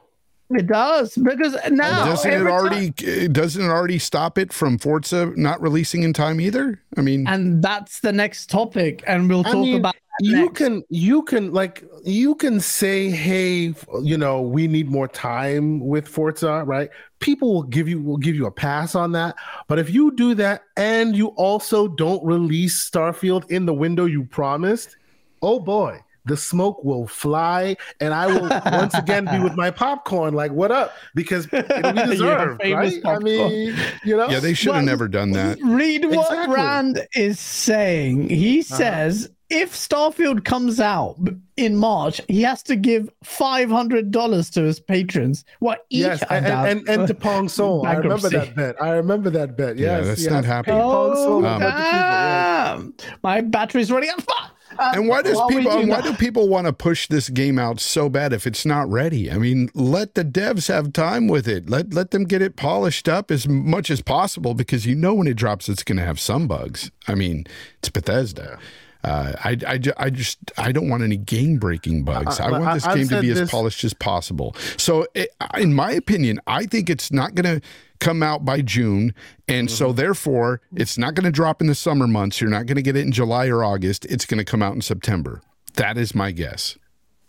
It does because now doesn't it every time- already? Doesn't it already stop it from Forza not releasing in time either? I mean, and that's the next topic and we'll I talk mean, about that you next. can you can like you can say hey you know we need more time with forza right? People will give you will give you a pass on that. But if you do that and you also don't release starfield in the window you promised oh boy the smoke will fly and i will once again be with [LAUGHS] my popcorn. Like what up? Because [LAUGHS] we deserve be Your deserved famous right i mean you know? Yeah, they should have Well, never done that. read what Exactly. rand is saying. He uh-huh. says if starfield comes out in march he has to give $500 to his patrons what each Yes, I and, and, and to Pong [LAUGHS] Soul. I remember that bet. I remember that bet. Yeah, Yes, that's yes. not happening. Pay Pong Soul oh, a bunch of damn. my battery's running out Fuck! Uh, And why does people? do why that- do people want to push this game out so bad if it's not ready? I mean, let the devs have time with it. Let let them get it polished up as much as possible because you know when it drops, it's going to have some bugs. I mean, it's Bethesda. Uh, I, I, I just I don't want any game breaking bugs. I, I- want this I've game to said be as polished as possible. So, it, in my opinion, I think it's not going to come out by June, and so Mm-hmm. therefore it's not going to drop in the summer months. You're not going to get it in July or August. It's going to come out in September. That is my guess.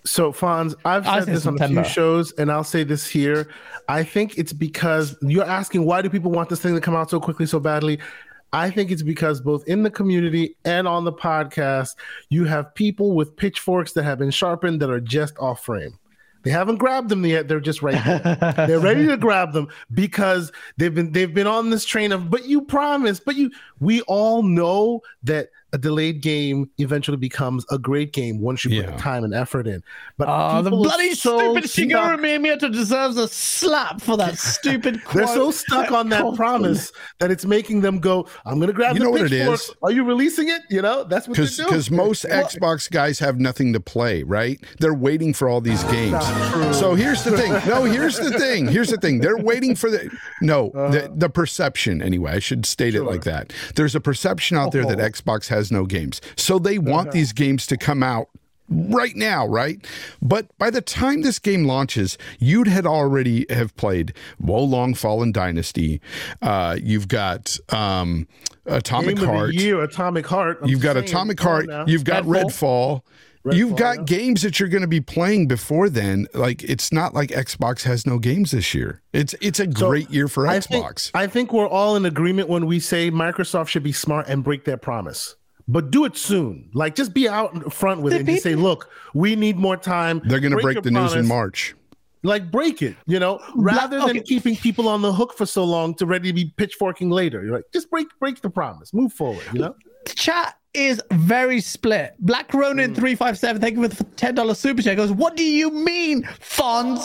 So, Fonz, I've said say this on a few shows, and I'll say this here. I think it's because you're asking why do people want this thing to come out so quickly, so badly. I think it's because both in the community and on the podcast, you have people with pitchforks that have been sharpened that are just off frame. They haven't grabbed them yet. They're just right there. [LAUGHS] They're ready to grab them because they've been they've been on this train of. But you promise, But you, we all know that a delayed game eventually becomes a great game once you put Yeah. the time and effort in. But Oh, the bloody so stupid Shigeru stuck- Miyamoto deserves a slap for that [LAUGHS] stupid They're quote. so stuck on that [LAUGHS] Constantly. promise that it's making them go. I'm going to grab You the know what it pitchfork. is? Are you releasing it? You know that's what because they're doing. because most Xbox guys have nothing to play, right? They're waiting for all these games. So here's the thing. No, here's the thing. Here's the thing. They're waiting for the no the, uh. the perception anyway. I should state it like that. There's a perception out there that uh-huh. Xbox has no games, so they want these games to come out right now, right? But by the time this game launches, you'd had already have played Wo Long Fallen Dynasty. Uh, you've got um, Atomic Game Heart. year, Atomic Heart. I'm You've got saying, Atomic Heart. now. You've got Redfall. Redfall. You've got yeah. games that you're going to be playing before then. Like it's not like Xbox has no games this year. It's it's a So, great year for I think, Xbox. I think we're all in agreement when we say Microsoft should be smart and break their promise. But do it soon. Like just be out in front with The it and just say, look, we need more time. They're going to break your the news in. March. Like break it, you know, rather okay. than keeping people on the hook for so long to ready to be pitchforking later. You're like, just break break the promise. Move forward, you know? chat is very split. Black Ronin three five seven. Thank you for the ten dollars super chat. Goes, what do you mean, Fonz?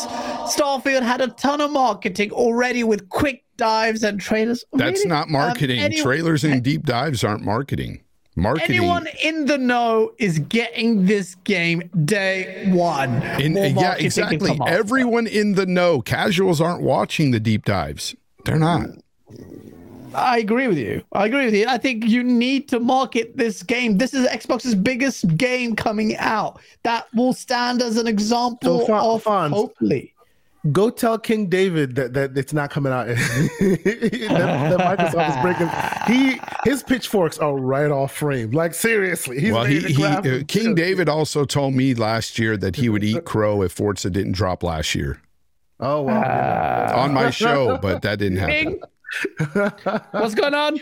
Starfield had a ton of marketing already with quick dives and trailers. That's Really? not Um, marketing. Trailers and deep dives aren't marketing. Marketing. Anyone in the know is getting this game day one. in, More yeah, marketing can exactly. come after. Everyone in the know. Casuals aren't watching the deep dives. They're not. I agree with you. I agree with you. I think you need to market this game. This is Xbox's biggest game coming out. That will stand as an example So, Fon- of Fonz, hopefully. Go tell King David that, that it's not coming out. [LAUGHS] that, that Microsoft is breaking. He his pitchforks are right off frame. Like seriously, he's Well, he, he uh. King David also told me last year that he would eat crow if Forza didn't drop last year Oh wow! on my [LAUGHS] show, but that didn't happen. Bing. [LAUGHS] What's going on?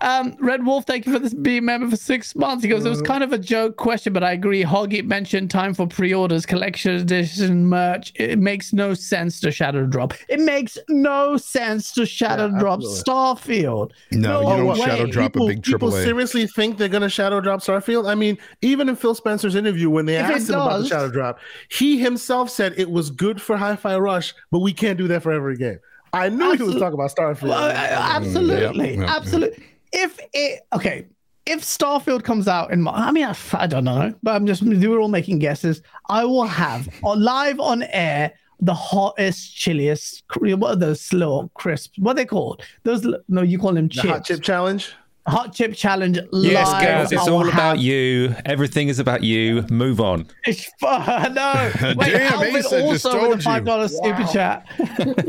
Um, Red Wolf, thank you for this being member for six months. He goes, it was kind of a joke question, but I agree. Hoggy mentioned time for pre-orders, collection edition merch. It makes no sense to Shadow Drop. It makes no sense to Shadow Drop Starfield. No, you don't way. shadow drop people, a big people AAA. seriously think they're going to shadow drop Starfield. I mean, even in Phil Spencer's interview, when they If it asked him about the shadow drop, he himself said it was good for Hi-Fi Rush, but we can't do that for every game. I knew he was talking about Starfield. Well, uh, absolutely, Yep, yep, absolutely. If it okay, if Starfield comes out in, Mar- I mean, I, I don't know, but I'm just we're all making guesses. I will have on, live on air the hottest, chilliest. What are those little crisps? What are they called? Those no, you call them the chips. hot chip challenge. Hot chip challenge. Yes, live. Gaz, it's all about have- you. Everything is about you. Move on. It's fun. [LAUGHS] No. [LAUGHS] Wait, Damn, Alvin Asa also with a five you. dollar super chat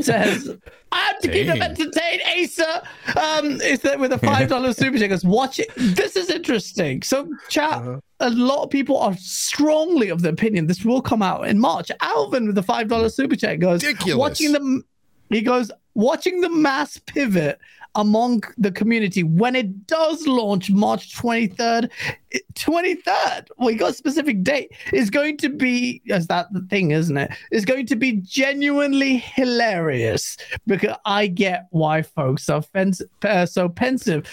[LAUGHS] says, "I have to keep them Dang. entertained." Asa, um, is that with a five dollar super chat? Goes, watch it. This is interesting. So, chat. Uh-huh. A lot of people are strongly of the opinion this will come out in March. Alvin with the five dollar super chat goes, Ridiculous. watching the. He goes, watching the mass pivot among the community when it does launch March 23rd. 23rd, we got a specific date, is going to be, as that the thing, isn't it? Is going to be genuinely hilarious because I get why folks are fens- uh, so pensive.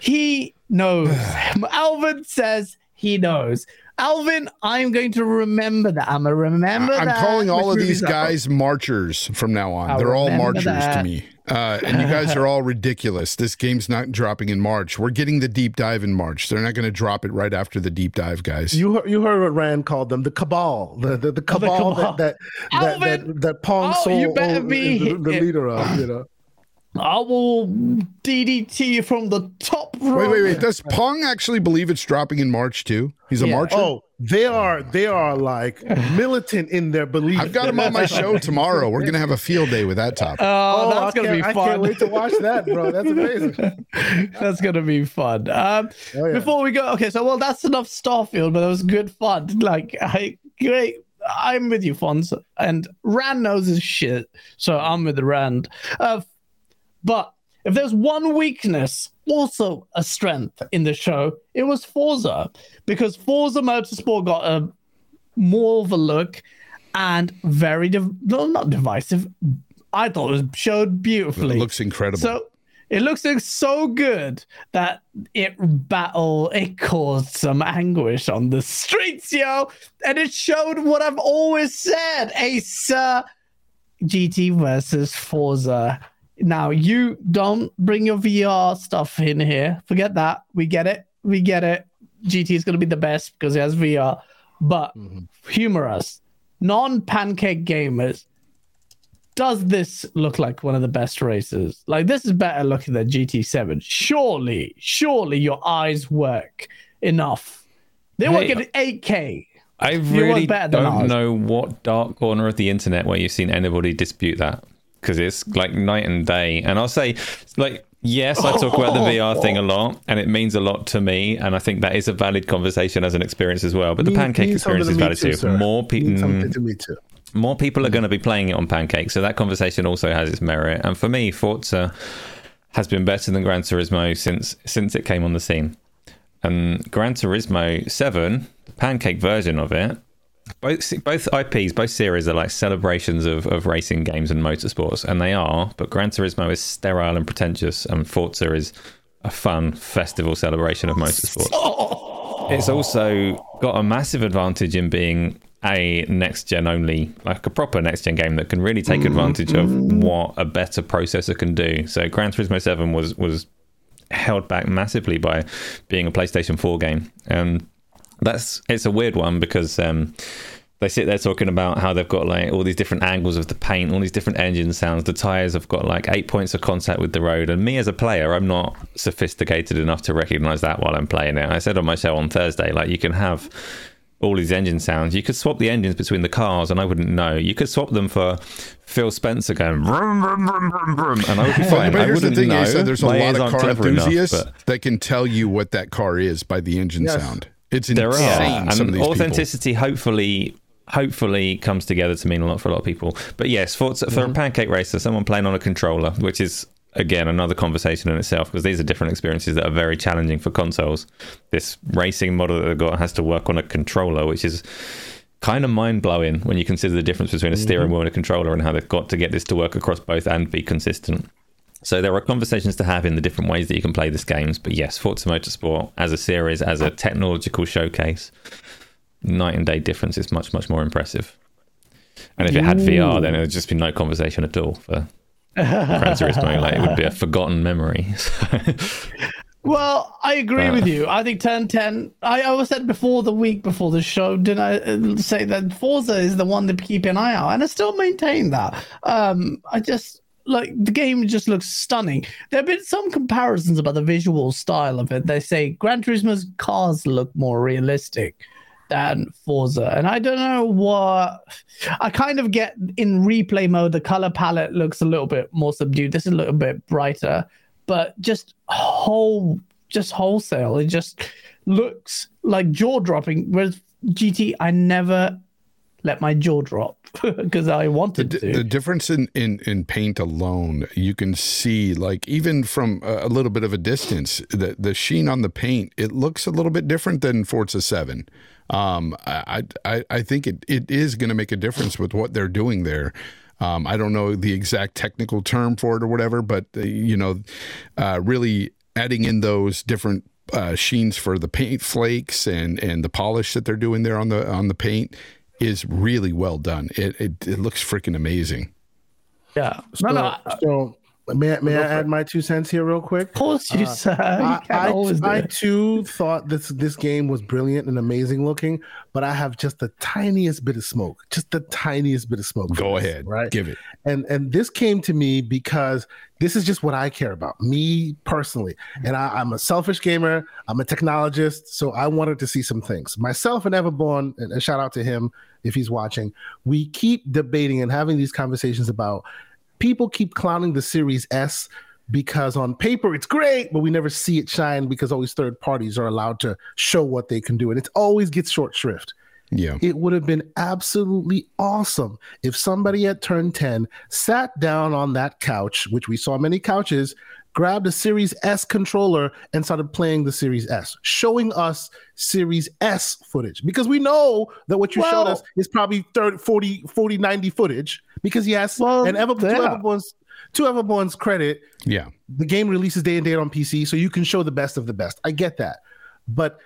He knows. [SIGHS] Alvin says he knows. Alvin, I'm going to remember that. I'm gonna remember I'm that. calling all of these guys marchers from now on. I'll They're all remember marchers to me. Uh, and you guys are all ridiculous. This game's not dropping in March. We're getting the deep dive in March. They're not going to drop it right after the deep dive, guys. You heard, you heard what Rand called them, the cabal, the the, the cabal, cabal. that that that, Alvin! that, that Pong Oh, Soul you better is be- the, the leader of, you know. I will DDT you from the top row. Wait, wait, wait. Does Pong actually believe it's dropping in March too? He's a Yeah. Marcher. Oh, they are they are like militant in their belief. I've got him on my show tomorrow. We're gonna have a field day with that topic. Oh, I that's gonna can't- be I fun. can't wait to watch that, bro. That's amazing. [LAUGHS] that's gonna be fun. Um, Oh, yeah. Before we go, okay, so well, that's enough Starfield, but it was good fun. Like, I great. I'm with you, Fonz, and Rand knows his shit, so I'm with Rand. Uh, but if there's one weakness, also a strength in the show, it was Forza because Forza Motorsport got a more of a look and very div- no, not divisive. I thought it was showed beautifully. It looks incredible. So it looks like so good that it battle it caused some anguish on the streets, yo, and it showed what I've always said: Asa GT versus Forza. Now you don't bring your VR stuff in here. Forget that. We get it. We get it. GT is going to be the best because it has VR. But mm-hmm. humor us, non-pancake gamers does this look like one of the best races? Like this is better looking than GT7. Surely, surely your eyes work enough. They work Hey, at 8K. I really don't ours. know what dark corner of the internet where you've seen anybody dispute that because it's like night and day. And I'll say, like, yes, I talk about the [LAUGHS] VR thing a lot, and it means a lot to me, and I think that is a valid conversation as an experience as well. But the pancake experience is valid too, too. More people, something mm, to me too. more people are going to be playing it on pancake so that conversation also has its merit and for me forza has been better than gran turismo since since it came on the scene and gran turismo 7 the pancake version of it both both ips both series are like celebrations of, of racing games and motorsports and they are but gran turismo is sterile and pretentious and forza is a fun festival celebration of motorsports it's also got a massive advantage in being a next gen only, like a proper next gen game that can really take mm-hmm. advantage of what a better processor can do. So Gran Turismo 7 was was held back massively by being a PlayStation 4 game. And that's it's a weird one because um they sit there talking about how they've got like all these different angles of the paint, all these different engine sounds. The tires have got like eight points of contact with the road. And me as a player, I'm not sophisticated enough to recognize that while I'm playing it. I said on my show on Thursday, like you can have all these engine sounds. You could swap the engines between the cars, and I wouldn't know. You could swap them for Phil Spencer going vroom, vroom, vroom, vroom, vroom, and I would be fine. but here's the wouldn't thing: know. is that there's a lot of car clever enough, enthusiasts but- that can tell you what that car is by the engine Yes. sound. It's there insane. are and authenticity hopefully hopefully comes together to mean a lot for a lot of people. But yes for, for Mm-hmm. a pancake racer someone playing on a controller which is again another conversation in itself because these are different experiences that are very challenging for consoles. This racing model that they've got has to work on a controller which is kind of mind-blowing when you consider the difference between a steering wheel and a controller and how they've got to get this to work across both and be consistent so there are conversations to have in the different ways that you can play this games. But yes, Forza Motorsport as a series, as a technological showcase, night and day difference is much, much more impressive. And if it had VR, then it would just be no conversation at all for Gran Turismo. Like it would be a forgotten memory. [LAUGHS] Well, I agree with you. I think Turn 10, I always said before the week before the show, didn't I uh, say that Forza is the one to keep an eye out? And I still maintain that. Um, I just, like, the game just looks stunning. There have been some comparisons about the visual style of it. They say Gran Turismo's cars look more realistic than Forza. And I don't know what I kind of get in replay mode, the color palette looks a little bit more subdued. This is a little bit brighter, but just whole just wholesale, it just looks like jaw dropping. Whereas GT, I never let my jaw drop [LAUGHS] because I wanted the, to. the difference in, in in paint alone you can see like even from a, a little bit of a distance the the sheen on the paint it looks a little bit different than Forza 7 um i i i think it it is going to make a difference with what they're doing there um, I don't know the exact technical term for it or whatever, but uh, you know, uh, really adding in those different uh, sheens for the paint flakes and and the polish that they're doing there on the on the paint is really well done. It it, it looks freaking amazing. yeah. So, no, no. So May, I- may I add my two cents here real quick? Of course, you uh, sir. You I, I, I too thought this this game was brilliant and amazing looking, but I have just the tiniest bit of smoke, just the tiniest bit of smoke. Go this, ahead, right? give it. and and this came to me because this is just what I care about, me personally. And I, I'm a selfish gamer. I'm a technologist, so I wanted to see some things. Myself and Everborn, and a shout out to him if he's watching. We keep debating and having these conversations about people keep clowning the Series S because on paper it's great, but we never see it shine because always third parties are allowed to show what they can do, and it always gets short shrift Yeah. it would have been absolutely awesome if somebody at turn 10 sat down on that couch, which we saw many couches, grabbed a Series S controller and started playing the Series S, showing us Series S footage. Because we know that what you showed us is probably 30, 40, 40, 90 footage. Because yes, Well, and Ever, to yeah. Everborn's to Everborn's credit, Yeah. the game releases day and date on PC, so you can show the best of the best. I get that, but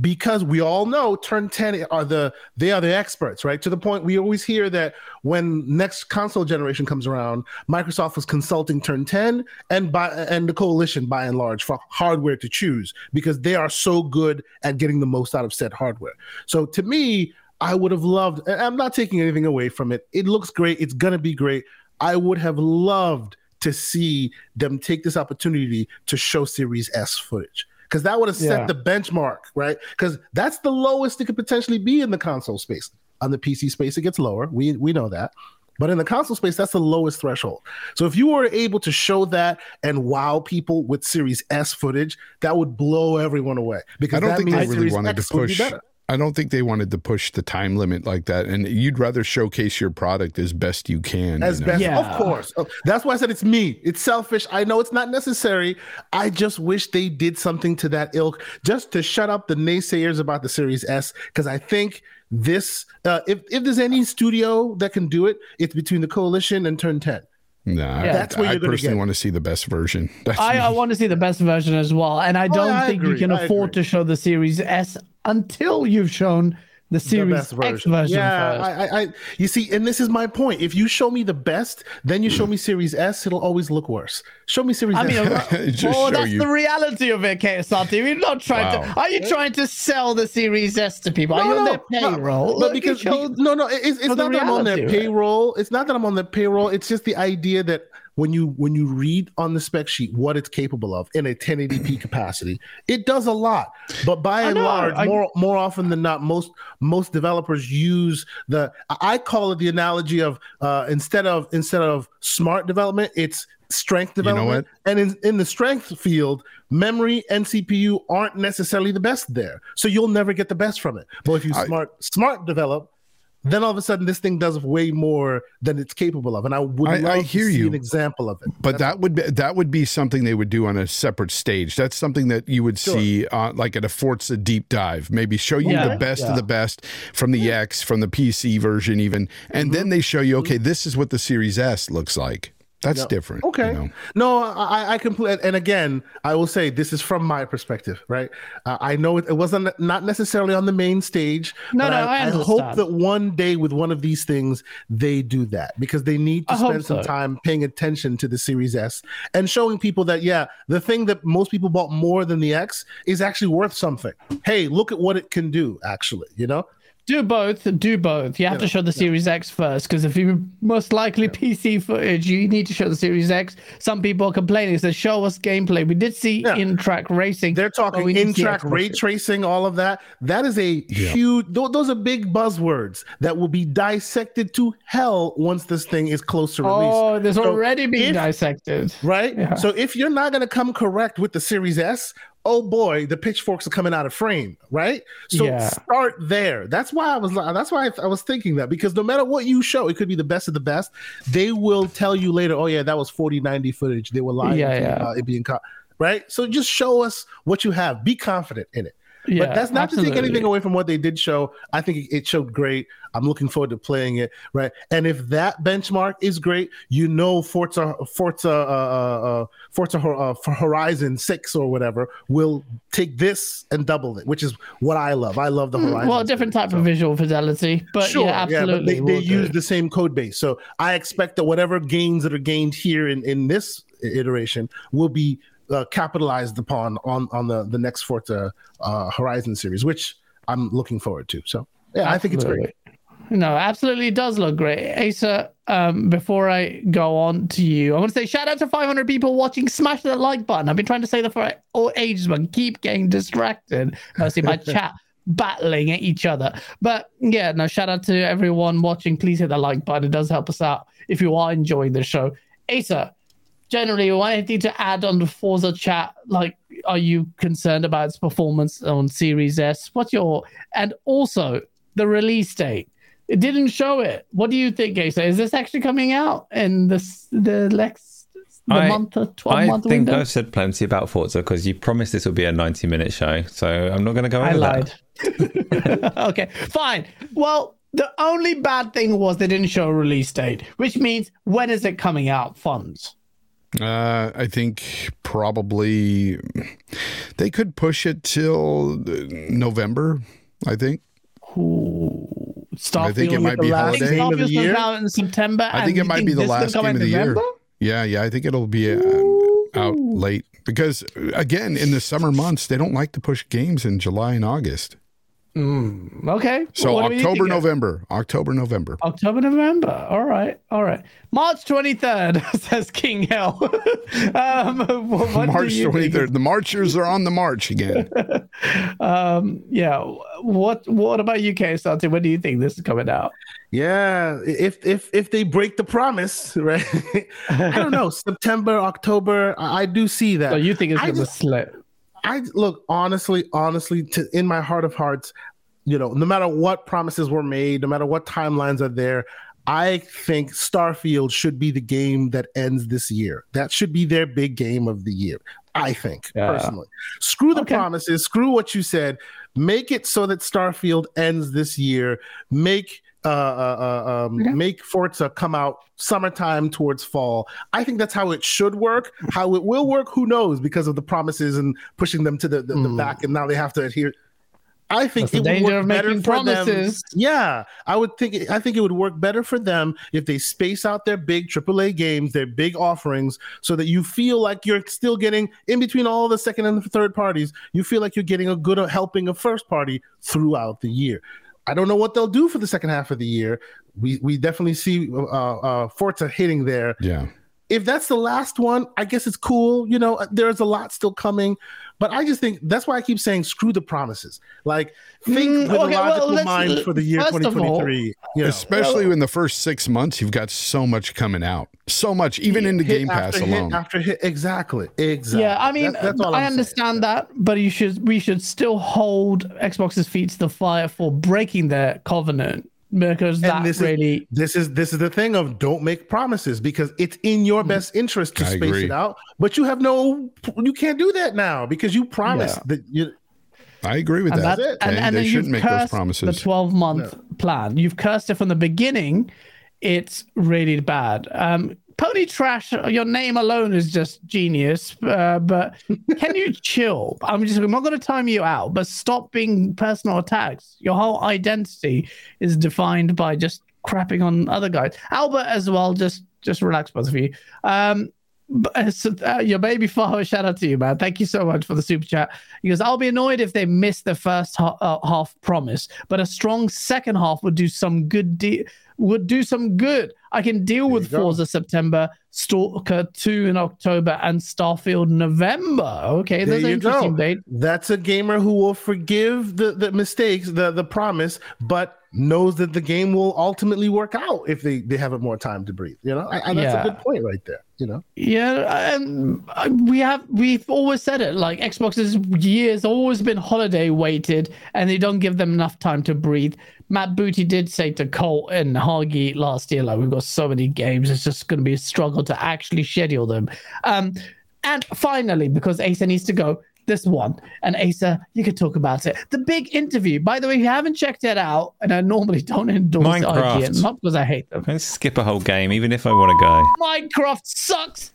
because we all know turn 10 are the they are the experts right? To the point we always hear that when next console generation comes around microsoft was consulting turn 10 and by and the coalition by and large for hardware to choose because they are so good at getting the most out of said hardware. So to me i would have loved i'm not taking anything away from it. It looks great. It's gonna be great. I would have loved to see them take this opportunity to show series s footage because that would have set Yeah. the benchmark, right? Because that's the lowest it could potentially be in the console space. On the PC space, it gets lower. We we know that. But in the console space, that's the lowest threshold. So if you were able to show that and wow people with Series S footage, that would blow everyone away. Because I don't that think they really Series wanted X to would be push. Better. I don't think they wanted to push the time limit like that. And you'd rather showcase your product as best you can. as you know? best Yeah. of course Oh, that's why i said it's me it's selfish i know it's not necessary i just wish they did something to that ilk just to shut up the naysayers about the series s because i think this uh, if, if there's any studio that can do it it's between the coalition and turn 10 Nah, Yeah. That's where I you're gonna personally get. want to see the best version. [LAUGHS] That's I, I want to see the best version as well, and I don't I think you can I afford agree. to show the Series S until you've shown the the Series best X version yeah. I, I, you see and this is my point if you show me the best then you show me series s it'll always look worse show me series I s mean, uh, [LAUGHS] Just well, show that's you. the reality of it, KSRT. We're not trying Wow. to. Are you trying to sell the Series S to people? Are you on their payroll? No, Look, because no, no, it's, it's not that I'm on their reality of it. payroll. It's not that I'm on their payroll. It's just the idea that when you when you read on the spec sheet what it's capable of in a 1080p [CLEARS THROAT] capacity, it does a lot. But by and large, I- more more often than not, most most developers use the I I call it the analogy of uh, instead of instead of smart development, it's strength development. You know. And in, in the strength field, memory and CPU aren't necessarily the best there. So you'll never get the best from it. But if you I- smart smart develop, then all of a sudden this thing does way more than it's capable of. And I would I- love I to hear see you. an example of it. But that would be that would be something they would do on a separate stage. That's something that you would see uh, like at a Forza deep dive. Maybe show you Yeah. the best Yeah. of the best from the X, from the PC version, even, and then they show you, okay, this is what the Series S looks like. That's different. you Okay. know? No, I, I completely. And again, I will say this is from my perspective, right? Uh, I know it, it wasn't not necessarily on the main stage. No, but no, I hope understand. that one day with one of these things they do that because they need to I spend some so. time paying attention to the Series S and showing people that yeah, the thing that most people bought more than the X is actually worth something. Hey, look at what it can do. Actually, you know. Do both. Do both. You have to show the Series X first because if you most likely PC footage, you need to show the Series X. Some people are complaining. Say, show us gameplay. We did see Yeah. in track racing. They're talking we in track X ray footage. tracing, all of that. That is a huge, tho- those are big buzzwords that will be dissected to hell once this thing is close to release. Oh, there's So already being if- dissected. Right? Yeah. So if you're not going to come correct with the Series S, oh boy, the pitchforks are coming out of frame, right? So Yeah. start there. That's why I was that's why I, I was thinking that because no matter what you show, it could be the best of the best. They will tell you later, oh yeah, that was 4090 footage. They were lying Yeah, to yeah. about it being co- right? So just show us what you have. Be confident in it. Yeah, but that's not to take anything away from what they did show. I think it- showed great. I'm looking forward to playing it. Right, and if that benchmark is great, you know, Forza, Forza, uh, uh, uh, Forza uh, for Horizon Six or whatever will take this and double it, which is what I love. I love the Horizon. Hmm, well, different type of visual fidelity, but Sure, yeah, absolutely. but they, they use the same code base. So I expect that whatever gains that are gained here in, in this iteration will be uh, capitalized upon on on the the next Forza uh, Horizon series, which I'm looking forward to. So yeah, I think it's great. No, absolutely it does look great. Asa, um, before I go on to you, I want to say shout out to 500 people watching. Smash that like button. I've been trying to say that for all ages, but keep getting distracted. I see my [LAUGHS] chat battling at each other. But yeah, no, shout out to everyone watching. Please hit the like button. It does help us out if you are enjoying the show. Asa, generally, anything to add on the Forza chat? Like, are you concerned about its performance on Series S? What's your and also the release date? It didn't show it. What do you think, Asa? Is this actually coming out in this the next the I- month or twelve I month think window? I've said plenty about Forza because you promised this would be a 90 minute show. So I'm not going to go over that. I that. lied. [LAUGHS] okay, fine. Well, the only bad thing was they didn't show a release date, which means when is it coming out? Fonz. Uh, I think probably they could push it till November. I think. Ooh, Starfield. I think it might the be last holiday. game of the year? out in September. I think it might be the last game out of the year. Yeah, yeah. I think it'll be uh, out late because uh, again, in the summer months, they don't like to push games in July and August. Okay. So What do we need to October. November, October, November. October, November. All right, all right. March twenty third [LAUGHS] says King Hell. [LAUGHS] um, what, what do March you twenty think? The marchers are on the march again. [LAUGHS] Um, yeah. What What about UK, Santi? When do you think this is coming out? Yeah, if if if they break the promise, right? I don't know. September, October. I, I do see that. So you think it's I going to slip? I look honestly, honestly, to, in my heart of hearts, you know, no matter what promises were made, no matter what timelines are there, I think Starfield should be the game that ends this year. That should be their big game of the year. I think Yeah. personally. Screw the Okay. promises. Screw what you said. Make it so that Starfield ends this year. Make uh, uh, uh, um, Okay. make Forza come out summertime towards fall. I think that's how it should work. How it will work, who knows? Because of the promises and pushing them to the, the, the Mm. back, and now they have to adhere. I think That's the it would danger work of better making for them. promises. Yeah, I would think. I think it would work better for them if they space out their big AAA games, their big offerings, so that you feel like you're still getting in between all the second and the third parties. You feel like you're getting a good helping of first party throughout the year. I don't know what they'll do for the second half of the year. We we definitely see uh, uh, Forza hitting there. Yeah. If that's the last one, I guess it's cool. You know, there's a lot still coming, but I just think that's why I keep saying screw the promises. Like think Mm, with okay, a logical let's- mind for the year first of all- 2023. you know. Especially in the first six months, you've got so much coming out. So much, even in the Game Pass after alone. Hit after hit, exactly, exactly. Yeah, I mean, That- that's all I I'm saying. understand that, but you should we should still hold Xbox's feet to the fire for breaking their covenant because that this really is this is this is the thing of don't make promises because it's in your best interest to I space agree. it out, but you have no, you can't do that now because you promised Yeah. that you. I agree with and that. that, and, They- and they then shouldn't you've make those cursed promises. the 12 month plan. You've cursed it from the beginning. It's really bad. Um, Pony Trash, your name alone is just genius. Uh, but [LAUGHS] can you chill? I'm just, I'm not going to time you out, but stop being personal attacks. Your whole identity is defined by just crapping on other guys. Albert as well. Just, just relax, both of you. Um, but, uh, so, uh, your baby father, shout out to you, man. Thank you so much for the super chat. He goes, I'll be annoyed if they miss the first ha- uh, half promise, but a strong second half would do some good. De- would do some good. I can deal with you go. Forza September, Stalker 2 in October, and Starfield November. Okay, There you interesting go. date. That's a gamer who will forgive the, the mistakes, the the promise, but knows that the game will ultimately work out if they, they have more time to breathe. You know, and that's Yeah. a good point right there. You know, Yeah, and we have we've always said it. Like Xbox's years always been holiday weighted, and they don't give them enough time to breathe. Matt Booty did say to Colt and Hoggy last year, like we've got so many games, it's just going to be a struggle to actually schedule them. Um, and finally, because Asa needs to go, this one. And Asa, you could talk about it. The big interview. By the way, if you haven't checked it out, and I normally don't endorse Minecraft. IGN, not because I hate them. Let's skip a whole game, even if I want to go. Minecraft sucks.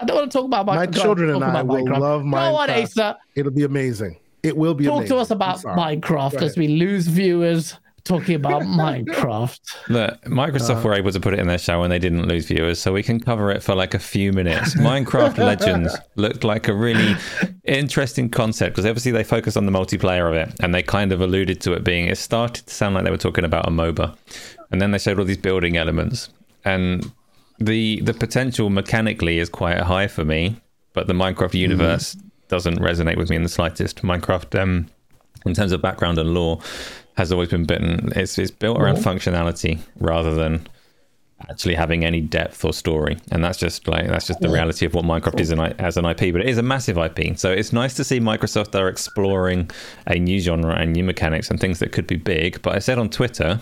I don't want to talk about Minecraft. My children and Talk I about will Minecraft. love Go on, Asa. It'll be amazing. It will be Talk amazing. to us about Minecraft Go as we lose viewers talking about [LAUGHS] Minecraft. Look, Microsoft uh, were able to put it in their show and they didn't lose viewers, so we can cover it for like a few minutes. [LAUGHS] Minecraft Legends looked like a really interesting concept because obviously they focused on the multiplayer of it and they kind of alluded to it being, it started to sound like they were talking about a MOBA. And then they showed all these building elements. And the the potential mechanically is quite high for me, but the Minecraft mm-hmm. universe doesn't resonate with me in the slightest. Minecraft, um, in terms of background and lore, has always been bitten. It's it's built around functionality rather than actually having any depth or story, and that's just like that's just the reality of what Minecraft is an, as an IP. But it is a massive IP, so it's nice to see Microsoft are exploring a new genre and new mechanics and things that could be big. But I said on Twitter,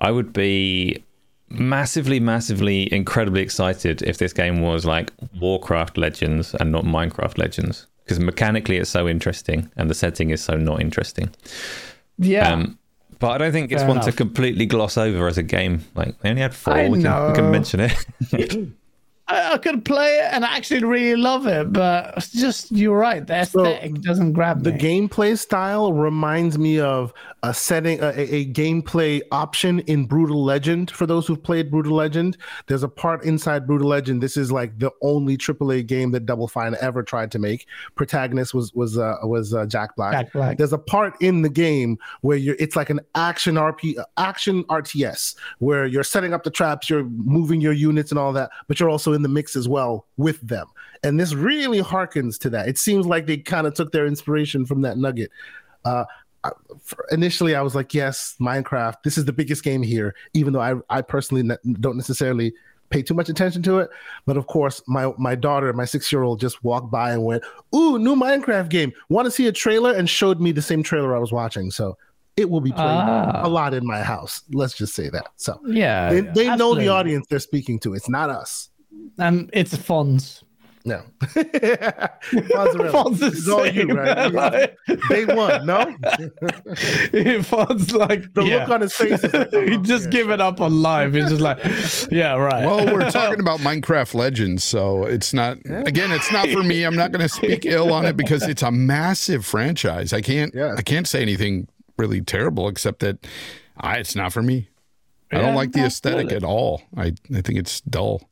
I would be massively, massively, incredibly excited if this game was like Warcraft Legends and not Minecraft Legends. Because mechanically it's so interesting and the setting is so not interesting. Yeah. Um, but I don't think it's Fair one to completely gloss over as a game. Like they only had four. I we, can, we can mention it. [LAUGHS] I, I could play it and I actually really love it, but it's just you're right. The aesthetic doesn't grab me. The gameplay style reminds me of a setting, a, a gameplay option in Brutal Legend. For those who've played Brutal Legend, there's a part inside Brutal Legend. This is like the only AAA game that Double Fine ever tried to make. Protagonist was was uh, was uh, Jack Black. Jack Black. There's a part in the game where you're it's like an action RP action RTS where you're setting up the traps, you're moving your units and all that, but you're also in the mix as well with them. And this really harkens to that. It seems like they kind of took their inspiration from that nugget. Uh, I- initially, I was like, yes, Minecraft. This is the biggest game here, even though I, I personally ne- don't necessarily pay too much attention to it. But of course, my my daughter, my six year old, just walked by and went, "Ooh, new Minecraft game! Want to see a trailer?" and showed me the same trailer I was watching. So it will be played Ah. a lot in my house. Let's just say that. So yeah, they, they know the audience they're speaking to. It's not us. and it's Fonz. No, [LAUGHS] Mozzarella. Fonz is It's all you, saying right? that, Day one, no. [LAUGHS] Fonz like The yeah. look on his face is like, [LAUGHS] oh, he just yeah. given up on life. He's just like, yeah, right. Well, we're talking about Minecraft Legends, so it's not. Again, it's not for me. I'm not going to speak ill on it because it's a massive franchise. I can't. Yeah. I can't say anything really terrible except that I, it's not for me. I don't Yeah, like the aesthetic really. at all. I I think it's dull.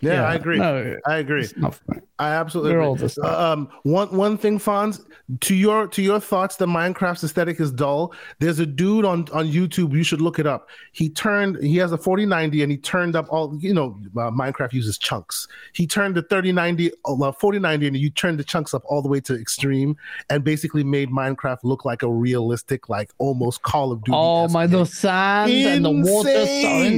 Yeah, I agree. No, I agree. it's not for me. I absolutely We're agree. all the same. Um, one one thing, Fonz, to your to your thoughts, the Minecraft's aesthetic is dull. There's a dude on on YouTube. You should look it up. He turned. He has a 4090, and he turned up all. You know, uh, Minecraft uses chunks. He turned the 3090, uh, 4090, and you turned the chunks up all the way to extreme, and basically made Minecraft look like a realistic, like almost Call of Duty. Oh my, the sand and the water so Insane.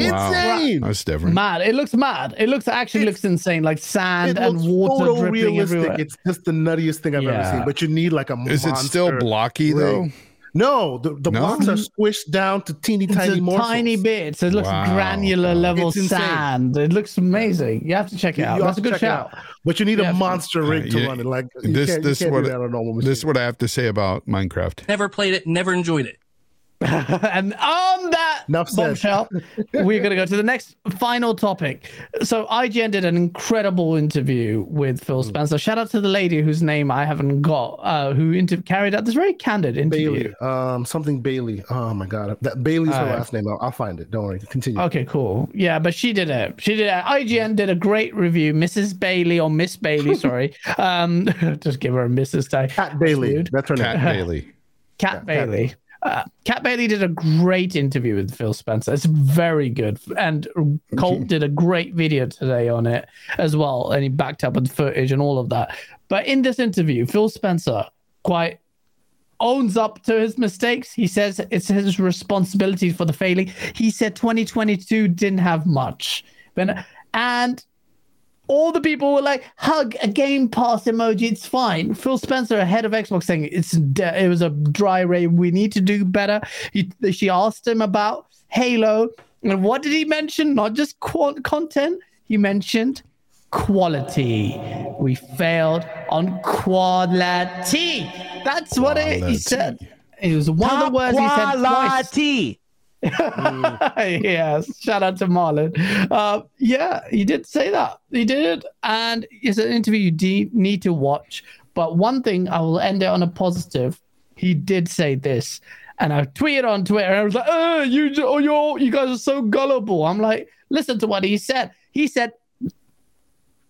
insane. Wow. insane. That's different. Mad. It looks mad. It looks actually It's- looks insane, like sand It and looks water dripping photorealistic. everywhere. It's just the nuttiest thing I've ever seen. But you need like a Is it still monster blocky though? No, the, the No? blocks are squished down to teeny It's tiny a morsels. tiny bits. It looks Wow. granular level It's insane. sand. It looks amazing. You have to check it You out. have That's a good shout. But you need Yeah. a monster rig Uh, to yeah. run it. Like you This- can't, this you can't what- do that on a normal machine. This is what I have to say about Minecraft. Never played it, never enjoyed it. [LAUGHS] and on that Enough bombshell, we're going to go to the next final topic. So IGN did an incredible interview with Hmm. Phil Spencer. Shout out to the lady whose name I haven't got, uh, who inter- carried out this very candid interview. Bailey, um, something Bailey. Oh my god, that Bailey's her Alright. last name. I'll, I'll find it. Don't worry. Continue. Okay, cool. Yeah, but she did it. She did it. IGN did a great review. Mrs. Bailey or Miss Bailey, [LAUGHS] sorry. Um, [LAUGHS] just give her a Mrs. tag. Kat Bailey. That's her name. Kat Bailey. Kat Bailey. Uh, Kat Bailey did a great interview with Phil Spencer. It's very good. And Colt did a great video today on it as well. And he backed up with footage and all of that. But in this interview, Phil Spencer quite owns up to his mistakes. He says it's his responsibility for the failing. He said 2022 didn't have much. But, and all the people were like, hug a Game Pass emoji, it's fine. Phil Spencer, head of Xbox, saying it's de- it was a dry rain. We need to do better. He, she asked him about Halo, and what did he mention? Not just qu- content. He mentioned quality. We failed on quality. That's what it, he said. It was one of the words he said twice. Quality. [LAUGHS] yes, shout out to Marlon. Uh, yeah, he did say that. He did, and it's an interview you de- need to watch. But one thing, I will end it on a positive. He did say this, and I tweeted on Twitter. And I was like, "Oh, you, you, you guys are so gullible." I'm like, listen to what he said. He said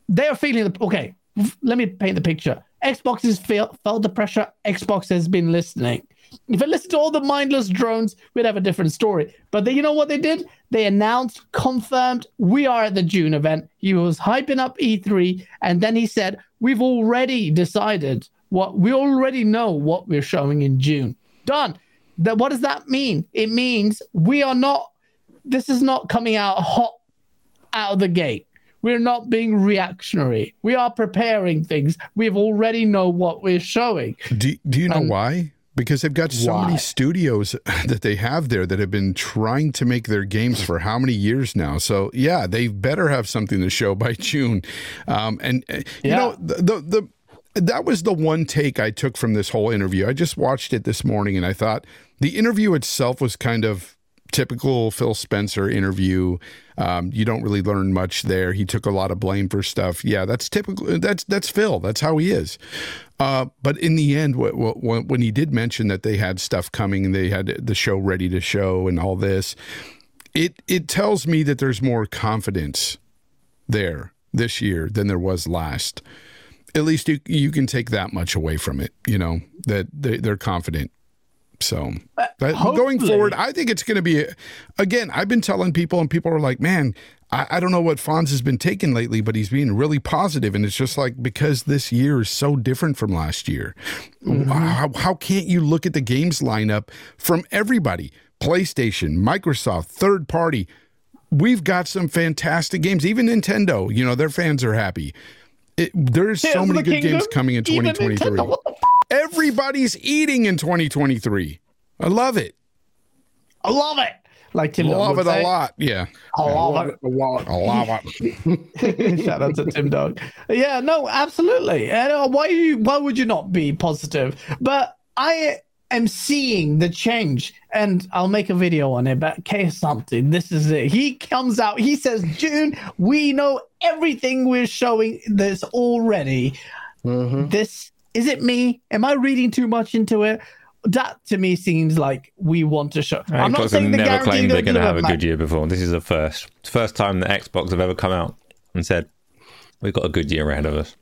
they are feeling the okay. Let me paint the picture. Xbox has feel, felt the pressure. Xbox has been listening. If I listened to all the mindless drones, we'd have a different story. But they, you know what they did? They announced, confirmed, we are at the June event. He was hyping up E3, and then he said, "We've already decided what we already know what we're showing in June. Done." That what does that mean? It means we are not. This is not coming out hot out of the gate. We're not being reactionary. We are preparing things. We've already know what we're showing. Do, do you know why? Because they've got so why? many studios [LAUGHS] that they have there that have been trying to make their games for how many years now. So yeah, they better have something to show by [LAUGHS] June. Um, and uh, you Yeah. know the, the the that was the one take I took from this whole interview. I just watched it this morning and I thought the interview itself was kind of typical Phil Spencer interview. Um, you don't really learn much there. He took a lot of blame for stuff. Yeah, that's typical. That's that's Phil. That's how he is. Uh, but in the end, wh- wh- when he did mention that they had stuff coming they had the show ready to show and all this, it it tells me that there's more confidence there this year than there was last. At least you you can take that much away from it. You know that they, they're confident. So that, going forward, I think it's going to be. Again, I've been telling people, and people are like, "Man, I, I don't know what Fonz has been taking lately, but he's being really positive." And it's just like because this year is so different from last year. How, how can't you look at the games lineup from everybody? PlayStation, Microsoft, third party. We've got some fantastic games. Even Nintendo, you know, their fans are happy. It, there's so Tears many the good games coming in even 2023. Nintendo, what the f- Everybody's eating in 2023. I love it. I love it. Like Tim Dog love it say. a lot. Yeah. I love it. a lot. I love it. [LAUGHS] Shout out to Tim Dog. Yeah, no, absolutely. And uh, why you why would you not be positive? But I am seeing the change, and I'll make a video on it. But K something. This is it. He comes out. He says, "June, we know everything we're showing this already." This is it. Me? Am I reading too much into it? That to me seems like we want to show. I'm not saying have the never claimed they're going to have a good year before. This is the first. It's first time that Xbox have ever come out and said, we've got a good year ahead of us.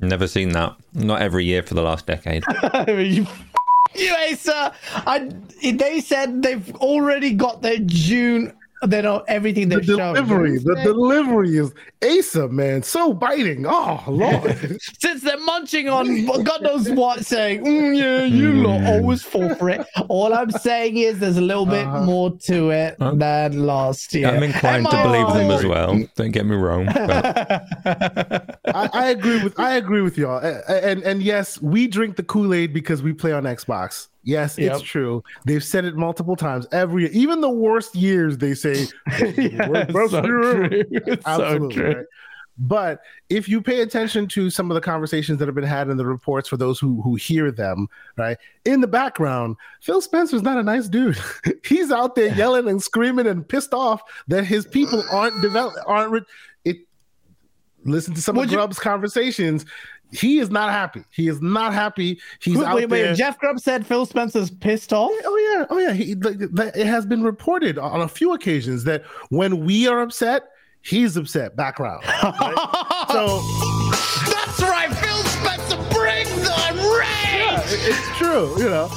Never seen that. Not every year for the last decade. [LAUGHS] you, [LAUGHS] you Asa. I, they said they've already got their June. They know everything The they're showing. delivery, the delivery is Asa, man, so biting. Oh Lord, [LAUGHS] Since they're munching on [LAUGHS] God knows what, saying, mm, "Yeah, you lot always fall for it." All I'm saying is, there's a little bit more to it than last year. I'm inclined Am to I believe them as well. Don't get me wrong. But I, I agree with I agree with y'all, A- a- and and yes, we drink the Kool Aid because we play on Xbox. Yes, Yep. it's true. They've said it multiple times. Every even the worst years, they say [LAUGHS] Yeah, "Best so true. [LAUGHS] So Absolutely. true. [LAUGHS] right? But if you pay attention to some of the conversations that have been had in the reports for those who who hear them, right? In the background, Phil Spencer's not a nice dude. He's out there yelling and screaming and pissed off that his people aren't develop aren't re- it listen to some Would of you- Grubb's conversations. He is not happy. He is not happy. He's Wait, out wait, wait. there. Jeff Grubb said Phil Spencer's pissed off. Oh yeah, oh yeah. He, like, that- it has been reported on a few occasions that when we are upset, he's upset. Background. right? [LAUGHS] so That's right. Phil Spencer brings the yeah, rage. it- it's true. You know.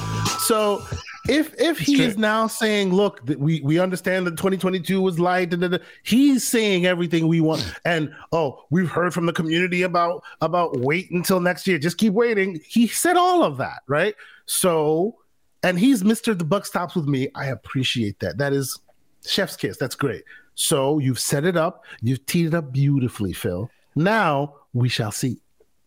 So if if he is now saying, look, we we understand that 2022 was light, da, da, da," he's saying everything we want. And oh, we've heard from the community about about wait until next year. Just keep waiting. He said all of that, right? So, and he's Mr. The Buck stops with me. I appreciate that. That is chef's kiss. That's great. So you've set it up. You've teed it up beautifully, Phil. Now we shall see.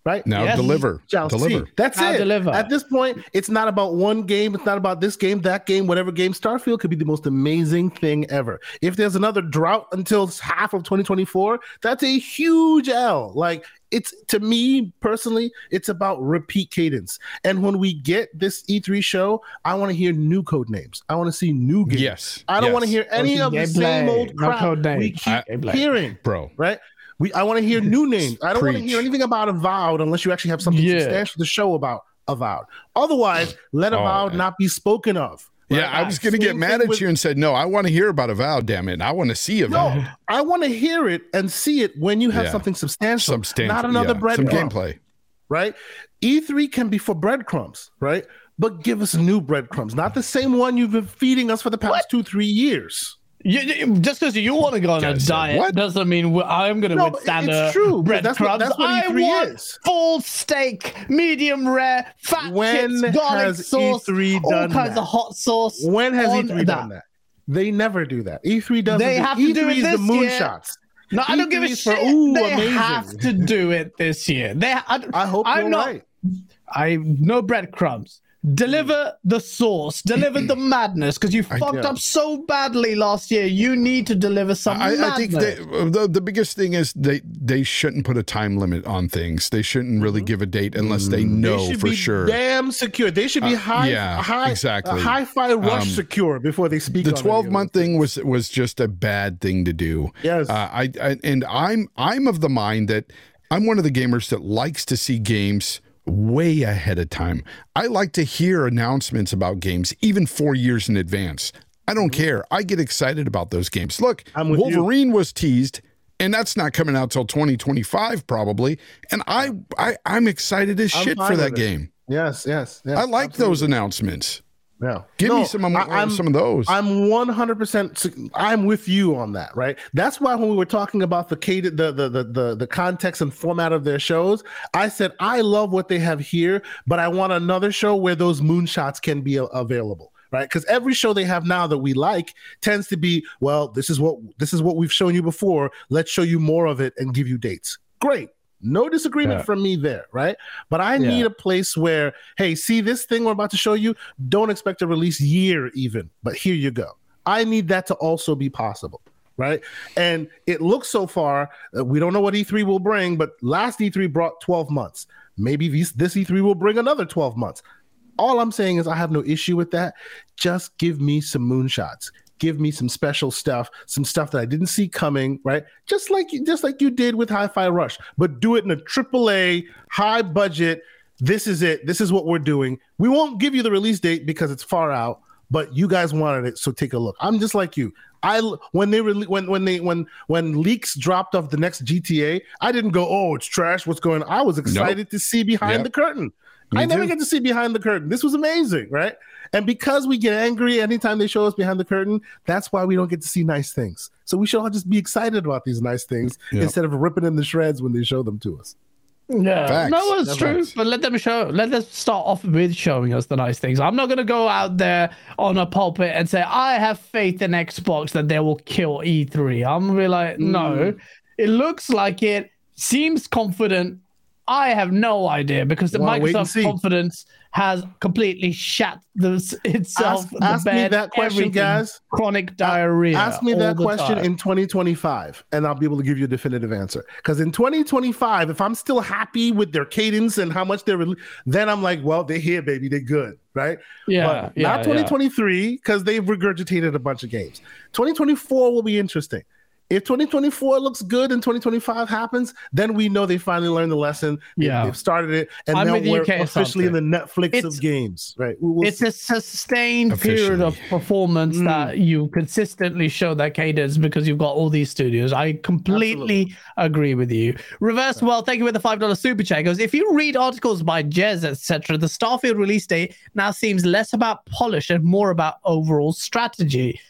Right? Now Yes. deliver. Shall deliver. see. That's Now it. deliver. At this point, it's not about one game. It's not about this game, that game, whatever game. Starfield could be the most amazing thing ever. If there's another drought until half of 2024, that's a huge L. Like it's to me personally, it's about repeat cadence. And when we get this E3 show, I want to hear new code names. I want to see new games. Yes. I don't yes. want to hear any of the gameplay, same old no crap code names. we keep I- Gameplay. hearing Bro. right? We I want to hear new names. I don't want to hear anything about Avowed unless you actually have something Yeah. substantial to show about Avowed. Otherwise, let Oh, Avowed man. not be spoken of. Yeah, right? I was going to get mad at with- you and said, no, I want to hear about Avowed, damn it. I want to see Avowed. No, I want to hear it and see it when you have Yeah. something substantial, Substantial. not another yeah. bread Some crumb, gameplay. right? E3 can be for breadcrumbs, right? But give us new breadcrumbs, not the same one you've been feeding us for the past two, three years. You, you- just because you want to go on a diet "What?" doesn't mean I'm going to No, but withstand it's a true, but that's what- breadcrumbs. that's what I E3 want is. full steak, medium rare, fat When chips, garlic has sauce, E3 all kinds that? of hot sauce. When has E3 done that? They never do that. E3 doesn't. They it. have to E3 do it is the this year. moonshots. No, I don't give a E3 is for, shit. ooh, they amazing. have to do it this year. They, I, I hope I'm you're not. right. I no breadcrumbs. Deliver the sauce. Deliver the [CLEARS THROAT] madness because you fucked yeah. up so badly last year. You need to deliver some I, I think they, the the biggest thing is they they shouldn't put a time limit on things. They shouldn't really give a date unless they know they for be sure. damn secure. They should be Uh, high, yeah, high, exactly. uh, hi-fi rush Um, secure before they speak. the twelve month thing was was just a bad thing to do. Yes. Uh, I, I and I'm I'm of the mind that I'm one of the gamers that likes to see games way ahead of time. I like to hear announcements about games even 4 years in advance. I don't care. I get excited about those games. Look, Mm-hmm. With you. Wolverine was teased and that's not coming out till 2025 probably. And I, I I'm excited as I'm shit for that game. Yes, yes, yes. I like those announcements. Yeah. Give No, me some of, I'm- some of those. I'm 100% I'm with you on that, right? That's why when we were talking about the the, the the the the context and format of their shows, I said I love what they have here, but I want another show where those moonshots can be available. Right, because every show they have now that we like tends to be, well, this is what this is what we've shown you before. Let's show you more of it and give you dates. Great, no disagreement Yeah. from me there, right? But I Yeah. need a place where, hey, see this thing we're about to show you. Don't expect a release year even, but here you go. I need that to also be possible, right? And it looks so far, uh, we don't know what E3 will bring, but last E3 brought 12 months. Maybe these, this E3 will bring another 12 months. All I'm saying is I have no issue with that. Just give me some moonshots. Give me some special stuff, some stuff that I didn't see coming, right? Just like just like you did with Hi-Fi Rush, but do it in a AAA, high budget. This is it. This is what we're doing. We won't give you the release date because it's far out, but you guys wanted it, so take a look. I'm just like you. I when they rele- when when they when when leaks dropped of the next GTA, I didn't go, "Oh, it's trash. What's going on?" I was excited to see behind Yep. the curtain. Me I never get to see behind the curtain. This was amazing, right? And because we get angry anytime they show us behind the curtain, that's why we don't get to see nice things. So we should all just be excited about these nice things Yep. instead of ripping in the shreds when they show them to us. Yeah, Facts. no, it's That's true. facts. But let them show. Let them start off with showing us the nice things. I'm not gonna go out there on a pulpit and say I have faith in Xbox that they will kill E3. I'm gonna be like, no. Mm. It looks like it. Seems confident. I have no idea because the Wanna Microsoft confidence has completely shat the, itself. Ask, the ask me that question, guys. Chronic diarrhea. Ask me that question time. in 2025, and I'll be able to give you a definitive answer. Because in 2025, if I'm still happy with their cadence and how much they're, then I'm like, well, they're here, baby, they're good, right? Yeah, but yeah, not 2023 because they've regurgitated a bunch of games. 2024 will be interesting. If 2024 looks good and 2025 happens, then we know they finally learned the lesson. Yeah. they've started it, and I'm now we're Kay, officially in the Netflix It's- of games, right? We will it's see. a sustained period of performance Mm. that you consistently show that cadence because you've got all these studios. I completely agree with you. Reverse World, thank you with the five dollar super chat. Goes if you read articles by Jez etc. The Starfield release date now seems less about polish and more about overall strategy.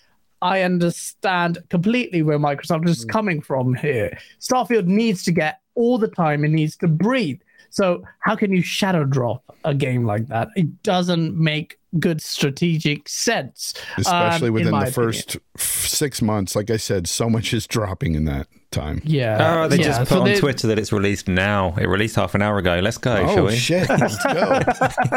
I understand completely where Microsoft is coming from here. Starfield needs to get all the time, it needs to breathe. So, how can you shadow drop a game like that? It doesn't make good strategic sense. especially um, within the opinion. first six months. Like I said, so much is dropping in that. Time. Yeah. Oh, they yeah. just put So on they- Twitter that it's released now. It released half an hour ago. Let's go, oh, shall Oh we? shit! [LAUGHS] Let's go.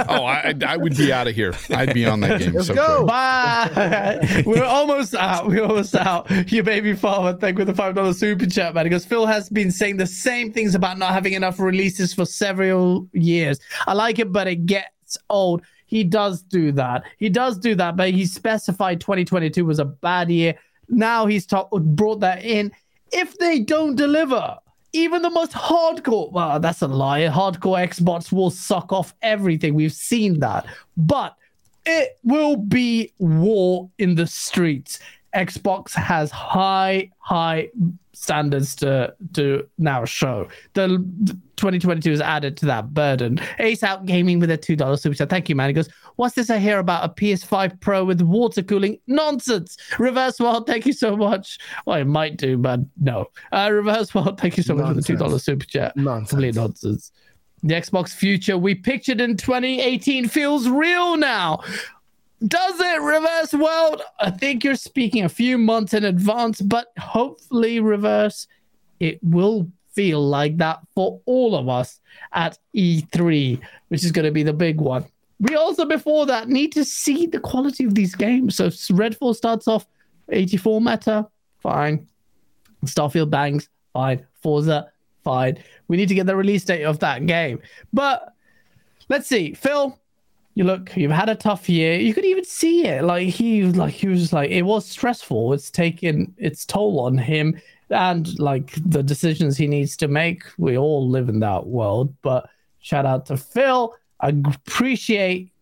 oh, I, I would be out of here. I'd be on that game. Let's so go. quick. Bye. [LAUGHS] We're almost out. We're almost out. Your baby father, thank you for the five dollar super chat, man. Because Phil has been saying the same things about not having enough releases for several years. I like it, but it gets old. He does do that. He does do that, but he specified 2022 was a bad year. Now he's talk- brought that in. If they don't deliver, even the most hardcore, well, that's a lie. Hardcore Xbox will suck off everything. We've seen that. But it will be war in the streets. Xbox has high, high standards to to now show. The, the 2022 is added to that burden. Ace Out Gaming with a two dollar super chat. Thank you, man. He goes, "What's this I hear about a PS5 Pro with water cooling? Nonsense. Reverse World, thank you so much. Well, it might do, but no. Uh, Reverse World, thank you so much for the two dollar super chat. Nonsense. Complete nonsense. The Xbox future we pictured in 2018 feels real now. Does it, Reverse World? I think you're speaking a few months in advance, but hopefully, Reverse, it will feel like that for all of us at E3, which is going to be the big one. We also, before that, need to see the quality of these games. So, Redfall starts off 84 meta, fine. Starfield bangs, fine. Forza, fine. We need to get the release date of that game. But let's see. Phil, you look, you've had a tough year. You could even see it. Like he like he was like it was stressful. It's taken its toll on him and like the decisions he needs to make. We all live in that world. But shout out to Phil. I appreciate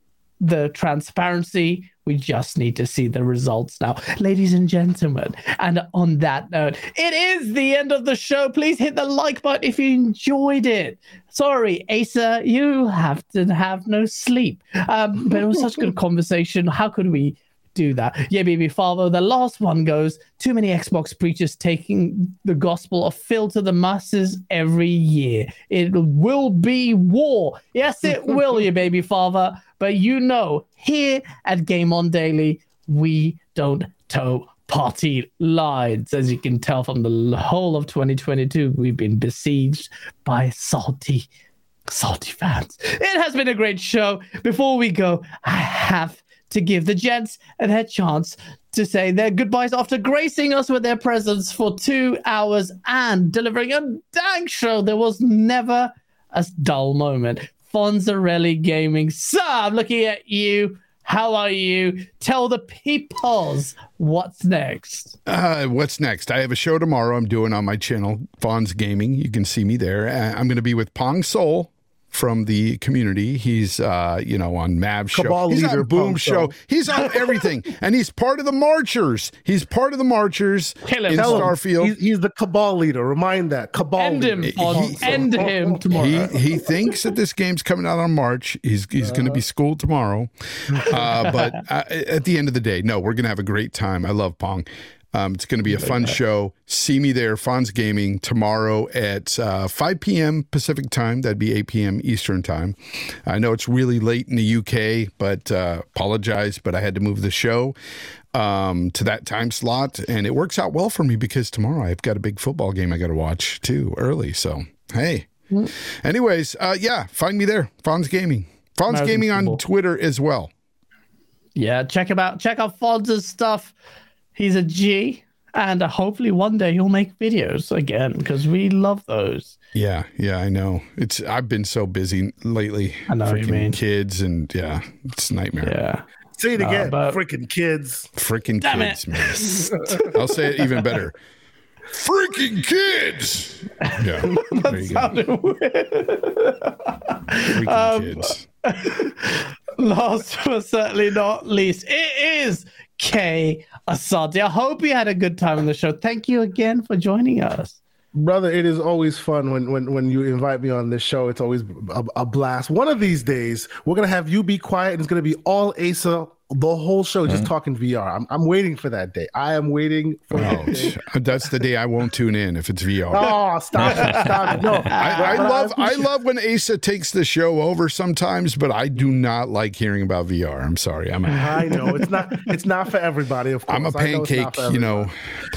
the transparency. We just need to see the results now, ladies and gentlemen. And on that note, it is the end of the show. Please hit the like button if you enjoyed it. Sorry, Asa, you have to have no sleep. Um, but it was such a good [LAUGHS] conversation. How could we do that? Yeah, baby father. The last one goes too many Xbox preachers taking the gospel of Phil to the masses every year. It will be war. Yes, it [LAUGHS] will, you baby father. But you know, here at Game On Daily, we don't toe party lines. As you can tell from the whole of 2022, we've been besieged by salty, salty fans. It has been a great show. Before we go, I have to give the gents their chance to say their goodbyes after gracing us with their presence for two hours and delivering a dang show. There was never a dull moment. Fonzarelli Gaming. sir, I'm looking at you. How are you? Tell the peoples what's next. Uh, what's next? I have a show tomorrow. I'm doing on my channel, Fonz Gaming. You can see me there. Uh, I'm going to be with Pong Soul from the community. He's, uh, you know, on Mav show. Cabal he's leader, on Boom Pong show. He's on [LAUGHS] everything, and he's part of the Marchers. He's part of the Marchers Kill him. in Tell him. Starfield. He's, he's the cabal leader. Remind that cabal End him, leader. Fonz. he- End him tomorrow. He he thinks that this game's coming out on March. He's he's going to be schooled tomorrow, uh, but uh, at the end of the day, no, we're going to have a great time. I love Pong. Um, it's going to be a fun show. See me there, Fonz Gaming, tomorrow at uh, 5 p.m. Pacific time. That'd be 8 p.m. Eastern time. I know it's really late in the UK, but uh, apologize, but I had to move the show um, to that time slot, and it works out well for me because tomorrow I've got a big football game I got to watch too early. So hey, anyways, uh, yeah, find me there, Fonz Gaming, Fonz Gaming on. Twitter as well. Yeah, check him out. Check out Fonz's stuff. He's a G, and uh, hopefully one day he'll make videos again because we love those. Yeah, yeah, I know. It's I've been so busy lately. I know what you mean. kids and yeah, it's a nightmare. Yeah. Say it again. but- Freaking kids. Freaking Damn kids, man. [LAUGHS] I'll say it even better. Freaking kids. Yeah. [LAUGHS] There you go. Freaking Um, kids. [LAUGHS] Last but certainly not least, it is Kay Asante. I hope you had a good time on the show. Thank you again for joining us. Brother, it is always fun when when when you invite me on this show. It's always a, a blast. One of these days, we're gonna have you be quiet, and it's gonna be all Asa the whole show Mm-hmm. just talking VR. I'm, I'm waiting for that day. I am waiting for Oh, that day. [LAUGHS] that's the day I won't tune in if it's VR. Oh, stop it! Stop it! No, [LAUGHS] I, I love I appreciate- love when Asa takes the show over sometimes, but I do not like hearing about VR. I'm sorry. I'm I know it's not. It's not for everybody. Of course, I'm a I know pancake, for you know.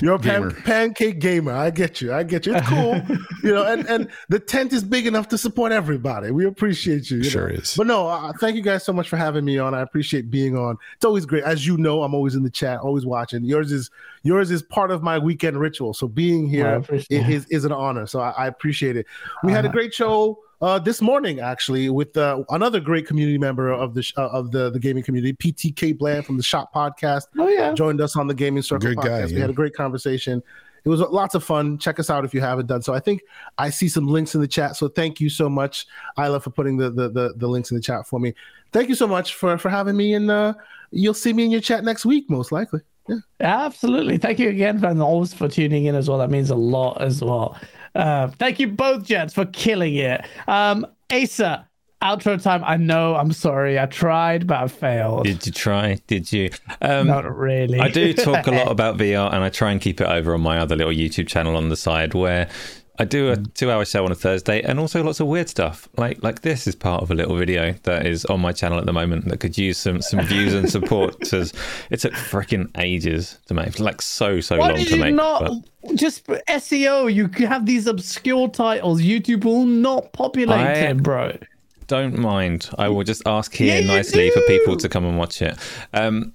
You're a pan- gamer. pancake gamer. I get you. I get you. It's cool, [LAUGHS] you know. And and the tent is big enough to support everybody. We appreciate you. you Sure know. is. But no, uh, thank you guys so much for having me on. I appreciate being on. It's always great. As you know, I'm always in the chat, always watching. Yours is yours is part of my weekend ritual. So being here it. is is an honor. So I, I appreciate it. We had a great show. Uh, this morning, actually, with uh, another great community member of the sh- uh, of the the gaming community, PTK Bland from the Shop Podcast Oh yeah. joined us on the Gaming Circle Good podcast. guy, We had a great conversation. It was lots of fun. Check us out if you haven't done so. I think I see some links in the chat. So thank you so much, Isla, for putting the the, the, the links in the chat for me. Thank you so much for for having me, and uh, you'll see me in your chat next week, most likely. Yeah. Absolutely. Thank you again, always for tuning in as well. That means a lot as well. Uh, thank you both, gents, for killing it. Um, Asa, outro time. I know. I'm sorry. I tried, but I failed. Did you try? Did you? Um, Not really. I do talk a lot [LAUGHS] about VR, and I try and keep it over on my other little YouTube channel on the side where I do a two-hour show on a Thursday, and also lots of weird stuff. Like like this is part of a little video that is on my channel at the moment that could use some some views and support. [LAUGHS] Because it took freaking ages to make, like so so Why long did to you make. not but- just SEO? You have these obscure titles. YouTube will not populate I- it, bro. Don't mind. I will just ask here Yeah, nicely for people to come and watch it. Um,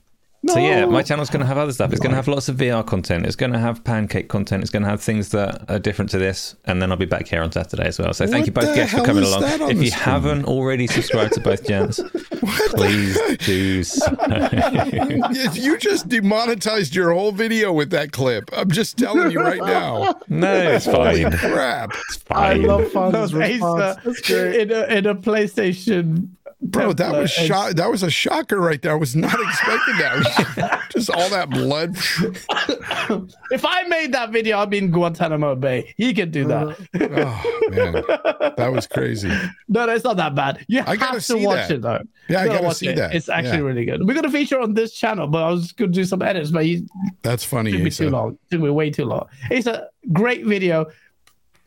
So yeah, No. my channel's going to have other stuff. It's going to have lots of VR content. It's going to have pancake content. It's going to have things that are different to this. And then I'll be back here on Saturday as well. So thank What you both guests for coming along. If you screen? haven't already subscribed to both gents, [LAUGHS] please do so. [LAUGHS] you just demonetized your whole video with that clip. I'm just telling you right now. [LAUGHS] no, it's fine. Crap. It's I fine. love That was response. Asa That's great. in a, in a PlayStation. Bro, that was shot. That was a shocker right there. I was not expecting that. [LAUGHS] just all that blood. If I made that video, I'd be in Guantanamo Bay. You can do that. Oh man, that was crazy. no, no, it's not that bad. You I have to watch that. it though. Yeah, I You gotta see it. that. It's actually Yeah. really good. We're gonna feature on this channel, but I was gonna do some edits, but you That's funny. took me too long. took me way too long. It's a great video.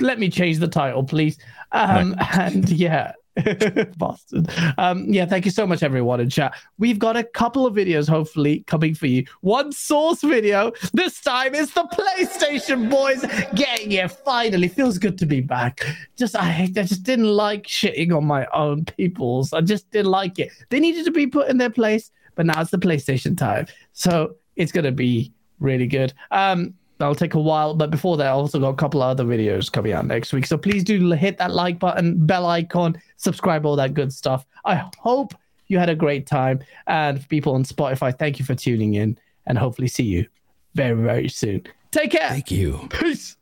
Let me change the title, please. Um, [LAUGHS] and yeah. [LAUGHS] Boston. Um, yeah, thank you so much, everyone in chat. We've got a couple of videos, hopefully, coming for you. One source video. This time it's the PlayStation boys getting here. Finally, feels good to be back. Just I, I just didn't like shitting on my own peoples. I just didn't like it. They needed to be put in their place, but now it's the PlayStation time, so it's gonna be really good. Um, that'll take a while, but before that, I also got a couple of other videos coming out next week. So please do hit that like button, bell icon, subscribe, all that good stuff. I hope you had a great time, and people on Spotify, thank you for tuning in, and hopefully see you very very soon. Take care. Thank you. Peace.